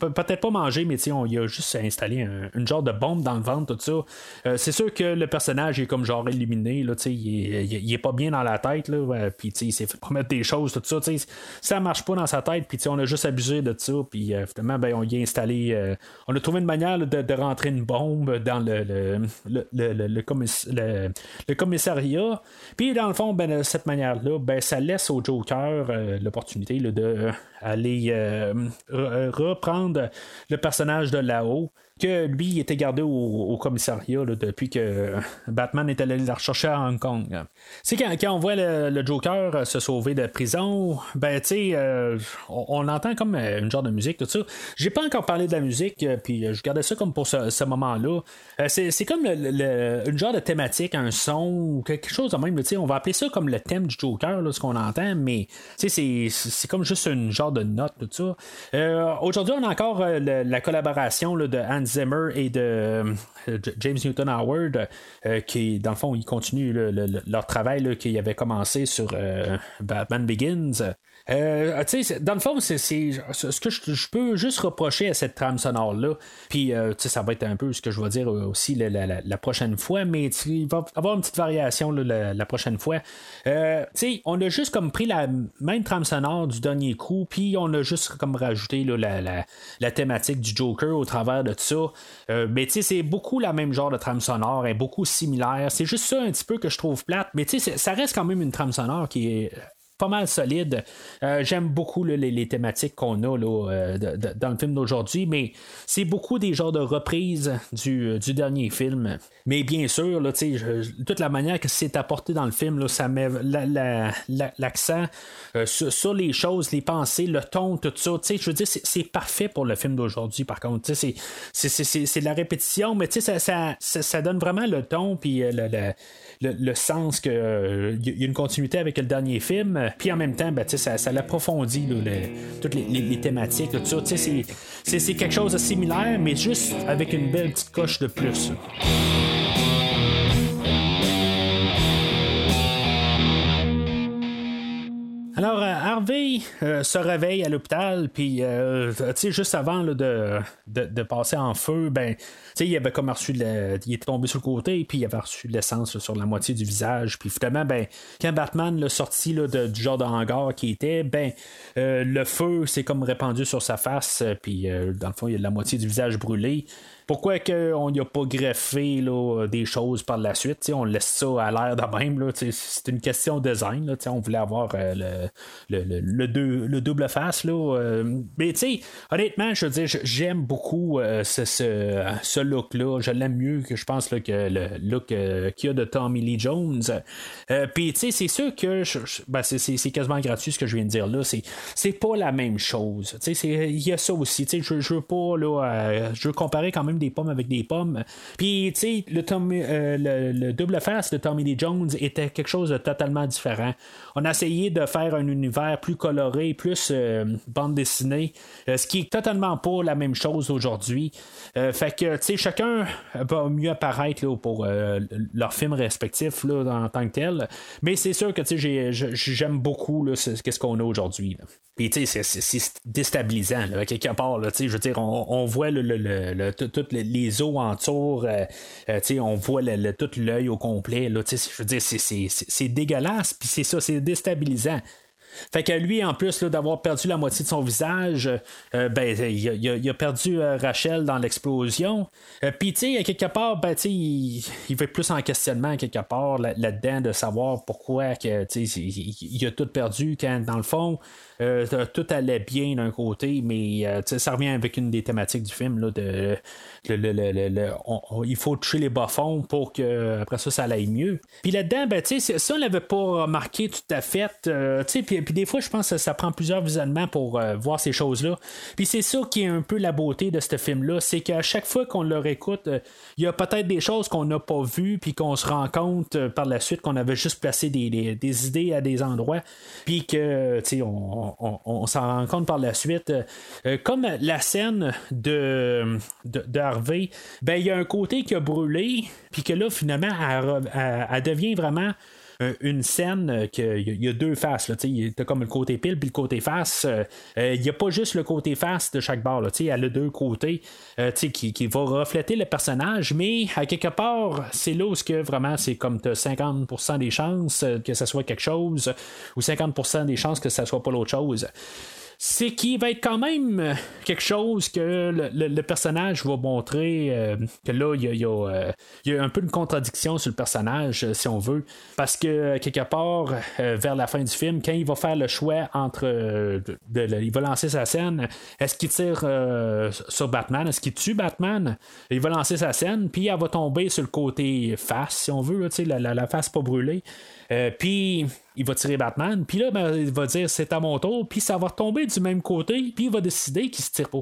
peut-être pas manger, mais on lui a juste installé une genre de bombe dans le ventre, tout ça. Euh, c'est sûr que le personnage est comme genre éliminé, là, il, il, est pas bien dans la tête, là, puis il s'est fait promettre des choses, tout ça. Ça marche pas dans sa tête, puis on a juste abusé de ça, puis finalement, ben, on y a installé. on a trouvé une manière de, rentrer une bombe dans le, le, le, le, le commissariat. Puis dans le fond, ben, de cette manière-là, ben, ça laisse au Joker euh, l'opportunité d'aller euh, euh, reprendre le personnage de là-haut que lui était gardé au, commissariat depuis que Batman est allé le rechercher à Hong Kong. C'est quand, quand, on voit le, Joker se sauver de prison, ben tu sais, euh, on, entend comme euh, une genre de musique, tout ça. J'ai pas encore parlé de la musique, euh, puis je gardais ça comme pour ce, moment-là. c'est, comme une genre de thématique, un son, ou quelque chose de même. On va appeler ça comme le thème du Joker, ce qu'on entend, mais c'est, c'est comme juste une genre de note, tout ça. aujourd'hui, on a encore la collaboration de Hans Zimmer et de euh, James Newton Howard, euh, qui, dans le fond, ils continuent leur travail qu'ils avaient commencé sur euh, Batman Begins. Euh, dans le fond, c'est ce que je, peux juste reprocher à cette trame sonore-là. Puis, euh, ça va être un peu ce que je vais dire aussi la, prochaine fois, mais il va avoir une petite variation la, prochaine fois. Euh, on a juste comme pris la même trame sonore du dernier coup, puis on a juste comme rajouté la, thématique du Joker au travers de ça. mais c'est beaucoup la même genre de trame sonore, est beaucoup similaire. C'est juste ça un petit peu que je trouve plate, mais ça reste quand même une trame sonore qui est pas mal solide. J'aime beaucoup les, thématiques qu'on a là, dans le film d'aujourd'hui, mais c'est beaucoup des genres de reprises du, dernier film. Mais bien sûr, là, toute la manière que c'est apporté dans le film, ça met l'accent sur, les choses, les pensées, le ton, tout ça. Je veux dire, c'est parfait pour le film d'aujourd'hui, par contre. C'est de la répétition, mais ça, ça, ça, donne vraiment le ton, puis le, le, sens qu'il euh, y a une continuité avec le dernier film, puis en même temps, ben, ça, ça l'approfondit toutes les, thématiques. c'est quelque chose de similaire, mais juste avec une belle petite coche de plus. Alors, euh, Harvey euh, se réveille à l'hôpital, puis, euh, tu sais, juste avant de, de, passer en feu, ben, tu sais, il avait comme reçu, le, il était tombé sur le côté, puis il avait reçu de l'essence sur la moitié du visage, puis finalement, ben, quand Batman l'a sorti là, du genre de hangar qui était, ben, le feu s'est comme répandu sur sa face, puis, dans le fond, il y a la moitié du visage brûlé. Pourquoi on n'y a pas greffé des choses par la suite? On laisse ça à l'air de même. C'est une question de design. on voulait avoir euh, le, le, double face. Là, euh. mais honnêtement, je veux dire, j'aime beaucoup euh, ce, ce, look-là. Je l'aime mieux que je pense que le look qu'il y a de Tommy Lee Jones. Puis c'est sûr que ben, c'est quasiment gratuit ce que je viens de dire là. C'est pas la même chose. Il y a ça aussi. Je, je veux pas là, je veux comparer quand même des pommes avec des pommes. Puis, tu sais, le, euh, le, double face de Tommy Lee Jones était quelque chose de totalement différent. On a essayé de faire un univers plus coloré, plus euh, bande dessinée, euh, ce qui est totalement pas la même chose aujourd'hui. Fait que, tu sais, chacun va mieux apparaître là, pour leur film respectif là, en tant que tel. Mais c'est sûr que, tu sais, j'aime beaucoup ce qu'on a aujourd'hui. Puis, tu sais, c'est déstabilisant, là, quelque part. Là, je veux dire, on, voit le, le, le, tout les os entour, euh, euh, on voit tout l'œil au complet. Là, je veux dire, c'est dégueulasse, puis c'est ça, c'est déstabilisant. Fait que lui, en plus d'avoir perdu la moitié de son visage, euh, ben, il, a, perdu Rachel dans l'explosion. Puis, tu sais, quelque part, ben, il, il fait plus en questionnement, quelque part, là-dedans, de savoir pourquoi que, il, il, a tout perdu quand, dans le fond, euh, tout allait bien d'un côté, mais euh, ça revient avec une des thématiques du film. Là, de, il faut toucher les bas fonds pour que après ça, ça aille mieux. Puis là-dedans, ben, ça, on l'avait pas remarqué tout à fait. Euh, puis, des fois, je pense que ça prend plusieurs visionnements pour voir ces choses-là. Puis c'est ça qui est un peu la beauté de ce film-là, c'est qu'à chaque fois qu'on le réécoute, il y a peut-être des choses qu'on n'a pas vues, puis qu'on se rend compte par la suite qu'on avait juste placé des, des, idées à des endroits, puis que, tu on, s'en rend compte par la suite. Euh, comme la scène de, Harvey, ben, il y a un côté qui a brûlé, puis que là, finalement, elle devient vraiment une scène qu'il y, a deux faces. Il y a comme le côté pile puis le côté face. Euh, il n'y a pas juste le côté face de chaque barre. Elle a deux côtés qui, qui va refléter le personnage, mais à quelque part, c'est là où que vraiment c'est comme tu as 50% des chances que ça soit quelque chose ou 50% des chances que ça soit pas l'autre chose c'est qu'il va être quand même euh, quelque chose que le, personnage va montrer euh, que là, il y, euh, a, un peu une contradiction sur le personnage, si on veut, parce que quelque part, vers la fin du film, quand il va faire le choix entre. il va lancer sa scène, est-ce qu'il tire sur Batman, est-ce qu'il tue Batman? Il va lancer sa scène, puis elle va tomber sur le côté face, si on veut, la, la, la face pas brûlée. puis il va tirer Batman, puis là, ben, il va dire c'est à mon tour, puis ça va tomber du même côté, puis il va décider qu'il se tire pas.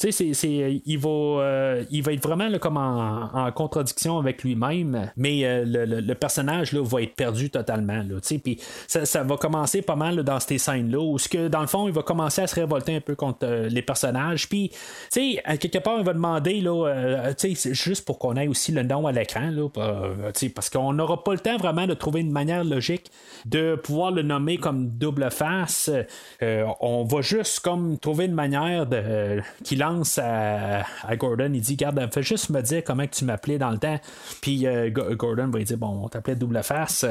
Tu sais, c'est, il, va, euh, il va être vraiment comme en, contradiction avec lui-même, mais euh, le, personnage là, va être perdu totalement. Là, puis ça, va commencer pas mal dans ces scènes-là, où que, dans le fond, il va commencer à se révolter un peu contre euh, les personnages. Puis, tu sais, quelque part, il va demander, là, juste pour qu'on ait aussi le nom à l'écran, là, parce qu'on n'aura pas le temps vraiment de trouver une manière logique de pouvoir le nommer comme double face. on va juste comme trouver une manière de, qu'il à, Gordon, il dit Garde, fais juste me dire comment tu m'appelais dans le temps. Puis euh, Gordon va dire Bon, on t'appelait double face.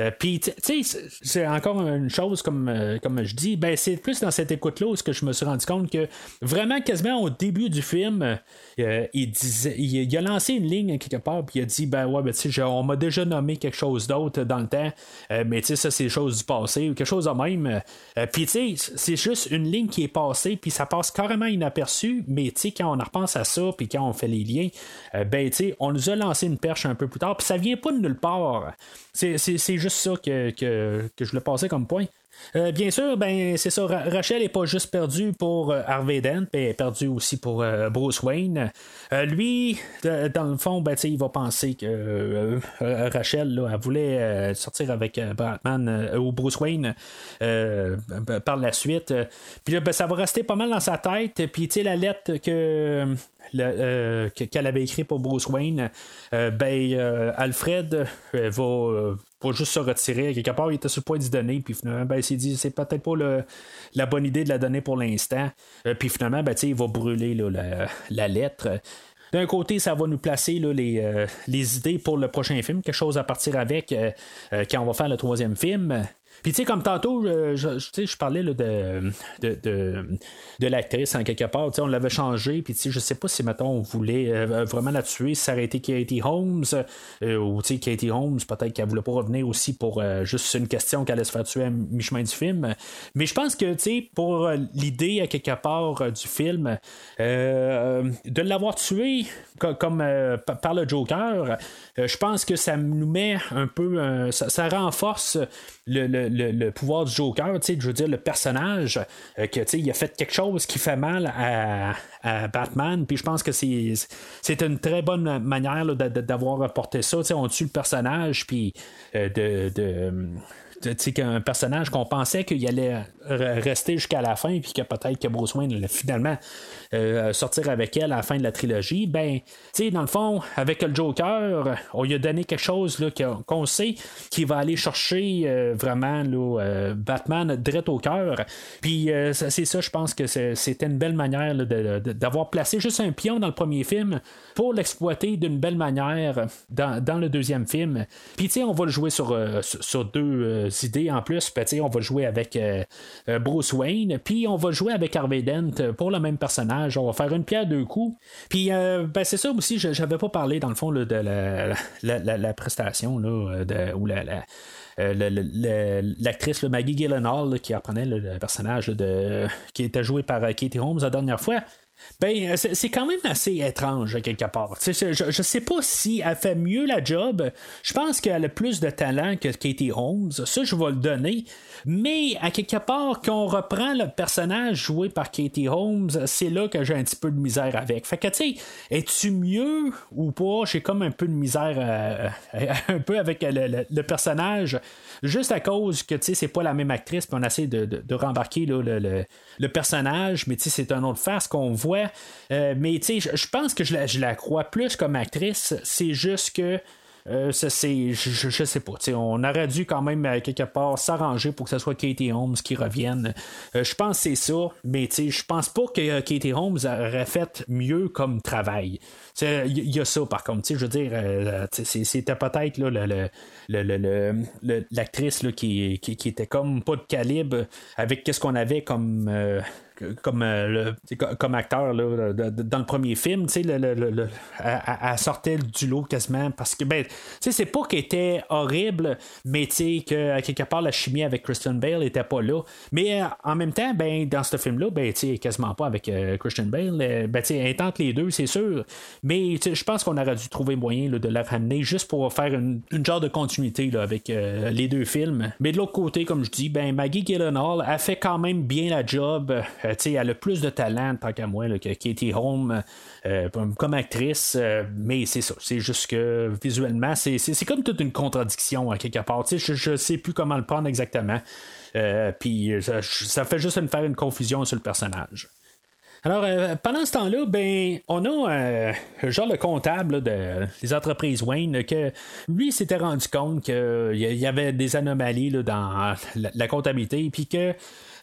Euh, puis, tu sais, c'est encore une chose, comme, euh, comme je dis, ben, c'est plus dans cette écoute-là où que je me suis rendu compte que vraiment, quasiment au début du film, il, disait, il, a lancé une ligne quelque part, puis il a dit Ben ouais, ben, tu sais, on m'a déjà nommé quelque chose d'autre dans le temps, mais tu sais, c'est des choses du passé ou quelque chose de même. Puis tu sais, c'est juste une ligne qui est passée, puis ça passe carrément inaperçu, mais tu sais, quand on repense à ça, puis quand on fait les liens, euh, ben tu sais, on nous a lancé une perche un peu plus tard, puis ça vient pas de nulle part. C'est, juste ça que, que, que je voulais passer comme point. Euh, bien sûr, ben c'est ça. Rachel n'est pas juste perdue pour euh, Harvey Dent, mais elle est perdue aussi pour euh, Bruce Wayne. lui, dans le fond, ben, il va penser que Rachel, là, elle voulait sortir avec Batman ou Bruce Wayne par la suite. Puis ben, ça va rester pas mal dans sa tête. Puis la lettre que qu'elle avait écrite pour Bruce Wayne, ben Alfred va pour juste se retirer. Quelque part, il était sur le point d'y donner, puis finalement, ben, il s'est dit, c'est peut-être pas la bonne idée de la donner pour l'instant. Euh, puis finalement, ben, il va brûler la, lettre. D'un côté, ça va nous placer les, euh, idées pour le prochain film, quelque chose à partir avec euh, quand on va faire le troisième film. Puis, tu sais, comme tantôt, je, je, je parlais de, de, de, l'actrice en quelque part. On l'avait changé. Puis, tu sais, je sais pas si, mettons, on voulait euh, vraiment la tuer, ça été Katie Holmes. Euh, ou, tu sais, Katie Holmes, peut-être qu'elle voulait pas revenir aussi pour euh, juste une question qu'elle allait se faire tuer à mi-chemin du film. Mais je pense que, tu sais, pour l'idée, à quelque part, du film, de l'avoir tué comme, par le Joker, je pense que ça nous met un peu. ça, renforce le le, pouvoir du Joker, je veux dire, le personnage, euh, que il a fait quelque chose qui fait mal à, Batman, puis je pense que c'est une très bonne manière d'avoir apporté ça. on tue le personnage, puis euh, de qu'un personnage qu'on pensait qu'il allait rester jusqu'à la fin, puis que peut-être que Bruce Wayne finalement euh, sortir avec elle à la fin de la trilogie, ben, tu sais, dans le fond, avec le Joker, on lui a donné quelque chose qu'on sait qui va aller chercher euh, vraiment là, euh, Batman direct au cœur. Puis c'est ça, je pense que c'était une belle manière d'avoir placé juste un pion dans le premier film pour l'exploiter d'une belle manière dans, le deuxième film. Puis, tu sais, on va le jouer sur, sur deux idées en plus. Ben, on va jouer avec euh, euh, Bruce Wayne, puis on va jouer avec Harvey Dent pour le même personnage. On va faire une pierre deux coups. Puis euh, ben, c'est ça aussi, j'avais pas parlé dans le fond de la, prestation là, de, ou la, l'actrice Maggie Gyllenhaal qui apprenait le, personnage de, qui était joué par Katie Holmes la dernière fois. Ben, c'est quand même assez étrange, quelque part. Je, je, sais pas si elle fait mieux la job. Je pense qu'elle a plus de talent que Katie Holmes. Ça, je vais le donner. Mais, à quelque part, quand on reprend le personnage joué par Katie Holmes, c'est là que j'ai un petit peu de misère avec. Fait que, tu sais, es-tu mieux ou pas? J'ai comme un peu de misère euh, un peu avec le, personnage, juste à cause que, tu sais, c'est pas la même actrice, puis on essaie de, rembarquer le, le, personnage, mais c'est un autre face qu'on voit euh, mais je pense que je je la crois plus comme actrice. C'est juste que. Euh, c'est, je, je, sais pas. On aurait dû quand même quelque part s'arranger pour que ce soit Katie Holmes qui revienne. Euh, je pense que c'est ça, mais je pense pas que Katie Holmes aurait fait mieux comme travail. Il y, a ça par contre. Je veux dire, c'était peut-être l'actrice qui, qui, qui, était comme pas de calibre avec ce qu'on avait comme comme, euh, comme acteur là, dans le premier film, tu sais, elle, sortait du lot quasiment parce que, ben, c'est pas qu'elle était horrible, mais que quelque part la chimie avec Christian Bale était pas là. Mais euh, en même temps, ben, dans ce film-là, ben, quasiment pas avec euh, Christian Bale. ben, tu sais, elle tente les deux, c'est sûr. Mais je pense qu'on aurait dû trouver moyen de la ramener juste pour faire une, genre de continuité avec les deux films. Mais de l'autre côté, comme je dis, ben, Maggie Gyllenhaal a fait quand même bien la job. Euh, elle a plus de talent, tant qu'à moi, que Katie Holmes euh, comme actrice, euh, mais c'est ça. C'est juste que visuellement, c'est, comme toute une contradiction à quelque part. Je, ne sais plus comment le prendre exactement. Puis ça, fait juste me faire une confusion sur le personnage. Alors, pendant ce temps-là, ben, on a genre le comptable des entreprises Wayne que lui s'était rendu compte qu'il y avait des anomalies dans la, la comptabilité, puis que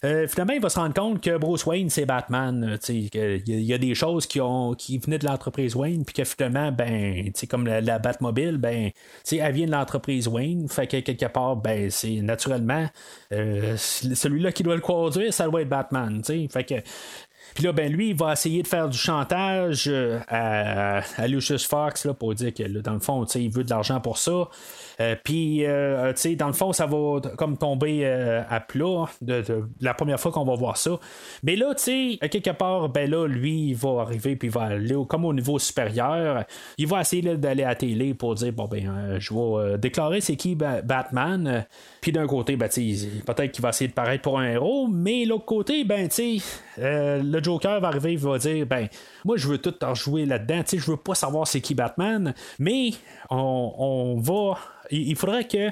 euh, finalement, il va se rendre compte que Bruce Wayne, c'est Batman. Il y a des choses qui, ont, qui venaient de l'entreprise Wayne, puis que finalement, ben, comme la, Batmobile, ben, elle vient de l'entreprise Wayne. Fait que quelque part, ben, c'est naturellement euh, celui-là qui doit le conduire, ça doit être Batman. Fait que Puis là, ben lui, il va essayer de faire du chantage à, à, Lucius Fox là, pour dire que dans le fond, il veut de l'argent pour ça. Euh, puis, euh, tu sais, dans le fond, ça va comme tomber euh, à plat de, la première fois qu'on va voir ça. Mais là, tu sais, quelque part, ben là, lui, il va arriver, puis il va aller comme au niveau supérieur. Il va essayer d'aller à la télé pour dire, bon, ben, je vais déclarer c'est qui Batman. Puis d'un côté, ben, peut-être qu'il va essayer de paraître pour un héros, mais l'autre côté, ben, tu le Joker va arriver, il va dire, ben, moi, je veux tout rejouer là-dedans. Tu sais, je veux pas savoir c'est qui Batman, mais on, on va il faudrait que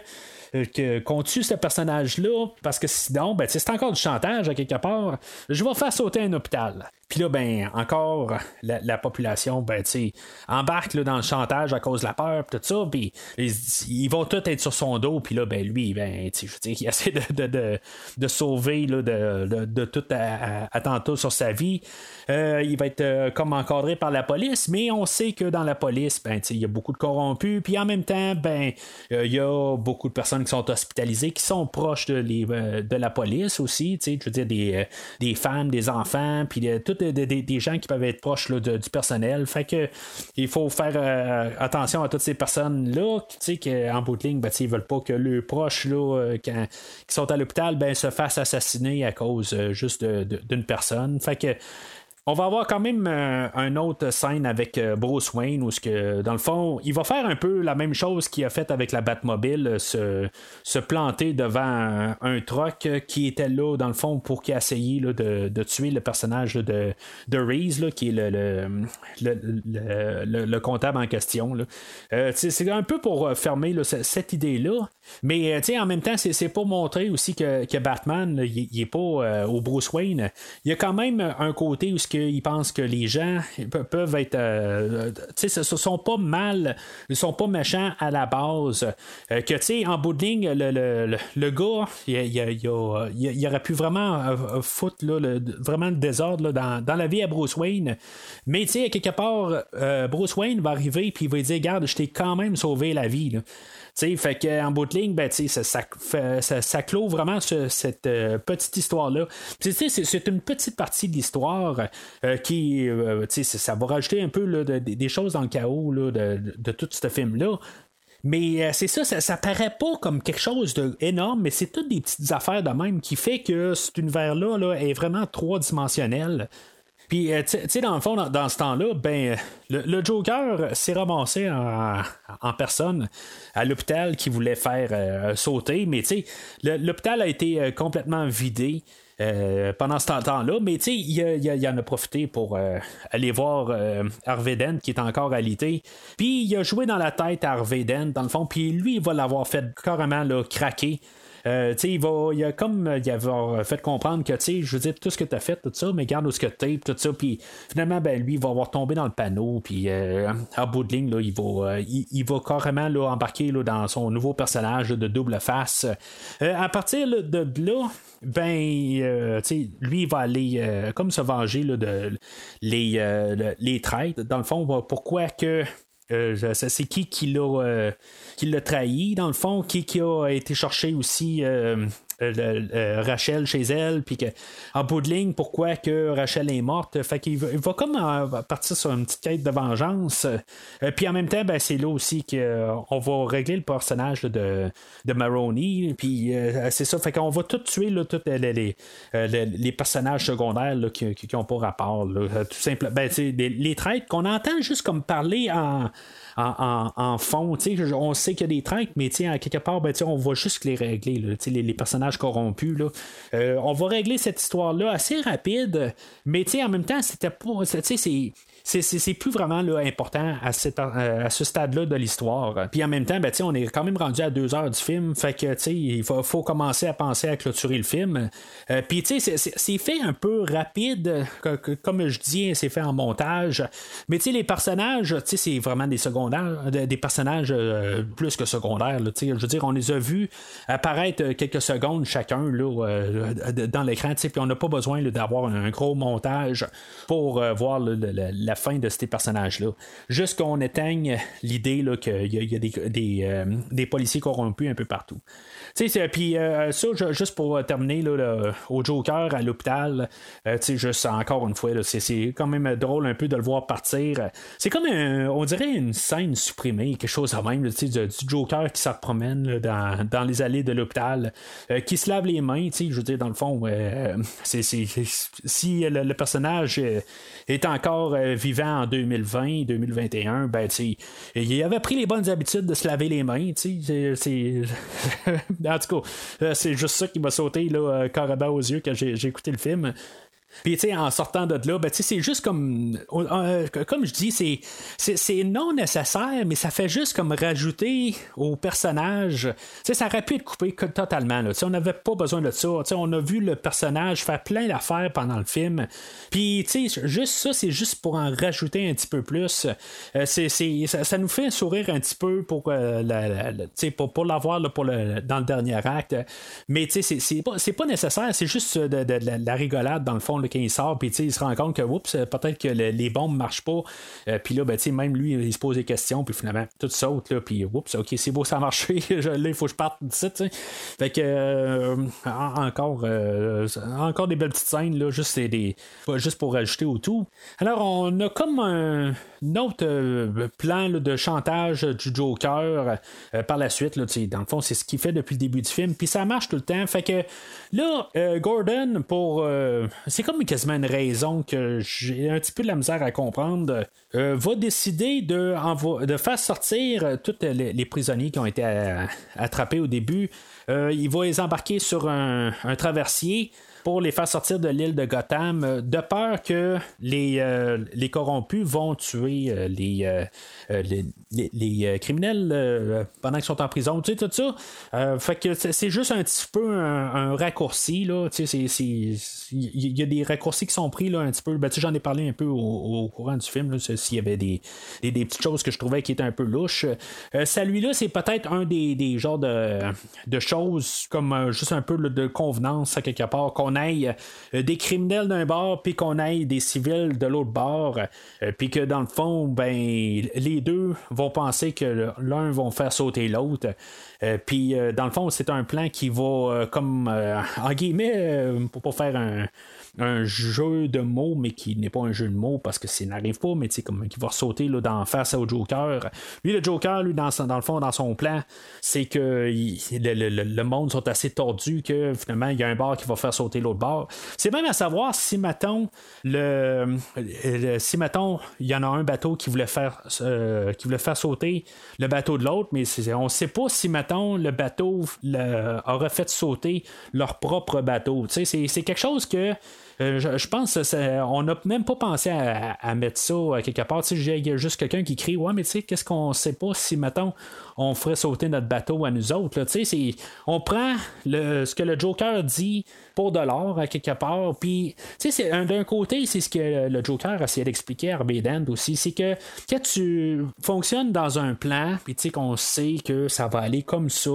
euh, qu'on tue ce personnage-là, parce que sinon, ben, c'est encore du chantage à quelque part. Je vais faire sauter un hôpital. Puis là, ben, encore, la, population, ben, tu embarque là, dans le chantage à cause de la peur, tout ça, puis ils, vont tous être sur son dos, puis là, ben, lui, ben, tu il essaie de, de, de, sauver là, de, de, tout attentat sur sa vie. Euh, il va être euh, comme encadré par la police, mais on sait que dans la police, ben, il y a beaucoup de corrompus, puis en même temps, ben, il y a beaucoup de personnes qui sont hospitalisées, qui sont proches de, les, euh, de la police aussi, je veux dire, des, des femmes, des enfants, puis tout des, gens qui peuvent être proches du personnel. Fait que il faut faire euh, attention à toutes ces personnes-là, sais, qu'en bout de ligne, ben, ils veulent pas que leurs proches là, euh, qui sont à l'hôpital ben, se fassent assassiner à cause euh, juste d'une personne. Fait que on va avoir quand même euh, une autre scène avec euh, Bruce Wayne où, que, dans le fond, il va faire un peu la même chose qu'il a fait avec la Batmobile, euh, se, se planter devant un, truck qui était là, dans le fond, pour qu'il essaye là, de, de, tuer le personnage de, de Reese, là, qui est le, le, le, comptable en question. c'est un peu pour fermer cette idée-là. Mais en même temps, c'est pour montrer aussi que, que Batman, il n'est pas au Bruce Wayne. Il y a quand même un côté où ce qu'ils pensent que les gens peuvent être. Euh, tu sais, ce sont pas mal, ils sont pas méchants à la base. Euh, que, tu sais, en bout de ligne, le, le, le gars, il, il, il, aurait pu vraiment euh, foutre là, vraiment le désordre dans, dans, la vie à Bruce Wayne. Mais, tu sais, quelque part, Bruce Wayne va arriver puis il va dire Garde, je t'ai quand même sauvé la vie. Là fait qu'en bout de ligne, ben, ça, ça, clôt vraiment cette euh, petite histoire-là. C'est une petite partie de l'histoire euh, qui, euh, ça va rajouter un peu des choses dans le chaos de, tout ce film-là. Mais c'est ça, ça, ça, paraît pas comme quelque chose d'énorme, mais c'est toutes des petites affaires de même qui fait que cet univers-là là, est vraiment trois-dimensionnel. Puis, euh, tu sais, dans le fond, dans, ce temps-là, ben, le, Joker s'est ramassé en, personne à l'hôpital qui voulait faire euh, sauter, mais tu sais, l'hôpital a été euh, complètement vidé. pendant ce temps-là, mais tu sais, il, en a profité pour aller voir Harvey Dent qui est encore à l'été. Puis il a joué dans la tête à Harvey Dent, dans le fond, puis lui, il va l'avoir fait carrément là, craquer. Euh, il, va, il a comme il avait fait comprendre que, je veux dire, tout ce que tu as fait, tout ça, mais garde où ce que tu tout ça. Puis finalement, ben, lui, il va avoir tombé dans le panneau. Puis euh, à bout de ligne, là, il, va, euh, il, va carrément là, embarquer là, dans son nouveau personnage de double face. à partir de là, ben, lui, il va aller comme se venger de les, les traites. Dans le fond, pourquoi que euh, c'est qui qui l'a euh, qui l'a trahi dans le fond? Qui, qui a été cherché aussi euh, euh, Rachel chez elle, puis en bout de ligne, pourquoi que Rachel est morte? Fait qu'il va, il va comme euh, partir sur une petite quête de vengeance. Euh, puis en même temps, ben, c'est là aussi qu'on va régler le personnage de, de Maroney. Puis c'est ça, fait qu'on va tout tuer tous les, les, personnages secondaires qui n'ont pas rapport. tout simplement. Ben, les, les qu'on entend juste comme parler en en, en, fond. On sait qu'il y a des traits, mais à quelque part, ben, on va juste les régler. les, les, personnages corrompus. Là. Euh, on va régler cette histoire-là assez rapide, mais en même temps, c'était pas. C'est c'est plus vraiment là, important à, euh, à ce stade-là de l'histoire. Puis en même temps, ben, on est quand même rendu à deux heures du film, fait que il faut, faut, commencer à penser à clôturer le film. Euh, puis c'est fait un peu rapide, comme je dis, c'est fait en montage. Mais les personnages, c'est vraiment des secondaires, des personnages euh, plus que secondaires. je veux dire, on les a vus apparaître quelques secondes secondes chacun là, dans l'écran, puis on n'a pas besoin d'avoir un, gros montage pour voir la fin de ces personnages-là. Juste qu'on éteigne l'idée qu'il y a, des, des, policiers corrompus un peu partout. Puis ça, juste pour terminer au Joker à l'hôpital, juste encore une fois, c'est quand même drôle un peu de le voir partir. C'est comme, on dirait, une scène supprimée, quelque chose de même, du, du Joker qui se promène dans, dans, les allées de l'hôpital, euh, qui se lave les mains, je veux dire, dans le fond, euh, si le, personnage est encore euh, vivant en 2020, 2021, ben, il avait pris les bonnes habitudes de se laver les mains, c'est, en tout cas, c'est juste ça qui m'a sauté là, carrément aux yeux quand j'ai écouté le film. Puis, tu sais, en sortant de là, ben, c'est juste comme. Euh, comme je dis, c'est, c'est, non nécessaire, mais ça fait juste comme rajouter au personnage. Tu ça aurait pu être coupé totalement. Là. On n'avait pas besoin de ça. Tu sais, on a vu le personnage faire plein d'affaires pendant le film. Puis, tu sais, juste ça, c'est juste pour en rajouter un petit peu plus. Euh, c'est, ça, nous fait sourire un petit peu pour, euh, pour, pour l'avoir dans le dernier acte. Mais, tu sais, c'est, pas, pas nécessaire. C'est juste de, la rigolade, dans le fond quand il sort, puis il se rend compte que oups, peut-être que les bombes marchent pas. Euh, puis là, ben, même lui, il se pose des questions, puis finalement, tout saute, là, puis oups, ok, c'est beau, ça a marché. là, il faut que je parte d'ici. Fait que, euh, encore, euh, encore des belles petites scènes, là, juste, des, juste pour rajouter au tout. Alors, on a comme un autre plan de chantage du Joker par la suite. Là, dans le fond, c'est ce qu'il fait depuis le début du film. Puis ça marche tout le temps. Fait que là, Gordon, pour. c'est comme quasiment une raison que j'ai un petit peu de la misère à comprendre, euh, va décider de, de faire sortir euh, tous les, prisonniers qui ont été euh, attrapés au début. il va les embarquer sur un, un traversier pour les faire sortir de l'île de Gotham, euh, de peur que les, euh, les corrompus vont tuer euh, les, les, criminels pendant qu'ils sont en prison, tu sais, tout ça. fait que c'est juste un petit peu un, raccourci, là, tu sais, il y a des raccourcis qui sont pris, là, un petit peu, ben, j'en ai parlé un peu au, courant du film, s'il y avait des, des, petites choses que je trouvais qui étaient un peu louches. Celui-là, c'est peut-être un des, des genres de, de choses comme juste un peu de convenance à quelque part qu'on aille euh, des criminels d'un bord, puis qu'on aille des civils de l'autre bord, euh, puis que dans le fond, ben, les deux vont penser que l'un va faire sauter l'autre. Euh, puis dans le fond, c'est un plan qui va comme en guillemets pour faire un, un jeu de mots, mais qui n'est pas un jeu de mots parce que ça n'arrive pas, mais comme qui va sauter face au Joker. Lui, le Joker, lui, dans, dans le fond, dans son plan, c'est que le, monde sont assez tordus que finalement, il y a un bar qui va faire sauter l'autre bar. C'est même à savoir si, mettons, le, si, mettons, il y en a un bateau qui voulait faire, euh, qui voulait faire sauter le bateau de l'autre, mais on ne sait pas si, mettons, le bateau aurait fait sauter leur propre bateau. C'est quelque chose que euh, je, pense on n'a même pas pensé à, mettre ça quelque part. Il y a juste quelqu'un qui crie Ouais, mais tu sais, qu'est-ce qu'on sait pas si, mettons, on ferait sauter notre bateau à nous autres. On prend le, ce que le Joker dit pour de l'or à quelque part. Puis, d'un côté, c'est ce que le Joker a essayé d'expliquer à Dent aussi. C'est que quand tu fonctionnes dans un plan, puis qu'on sait que ça va aller comme ça,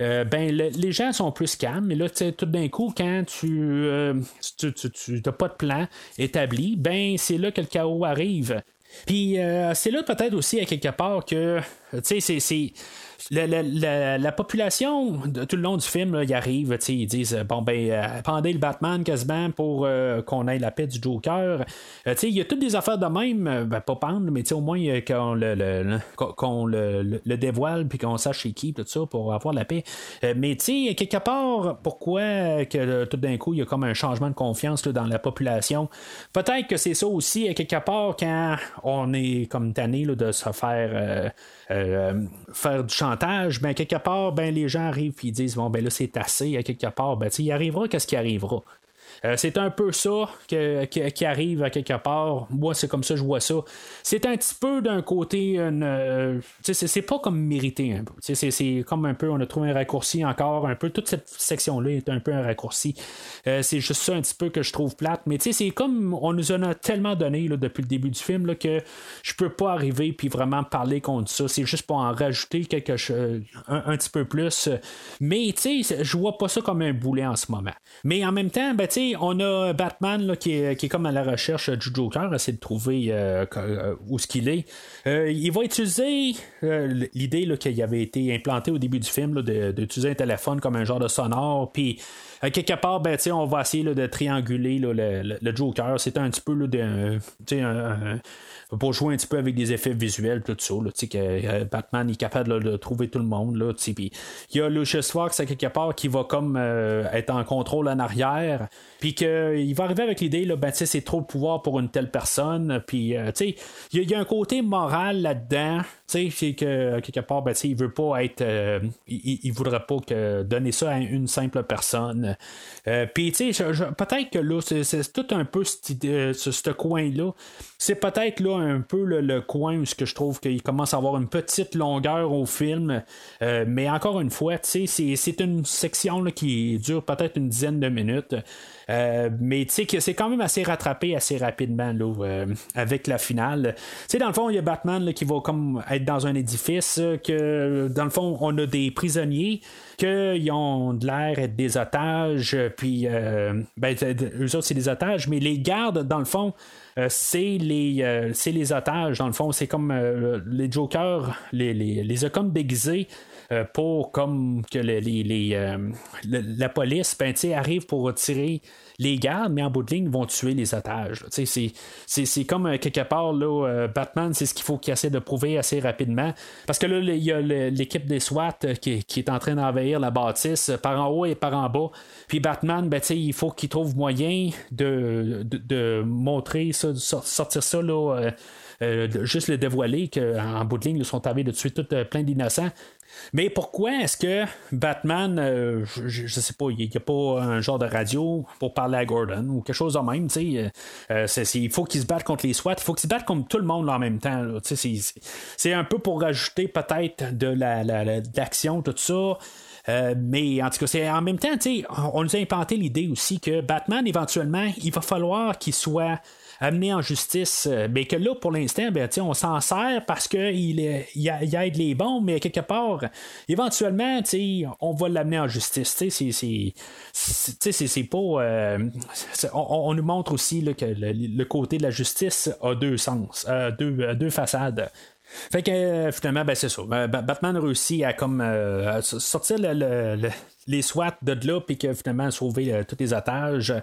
euh, ben les gens sont plus calmes. Mais là, tout d'un coup, quand tu n'as euh, pas de plan établi, ben c'est là que le chaos arrive. Puis euh, c'est là peut-être aussi à quelque part que, tu sais, c'est la, population, tout le long du film, ils arrivent, ils disent euh, bon, ben, euh, pendez le Batman quasiment pour euh, qu'on ait la paix du Joker. il y a toutes des affaires de même, ben, pas pendre, mais au moins qu'on le, le, le, dévoile puis qu'on sache chez qui, tout ça, pour avoir la paix. mais tu sais, quelque part, pourquoi que tout d'un coup, il y a comme un changement de confiance dans la population? Peut-être que c'est ça aussi, quelque part, quand on est comme tanné de se faire euh, faire du chantage, ben quelque part, ben les gens arrivent et disent bon ben là c'est assez, à quelque part, ben il arrivera qu'est-ce qui arrivera? Euh, c'est un peu ça que- qui arrive à quelque part. Moi, c'est comme ça je vois ça. C'est un petit peu d'un côté, euh, c'est, pas comme mérité un peu. C'est, comme un peu, on a trouvé un raccourci encore, un peu. Toute cette section-là est un peu un raccourci. Euh, c'est juste ça un petit peu que je trouve plate. Mais c'est comme on nous en a tellement donné là, depuis le début du film là, que je peux pas arriver puis vraiment parler contre ça. C'est juste pour en rajouter quelque chose, un, petit peu plus. Mais je vois pas ça comme un boulet en ce moment. Mais en même temps, ben, tu on a Batman là, qui, est, qui est comme à la recherche du Joker, essayer de trouver euh, euh, où ce qu'il est. Euh, il va utiliser l'idée là, qui avait été implantée au début du film d'utiliser un téléphone comme un genre de sonore. Puis quelque part, ben, on va essayer de trianguler le, le- le Joker. C'est un petit peu là, de, sais, un- pour jouer un petit peu avec des effets visuels, tout ça. Là, que euh, Batman est capable de trouver tout le monde. Il y a Lucius Fox à quelque part qui va comme euh, être en contrôle en arrière. Puis qu'il va arriver avec l'idée, ben, c'est trop de pouvoir pour une telle personne. Puis, euh, il y, a- un côté moral là-dedans. Que quelque part, ben, il veut pas être. il, il- voudrait pas que donner ça à une simple personne. Puis, peut-être que là, c'est, tout un peu ce, ce coin-là. C'est peut-être là un peu le, le coin où je trouve qu'il commence à avoir une petite longueur au film. Euh, mais encore une fois, c'est, une section là, qui dure peut-être une dizaine de minutes. Euh, mais tu sais c'est quand même assez rattrapé assez rapidement là, euh, avec la finale. Tu sais, dans le fond, il y a Batman là, qui va comme être dans un édifice, que dans le fond, on a des prisonniers qu'ils ont de l'air être des otages, puis ben, eux autres, c'est des otages, mais les gardes, dans le fond, c'est les, euh, les otages, dans le fond. C'est comme euh, les Jokers, les, les, les euh, pour comme que les, les- euh, la police ben, arrive pour tirer les gardes, mais en bout de ligne, ils vont tuer les otages. C'est, comme euh, quelque part, là, euh, Batman, c'est ce qu'il faut qu'il essaie de prouver assez rapidement. Parce que là, il y a l'équipe des SWAT euh, qui, qui est en train d'envahir la bâtisse euh, par en haut et par en bas. Puis Batman, ben, il faut qu'il trouve moyen de, de, de montrer ça, de sor- sortir ça là, euh, euh, juste le dévoiler qu'en bout de ligne, ils sont arrivés de tuer tout euh, plein d'innocents. Mais pourquoi est-ce que Batman, euh, je, je sais pas, il n'y a pas un genre de radio pour parler à Gordon ou quelque chose de même, tu sais, euh, euh, il faut qu'il se batte contre les SWAT, il faut qu'il se batte contre tout le monde en même temps, c'est- un peu pour rajouter peut-être de la, la- la- l'action, tout ça. Euh, mais en tout cas, c'est en même temps, tu sais, on nous a implanté l'idée aussi que Batman, éventuellement, il va falloir qu'il soit amené en justice. euh, Mais que là, pour l'instant, ben, on s'en sert parce qu'il il il aide les bons, mais quelque part, éventuellement, on va l'amener en justice. C'est- pas. euh, on, on nous montre aussi là, que le, le côté de la justice a deux sens, euh, deux, deux façades. Fait que finalement, ben, c'est ça. Ba- Batman réussit à comme sortir le- le- le- les SWAT de là, puis que finalement sauver tous les otages.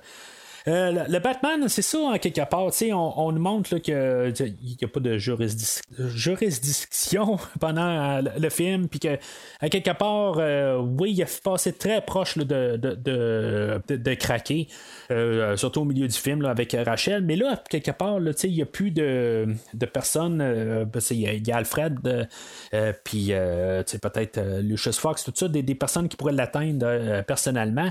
Euh, le, Batman, c'est ça, en quelque part. On, on nous montre qu'il n'y a pas de jurisdic- juridiction pendant euh, le, film, puis que à quelque part, euh, oui, il a passé très proche là, de, de, de- de craquer, euh, surtout au milieu du film avec Rachel. Mais là, quelque part, il n'y a plus de, de personnes. euh, a- il y a Alfred, euh, euh, puis euh, peut-être euh, Lucius Fox, tout ça, des, des personnes qui pourraient l'atteindre euh, personnellement.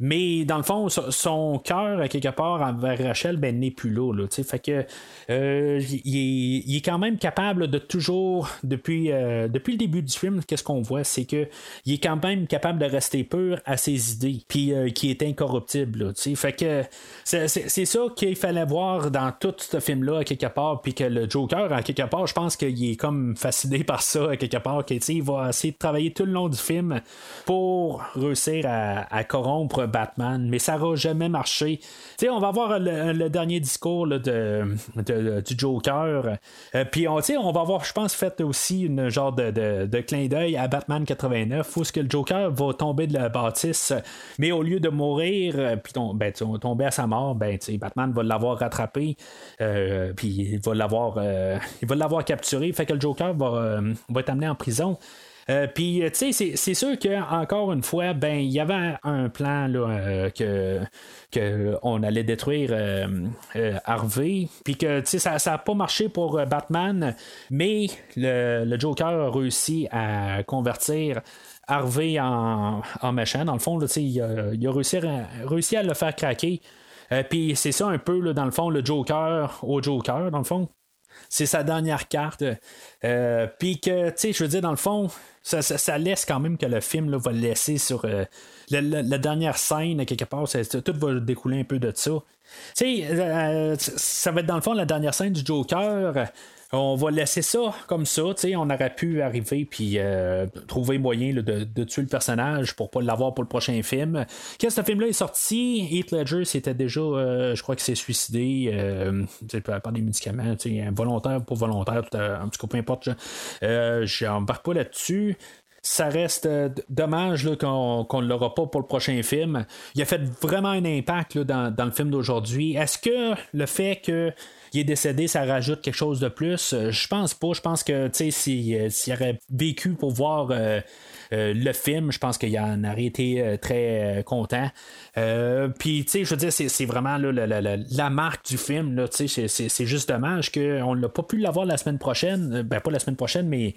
Mais dans le fond, so- son cœur, quelque part, envers Rachel, ben, n'est plus là. fait que euh, il, est, est quand même capable de toujours, depuis, euh, depuis le début du film, qu'est-ce qu'on voit, c'est que il est quand même capable de rester pur à ses idées, puis euh, qui est incorruptible. fait que c'est, ça qu'il fallait voir dans tout ce film-là, à quelque part, puis que le Joker, à quelque part, je pense qu'il est comme fasciné par ça, à quelque part, que, tu sais, il va essayer de travailler tout le long du film pour réussir à, corrompre Batman, mais ça n'aura jamais marché. On va voir le, dernier discours de, de- du Joker, Euh, puis on, on va avoir, je pense, fait aussi une genre de, de- clin d'œil à Batman 89, où ce que le Joker va tomber de la bâtisse, mais au lieu de mourir, euh, puis tom- ben, sais, tomber à sa mort, ben, Batman va l'avoir rattrapé, euh, puis il va l'avoir, euh, il va l'avoir capturé, fait que le Joker va, euh, va être amené en prison. Euh, Puis, tu sais, c'est- sûr que encore une fois, ben, il y avait un plan là, que, que on allait détruire Harvey, puis que tu sais, ça n'a pas marché pour Batman, mais le, le Joker a réussi à convertir Harvey en, en méchant. Dans le fond, il, a, il a réussi, à, à le faire craquer. Euh, Puis c'est ça un peu, là, dans le fond, le Joker au Joker, dans le fond. C'est sa dernière carte. Euh, Puis que, tu sais, je veux dire, dans le fond, ça, laisse quand même que le film là, va le laisser sur euh, la, dernière scène, quelque part. Tout va découler un peu de ça. Tu sais, ça va être dans le fond la dernière scène du Joker on va laisser ça comme ça. On aurait pu arriver puis euh, trouver moyen de, tuer le personnage pour pas l'avoir pour le prochain film. Quand ce film-là est sorti, Heath Ledger c'était déjà, euh, je crois qu'il s'est suicidé euh, par des médicaments, volontaire pour volontaire, en tout cas peu importe. Euh, J'embarque pas là-dessus ça reste dommage qu'on ne l'aura pas pour le prochain film. Il a fait vraiment un impact dans, le film d'aujourd'hui. Est-ce que le fait que il est décédé, ça rajoute quelque chose de plus. Euh, je pense pas. Je pense que s'il euh, s'il aurait vécu pour voir euh, le film, je pense qu'il en aurait été très content. Puis, je veux dire, c'est vraiment la, la, la, marque du film. C'est juste dommage qu'on n'a pas pu l'avoir la semaine prochaine. Ben, pas la semaine prochaine, mais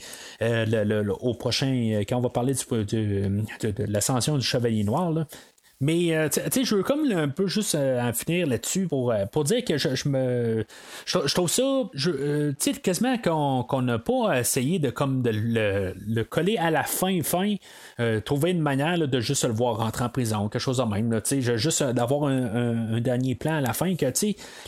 au prochain, quand on va parler de, de l'ascension du Chevalier Noir. Mais, euh, je veux comme un peu juste euh, en finir là-dessus pour, euh, pour dire que je, me. Je, trouve ça. quasiment qu'on n'a pas essayé de comme le, le, coller à la fin, fin, trouver une manière de juste le voir rentrer en prison, quelque chose de même. Juste d'avoir un, un, dernier plan à la fin que,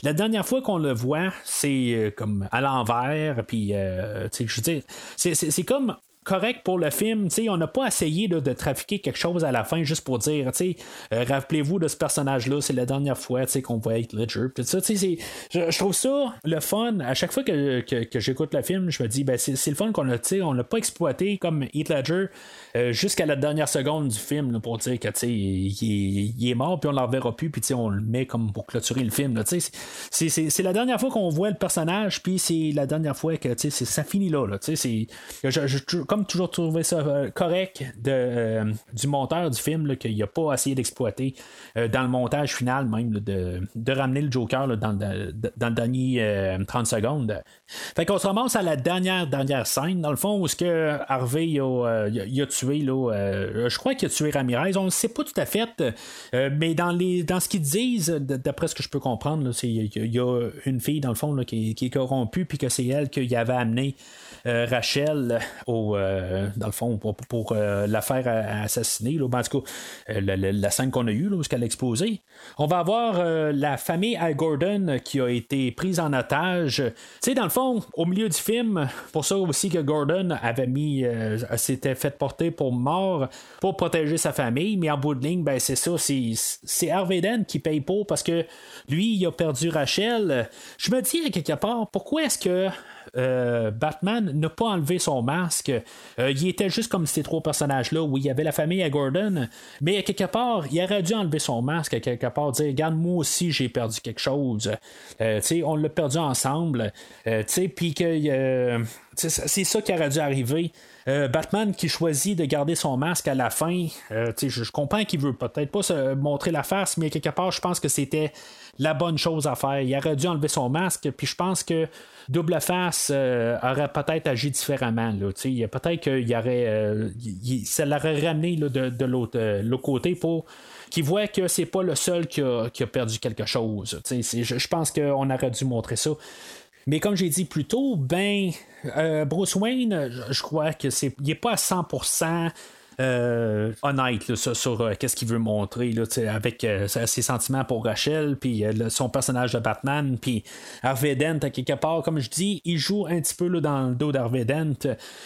la dernière fois qu'on le voit, c'est comme à l'envers, puis, je veux dire, c'est comme correct pour le film. sais on n'a pas essayé de trafiquer quelque chose à la fin juste pour dire, euh, rappelez-vous de ce personnage-là, c'est la dernière fois qu'on voit avec Ledger. Je, trouve ça le fun. À chaque fois que, que, j'écoute le film, je me dis, ben, c'est, le fun qu'on a, on l'a pas exploité comme Heath Ledger euh, jusqu'à la dernière seconde du film pour dire que il, il, est mort, puis on ne le reverra plus, puis on le met comme pour clôturer le film. C'est, la dernière fois qu'on voit le personnage, puis c'est la dernière fois que ça finit là. là je, je, comme toujours trouvé ça euh, correct de, euh, du monteur du film qu'il n'a pas essayé d'exploiter euh, dans le montage final même de, de, ramener le Joker dans, le, dans dernier 30 secondes. Fait qu'on se ramasse à la dernière dernière scène, dans le fond, où ce que Harvey a, il a, tué là, je crois qu'il a tué Ramirez, on ne sait pas tout à fait, mais dans les dans ce qu'ils disent, d'après ce que je peux comprendre, il y, a une fille dans le fond là, qui, est corrompue puis que c'est elle qui avait amené euh, Rachel euh, dans le fond pour, euh, la faire assassiner. Là. Ben, en tout cas, la, scène qu'on a eue, là, où elle a explosé. On va avoir la famille Al Gordon qui a été prise en otage. Tu sais, dans le fond, au milieu du film, pour ça aussi que Gordon avait mis, s'était fait porter pour mort pour protéger sa famille, mais en bout de ligne, ben, c'est ça, c'est Harvey Dent qui paye pour parce que lui, il a perdu Rachel. Je me dis quelque part, pourquoi est-ce que euh, Batman n'a pas enlevé son masque. Euh, il était juste comme ces trois personnages-là où il y avait la famille à Gordon, mais à quelque part, il aurait dû enlever son masque, à quelque part dire Regarde, moi aussi j'ai perdu quelque chose. Euh, on l'a perdu ensemble. Puis que c'est ça qui aurait dû arriver. Batman qui choisit de garder son masque à la fin, je, je, comprends qu'il veut peut-être pas se montrer la face, mais quelque part, je pense que c'était la bonne chose à faire. Il aurait dû enlever son masque, puis je pense que Double Face euh, aurait peut-être agi différemment. Peut-être qu'il aurait. Euh, ça l'aurait ramené de, euh, l'autre côté pour qu'il voit que c'est pas le seul qui a, perdu quelque chose. Je pense qu'on aurait dû montrer ça. Mais comme j'ai dit plus tôt, ben, Bruce Wayne, je, crois que c'est, il est pas à 100% euh, honnête sur, euh, qu'est-ce qu'il veut montrer là, avec euh, ses sentiments pour Rachel, puis son personnage de Batman, puis Harvey Dent, à quelque part, comme je dis, il joue un petit peu là, dans le dos d'Harvey Dent,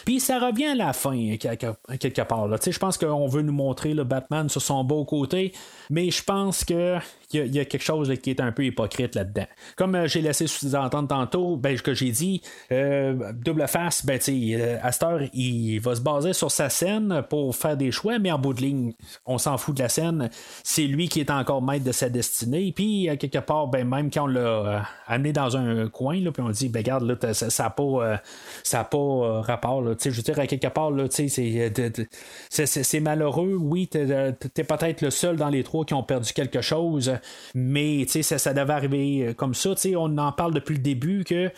puis ça revient à la fin, quelque part. Je pense qu'on veut nous montrer le Batman sur son beau côté, mais je pense que il y, a quelque chose qui est un peu hypocrite là-dedans. Comme j'ai laissé sous-entendre tantôt, ben, que j'ai dit, double face, ben, euh, Astor, il va se baser sur sa scène pour faire des choix, mais en bout de ligne, on s'en fout de la scène. C'est lui qui est encore maître de sa destinée. Puis, quelque part, ben, même quand on l'a euh, amené dans un coin, là, puis on dit, ben, regarde, là, ça n'a pas, euh, ça pas euh, rapport. Là, je veux dire, à quelque part, c'est malheureux. Oui, tu es, peut-être le seul dans les trois qui ont perdu quelque chose. Mais ça, ça devait arriver comme ça. On en parle depuis le début que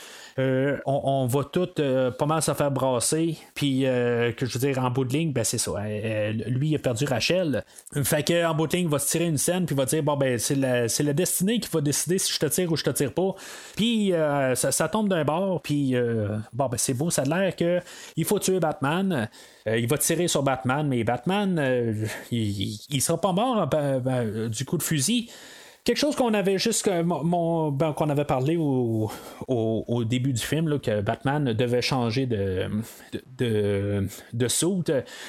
on, va tout pas mal se faire brasser, puis que je veux dire, en bout de ligne, ben c'est ça. lui, a perdu Rachel. Fait que en bout de ligne, il va se tirer une scène, puis il va dire Bon, ben, c'est la, la destinée qui va décider si je te tire ou je te tire pas. Puis ça, tombe d'un bord, puis bon, ben, c'est beau, ça a l'air que il faut tuer Batman. Euh, il va tirer sur Batman, mais Batman, euh, il, il, sera pas mort ben, ben, du coup de fusil. Quelque chose qu'on avait juste mon, ben, qu'on avait parlé au, au, début du film là, que Batman devait changer de de, de, suit.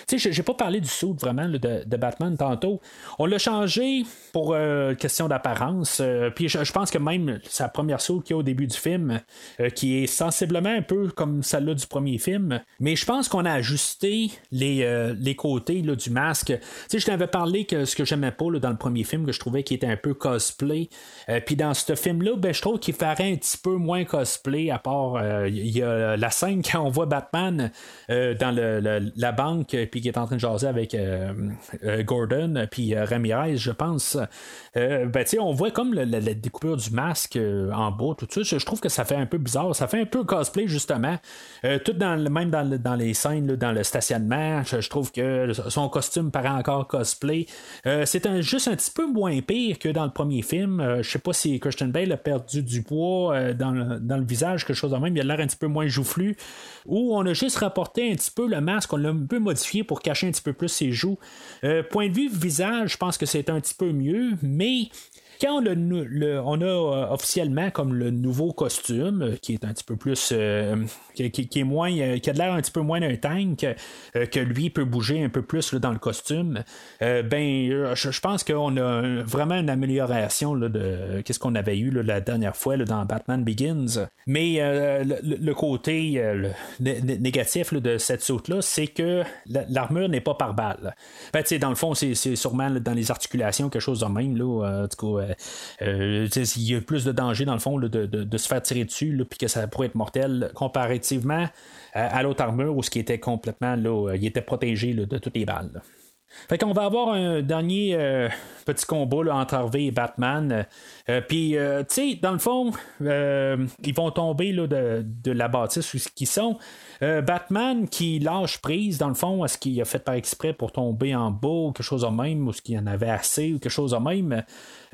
Tu sais, j'ai pas parlé du suit vraiment de, Batman tantôt. On l'a changé pour euh, question d'apparence. Euh, puis je, pense que même sa première suit qu'il y a au début du film, euh, qui est sensiblement un peu comme celle-là du premier film. Mais je pense qu'on a ajusté les, les côtés là, du masque. Tu sais, je t'avais parlé que ce que j'aimais pas dans le premier film, que je trouvais qu'il était un peu cosy cosplay. Euh, puis dans ce film-là, ben, je trouve qu'il ferait un petit peu moins cosplay, à part il euh, y a la scène quand on voit Batman euh, dans la banque, puis qui est en train de jaser avec Gordon, puis Ramirez, je pense. ben, on voit comme la, découpure du masque en bas, tout ça. Je, trouve que ça fait un peu bizarre. Ça fait un peu cosplay, justement. tout dans le, même dans, les scènes, dans le stationnement, je, trouve que son costume paraît encore cosplay. c'est juste un petit peu moins pire que dans le premier film. Euh, je sais pas si Christian Bale a perdu du poids euh, dans, le, visage, quelque chose de même. Il a l'air un petit peu moins joufflu. Ou on a juste rapporté un petit peu le masque, on l'a un peu modifié pour cacher un petit peu plus ses joues. Euh, point de vue visage, je pense que c'est un petit peu mieux, mais quand on, a euh, officiellement comme le nouveau costume, euh, qui est un petit peu plus. Euh, qui, est moins. qui a l'air un petit peu moins d'un tank, que lui peut bouger un peu plus dans le costume, ben, je, pense qu'on a vraiment une amélioration de ce qu'on avait eu la dernière fois dans Batman Begins. Mais le, côté négatif de cette saute-là, c'est que l'armure n'est pas par balle. Ben, dans le fond, c'est sûrement dans les articulations, quelque chose de même. Là, du coup, il y a plus de danger dans le fond de, se faire tirer dessus, puis que ça pourrait être mortel comparativement à, l'autre armure où ce qui était complètement là, il était protégé de toutes les balles. Fait qu'on va avoir un dernier euh, petit combat entre Harvey et Batman. Puis, tu sais, dans le fond, ils vont tomber là, de, la bâtisse où ils sont. Batman qui lâche prise, dans le fond, est-ce qu'il a fait par exprès pour tomber en bas ou quelque chose de même, ou est-ce qu'il en avait assez ou quelque chose de même.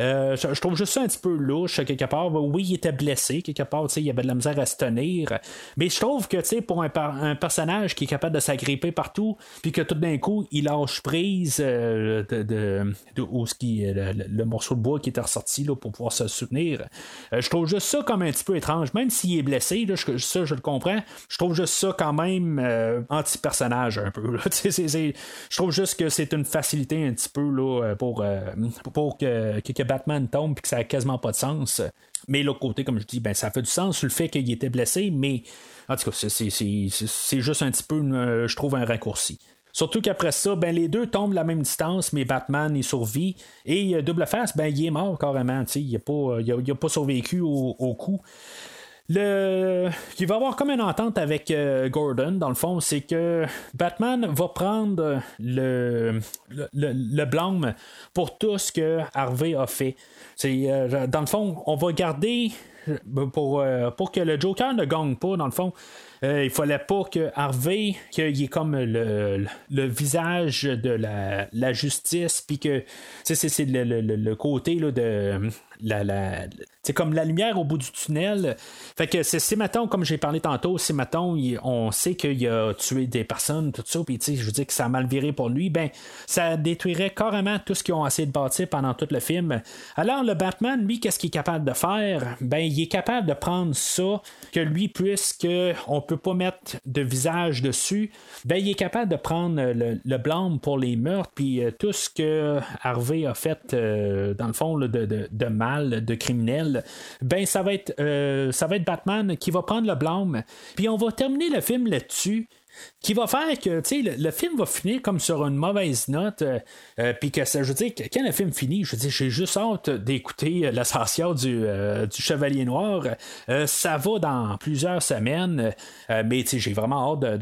Euh, je, trouve juste ça un petit peu louche, quelque part. Oui, il était blessé, quelque part, il avait de la misère à se tenir. Mais je trouve que pour un, un, personnage qui est capable de s'agripper partout, puis que tout d'un coup, il lâche prise euh, de, de, ce qui, le, le, morceau de bois qui était ressorti là, pour pouvoir se soutenir. Euh, je trouve juste ça comme un petit peu étrange. Même s'il est blessé, là, je, ça, je le comprends. Je trouve juste ça quand même anti-personnage un peu. je trouve juste que c'est une facilité un petit peu là, pour, pour que, que Batman tombe et que ça a quasiment pas de sens. Mais l'autre côté, comme je dis, ben, ça fait du sens sur le fait qu'il était blessé, mais en tout cas, c'est juste un petit peu, euh, je trouve, un raccourci. Surtout qu'après ça, ben, les deux tombent la même distance, mais Batman, il survit. Et Double Face, ben, il est mort carrément. Il n'a pas, a, pas survécu au, coup. Il va avoir comme une entente avec euh, Gordon, dans le fond, c'est que Batman va prendre le, le, blâme pour tout ce que Harvey a fait. C'est, euh, dans le fond, on va garder euh, pour, pour que le Joker ne gagne pas, dans le fond, il fallait pas que Harvey, qu'il ait comme le, le, visage de la, la justice, puis que c'est, le, le, côté là, de la, c'est comme la lumière au bout du tunnel. Fait que c'est, mettons, comme j'ai parlé tantôt, c'est mettons, on sait qu'il a tué des personnes, tout ça, puis je veux dire que ça a mal viré pour lui, ben, ça détruirait carrément tout ce qu'ils ont essayé de bâtir pendant tout le film. Alors, le Batman, lui, qu'est-ce qu'il est capable de faire? Ben, il est capable de prendre ça, que lui, puisque on peut pas mettre de visage dessus, ben, il est capable de prendre le, le blâme pour les meurtres, puis euh, tout ce que Harvey a fait, euh, dans le fond, de, de, de mal, de criminel ben ça va être euh, ça va être Batman qui va prendre le blâme. Puis on va terminer le film là-dessus. Qui va faire que le, le film va finir comme sur une mauvaise note. Puis que ça, je veux dire, quand le film finit, je dire, j'ai juste hâte d'écouter l'ascension du, du Chevalier Noir. ça va dans plusieurs semaines, mais j'ai vraiment hâte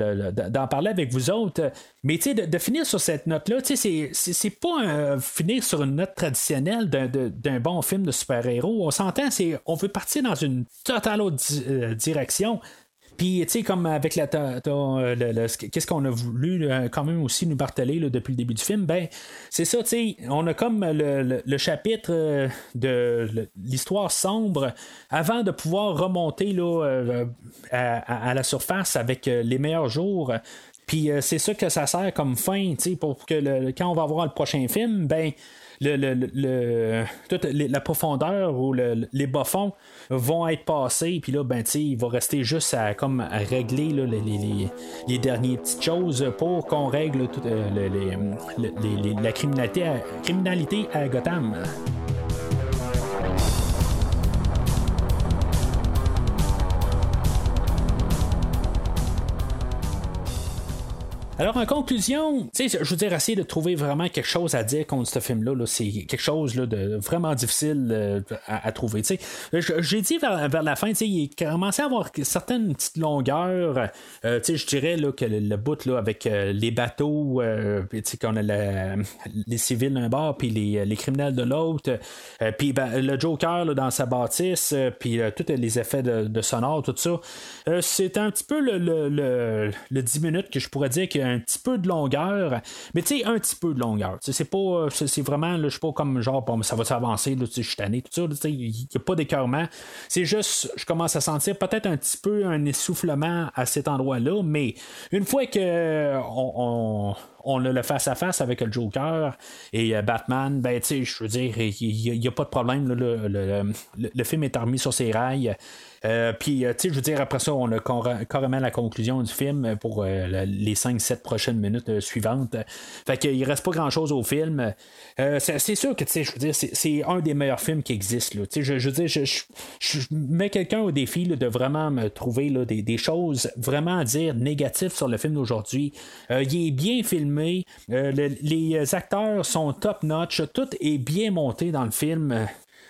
d'en parler avec vous autres. Mais de, finir sur cette note-là, c'est pas finir sur une note traditionnelle d'un bon film de super-héros. On s'entend, c'est on veut partir dans une totale autre direction. Puis, tu sais, comme avec la. Qu'est-ce qu'on a voulu quand même aussi nous marteler depuis le début du film? Ben, c'est ça, tu sais, on a comme le, chapitre de l'histoire sombre avant de pouvoir remonter là, à, la surface avec les meilleurs jours. Puis, c'est ça que ça sert comme fin, tu sais, pour que quand on va voir le prochain film, ben le, toute la profondeur ou les bas-fonds vont être passés, puis là, ben, il va rester juste à, comme, régler les, les, dernières petites choses pour qu'on règle toute, euh, la criminalité criminalité à Gotham. Alors, en conclusion, je veux dire, essayer de trouver vraiment quelque chose à dire contre ce film-là, -là, c'est quelque chose là, de vraiment difficile euh, à, trouver. J'ai dit vers, la fin, il commençait à avoir certaines petites longueurs. Euh, je dirais que le, bout là, avec euh, les bateaux, qu'on a les civils d'un bord, puis les, criminels de l'autre, puis ben, le Joker dans sa bâtisse, puis tous les effets de, sonore, tout ça. c'est un petit peu le, le, le, 10 minutes que je pourrais dire a un petit peu de longueur, mais tu sais, un petit peu de longueur. C'est pas, c'est vraiment, je suis pas comme genre, bon, ça va s'avancer, je suis tanné, tout ça, il n'y a pas d'écœurement. C'est juste, je commence à sentir peut-être un petit peu un essoufflement à cet endroit-là, mais une fois que on, on a le face-à-face avec le Joker et euh, Batman, ben, tu sais, je veux dire, il n'y a, pas de problème. le, le, film est remis sur ses rails. Euh, puis, euh, tu sais, je veux dire, après ça, on a carrément la conclusion du film pour les 5-7 prochaines minutes suivantes. Fait qu'il reste pas grand-chose au film. c'est sûr que, tu sais, je veux dire, c'est un des meilleurs films qui existent. Sais, je, veux dire, je, mets quelqu'un au défi de vraiment me trouver là, des, choses vraiment à dire négatives sur le film d'aujourd'hui. il est bien filmé. Les acteurs sont top-notch. Tout est bien monté dans le film.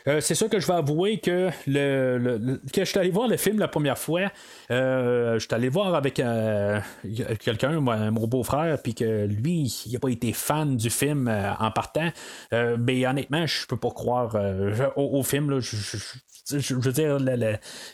Euh, c'est sûr que je vais avouer que le, je suis allé voir le film la première fois. Euh, je suis allé voir avec euh, quelqu'un, mon beau-frère, puis que lui, il n'a pas été fan du film en partant. mais honnêtement, je peux pas croire au, film. Là, veux dire,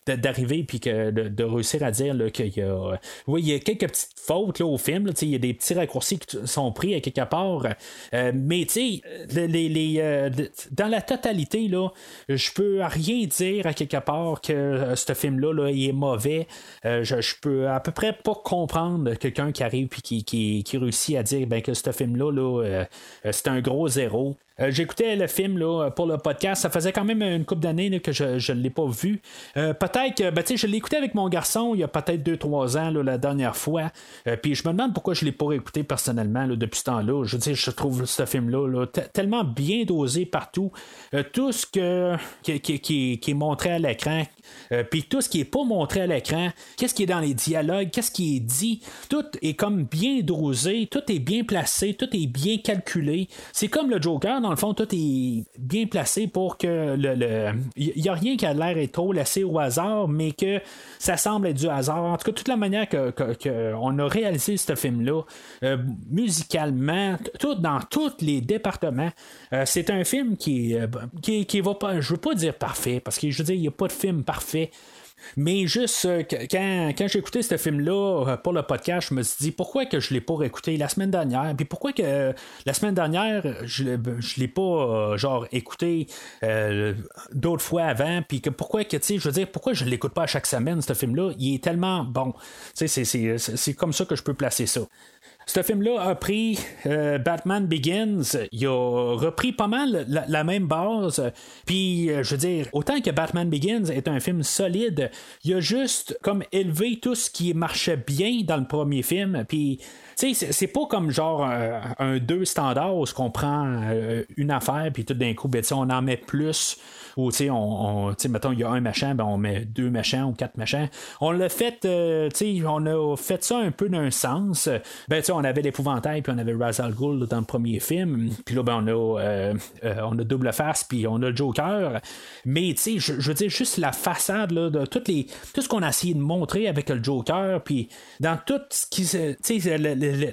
d'arriver puis que de, réussir à dire qu'il y a. Oui, il y a quelques petites fautes là, au film. il y a des petits raccourcis qui sont pris à quelque part. mais tu sais, les, dans la totalité, là, je peux rien dire à quelque part que euh, ce film-là là, il est mauvais. Euh, je, peux à peu près pas comprendre quelqu'un qui arrive et qui, qui, réussit à dire ben, que ce film-là, là, euh, c'est un gros zéro. Euh, j'écoutais le film là, pour le podcast. Ça faisait quand même une couple d'années que je ne l'ai pas vu. Euh, peut-être que ben, je l'ai écouté avec mon garçon il y a peut-être 2-3 ans la dernière fois. Euh, puis je me demande pourquoi je ne l'ai pas écouté personnellement depuis ce temps-là. Je veux je trouve ce film-là tellement bien dosé partout. tout ce que, qui, est montré à l'écran, puis tout ce qui n'est pas montré à l'écran, qu'est-ce qui est dans les dialogues, qu'est-ce qui est dit, tout est comme bien dosé, tout est bien placé, tout est bien calculé. C'est comme le Joker dans le fond, tout est bien placé pour que le. Il n'y a rien qui a l'air trop laissé au hasard, mais que ça semble être du hasard. En tout cas, toute la manière qu'on que, a réalisé ce film-là, euh, musicalement, tout, dans tous les départements, euh, c'est un film qui, euh, qui, qui va pas. Je veux pas dire parfait, parce que je veux dire, il n'y a pas de film parfait. Mais juste euh, quand, quand j'ai écouté ce film-là euh, pour le podcast, je me suis dit pourquoi que je l'ai pas réécouté la semaine dernière, puis pourquoi que la semaine dernière je ne l'ai pas euh, genre écouté d'autres fois avant, puis que pourquoi que tu je veux dire pourquoi je l'écoute pas à chaque semaine ce film-là, il est tellement bon, c'est comme ça que je peux placer ça. Ce film-là a pris Batman Begins, il a repris pas mal la, même base. Puis, je veux dire, autant que Batman Begins est un film solide, il a juste comme élevé tout ce qui marchait bien dans le premier film. Puis, sais, c'est pas comme genre un, deux standard où on prend une affaire, puis tout d'un coup, ben, on en met plus ou tu sais, on, mettons, il y a un machin, ben, on met deux machins ou quatre machins. On l'a fait, euh, tu sais, on a fait ça un peu d'un sens. Ben, tu sais, on avait l'épouvantail, puis on avait Razal Gould dans le premier film. Puis là, ben, on a, euh, euh, on a Double Face, puis on a le Joker. Mais, tu sais, je, veux dire, juste la façade, là, de toutes les, tout ce qu'on a essayé de montrer avec le Joker, puis dans tout ce qui tu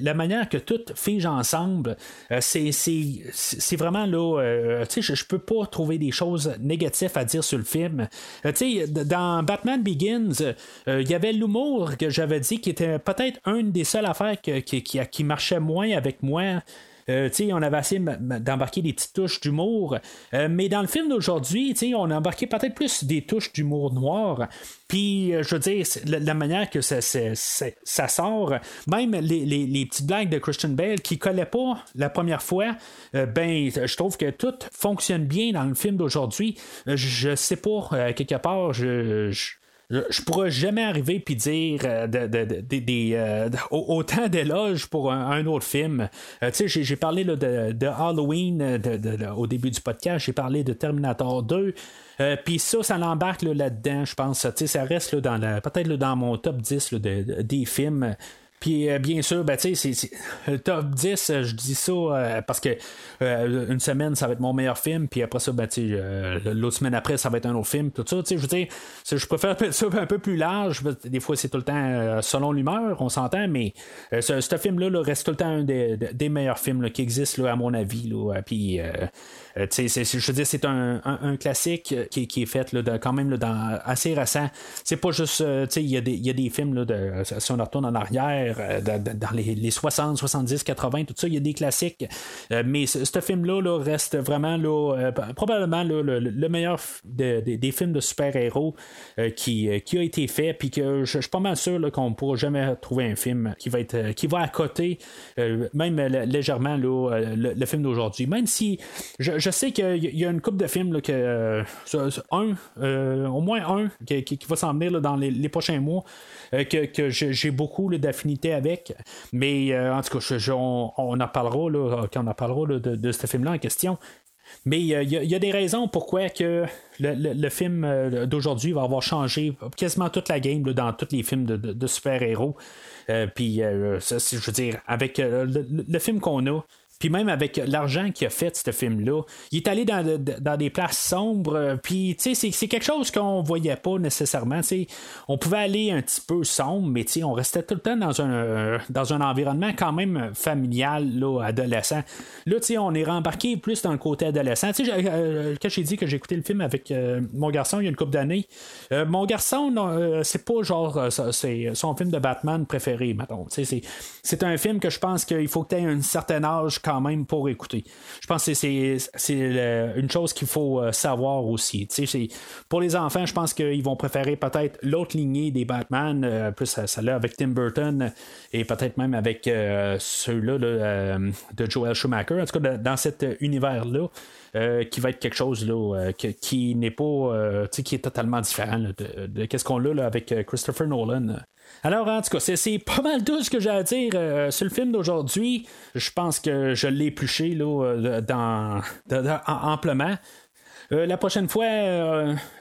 la, manière que tout fige ensemble, c'est, c'est, vraiment là, tu sais, je, peux pas trouver des choses négatives à dire sur le film. Euh, dans Batman Begins, euh, il y avait l'humour que j'avais dit qui était peut-être une des seules affaires qui, qui, marchait moins avec moi. Euh, on avait essayé d'embarquer des petites touches d'humour. mais dans le film d'aujourd'hui, on a embarqué peut-être plus des touches d'humour noir. Puis, je veux dire, la, manière que ça, ça, sort, même les, petites blagues de Christian Bale qui collaient pas la première fois, ben, je trouve que tout fonctionne bien dans le film d'aujourd'hui. je sais pas, quelque part, je, pourrais jamais arriver puis dire euh, de, euh, autant d'éloges pour un, autre film. Euh, tu sais, j'ai parlé de, Halloween au début du podcast, j'ai parlé de Terminator 2. puis ça, ça l'embarque là-dedans, je pense. Ça reste peut-être dans mon top 10 des films puis euh, bien sûr, ben, tu sais, le top 10, euh, je dis ça euh, parce que une semaine, ça va être mon meilleur film, puis après ça, ben, l'autre semaine après, ça va être un autre film, tout ça. Tu sais, je veux dire, je préfère ça un peu plus large. Des fois, c'est tout le temps selon l'humeur, on s'entend, mais ce, film-là reste tout le temps un des, meilleurs films qui existent, à mon avis. Là, puis euh, je veux dire, c'est un, classique euh, qui, est fait là, quand même là, dans, assez récent. C'est pas juste, euh, il y, a des films, là, de, si on retourne en arrière, dans les, 60, 70, 80, tout ça, il y a des classiques. mais ce, film-là reste vraiment là, probablement le, meilleur des films de super-héros qui, qui a été fait, puis que je, suis pas mal sûr qu'on ne pourra jamais trouver un film qui va être qui va à côté, même légèrement le, film d'aujourd'hui. Même si je, je sais qu'il y a une coupe de films que euh, un, euh, au moins un qui, va s'en venir dans les, prochains mois euh, que, j'ai beaucoup d'affinité avec. Mais en tout cas, on, en parlera là, quand on en parlera de, ce film-là en question. Mais il y, a des raisons pourquoi que le, film d'aujourd'hui va avoir changé quasiment toute la game dans tous les films de, super-héros. Puis, je veux dire, avec le film qu'on a, puis même avec l'argent qu'il a fait, ce film-là, il est allé dans, dans des places sombres. Euh, puis, tu sais, c'est quelque chose qu'on voyait pas nécessairement. on pouvait aller un petit peu sombre, mais on restait tout le temps dans un, dans un environnement quand même familial, adolescent. Là, tu sais, on est rembarqué plus dans le côté adolescent. Tu sais, euh, quand j'ai dit que j'ai écouté le film avec euh, mon garçon il y a une couple d'années, mon garçon, c'est pas genre c'est son film de Batman préféré, C'est un film que je pense qu'il faut que tu aies un certain âge quand même pour écouter. Je pense que c'est une chose qu'il faut euh, savoir aussi. Pour les enfants, je pense qu'ils vont préférer peut-être l'autre lignée des Batman, euh, plus celle-là avec Tim Burton et peut-être même avec euh, ceux-là de Joel Schumacher. En tout cas, dans cet univers-là. Qui va être quelque chose là, qui, n'est pas qui est totalement différent de, ce qu'on a là, avec Christopher Nolan. Alors, en tout cas, c'est pas mal tout ce que j'ai à dire euh, sur le film d'aujourd'hui. Je pense que je l'ai épluché là, euh, dans, amplement. Euh, la prochaine fois,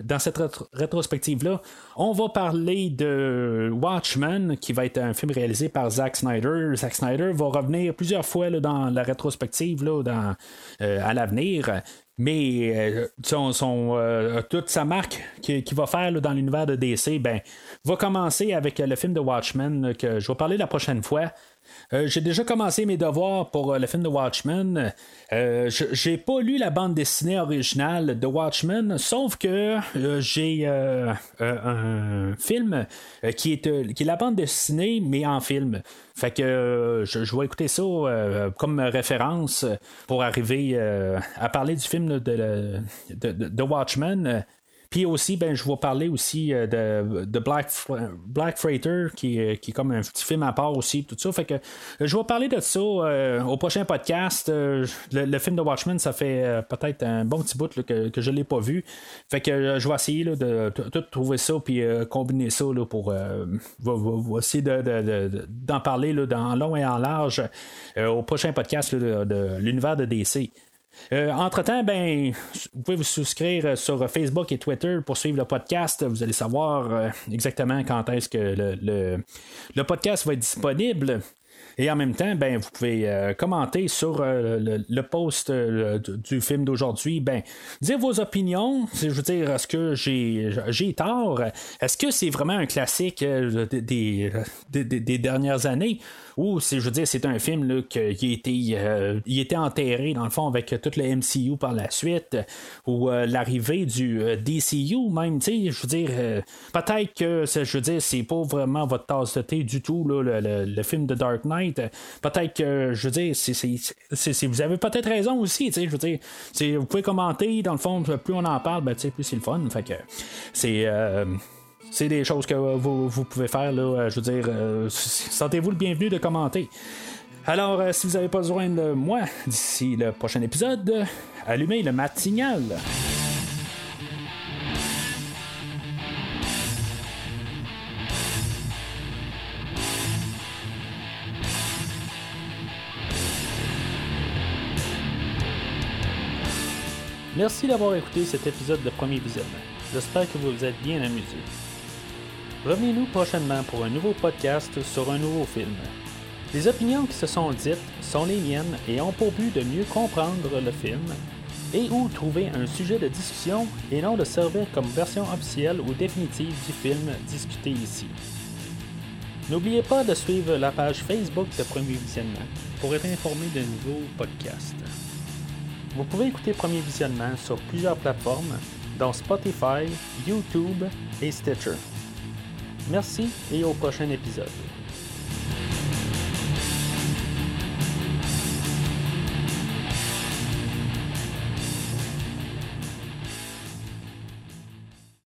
dans cette rétrospective-là, on va parler de Watchmen, qui va être un film réalisé par Zack Snyder. Zack Snyder va revenir plusieurs fois dans la rétrospective là, dans, à l'avenir. Mais euh, son, euh, toute sa marque qu'il qui va faire dans l'univers de DC, ben, va commencer avec le film de Watchmen que je vais parler la prochaine fois. Euh, j'ai déjà commencé mes devoirs pour le film de Watchmen. Euh, j'ai pas lu la bande dessinée originale de Watchmen, sauf que j'ai un film qui est, qui est la bande dessinée, mais en film. Fait que euh, je, vais écouter ça euh, comme référence pour arriver euh, à parler du film de, de, Watchmen. Puis aussi, ben, je vais parler aussi de, de Black, Black Freighter, qui, qui, est comme un petit film à part aussi, tout ça. Fait que je vais parler de ça au prochain podcast. Le, film de Watchmen, ça fait peut-être un bon petit bout que, que je ne l'ai pas vu. Fait que je vais essayer de, tout trouver ça, puis combiner ça pour essayer d'en parler là, dans long et en large au prochain podcast de l'univers de DC. Euh, entre-temps, ben, vous pouvez vous souscrire sur Facebook et Twitter pour suivre le podcast. Vous allez savoir euh, exactement quand est-ce que le, le, podcast va être disponible. Et en même temps, ben, vous pouvez euh, commenter sur le, post du film d'aujourd'hui. Ben, vos opinions. Je veux dire, est-ce que j'ai, j'ai tort? Est-ce que c'est vraiment un classique des, des, dernières années? Ou je veux dire, c'est un film là, qui était, euh, il était enterré dans le fond avec tout le MCU par la suite, ou euh, l'arrivée du euh, DCU même, tu sais, je veux dire, peut-être que, je veux dire, c'est pas vraiment votre tasse de thé du tout, là, le, film de Dark Knight. Peut-être que, je veux dire, c'est, vous avez peut-être raison aussi, tu sais, je veux dire, vous pouvez commenter, dans le fond, plus on en parle, ben, plus c'est le fun. Fait que c'est c'est des choses que vous, pouvez faire. Euh, je veux dire, euh, sentez-vous le bienvenu de commenter. Alors, euh, si vous n'avez pas besoin de moi d'ici le prochain épisode, allumez le matinal. Merci d'avoir écouté cet épisode de Premier Visionnement. J'espère que vous vous êtes bien amusé. Revenez-nous prochainement pour un nouveau podcast sur un nouveau film. Les opinions qui se sont dites sont les miennes et ont pour but de mieux comprendre le film et ou trouver un sujet de discussion et non de servir comme version officielle ou définitive du film discuté ici. N'oubliez pas de suivre la page Facebook de Premier Visionnement pour être informé de nouveaux podcasts. Vous pouvez écouter Premier Visionnement sur plusieurs plateformes, dont Spotify, YouTube et Stitcher. Merci et au prochain épisode.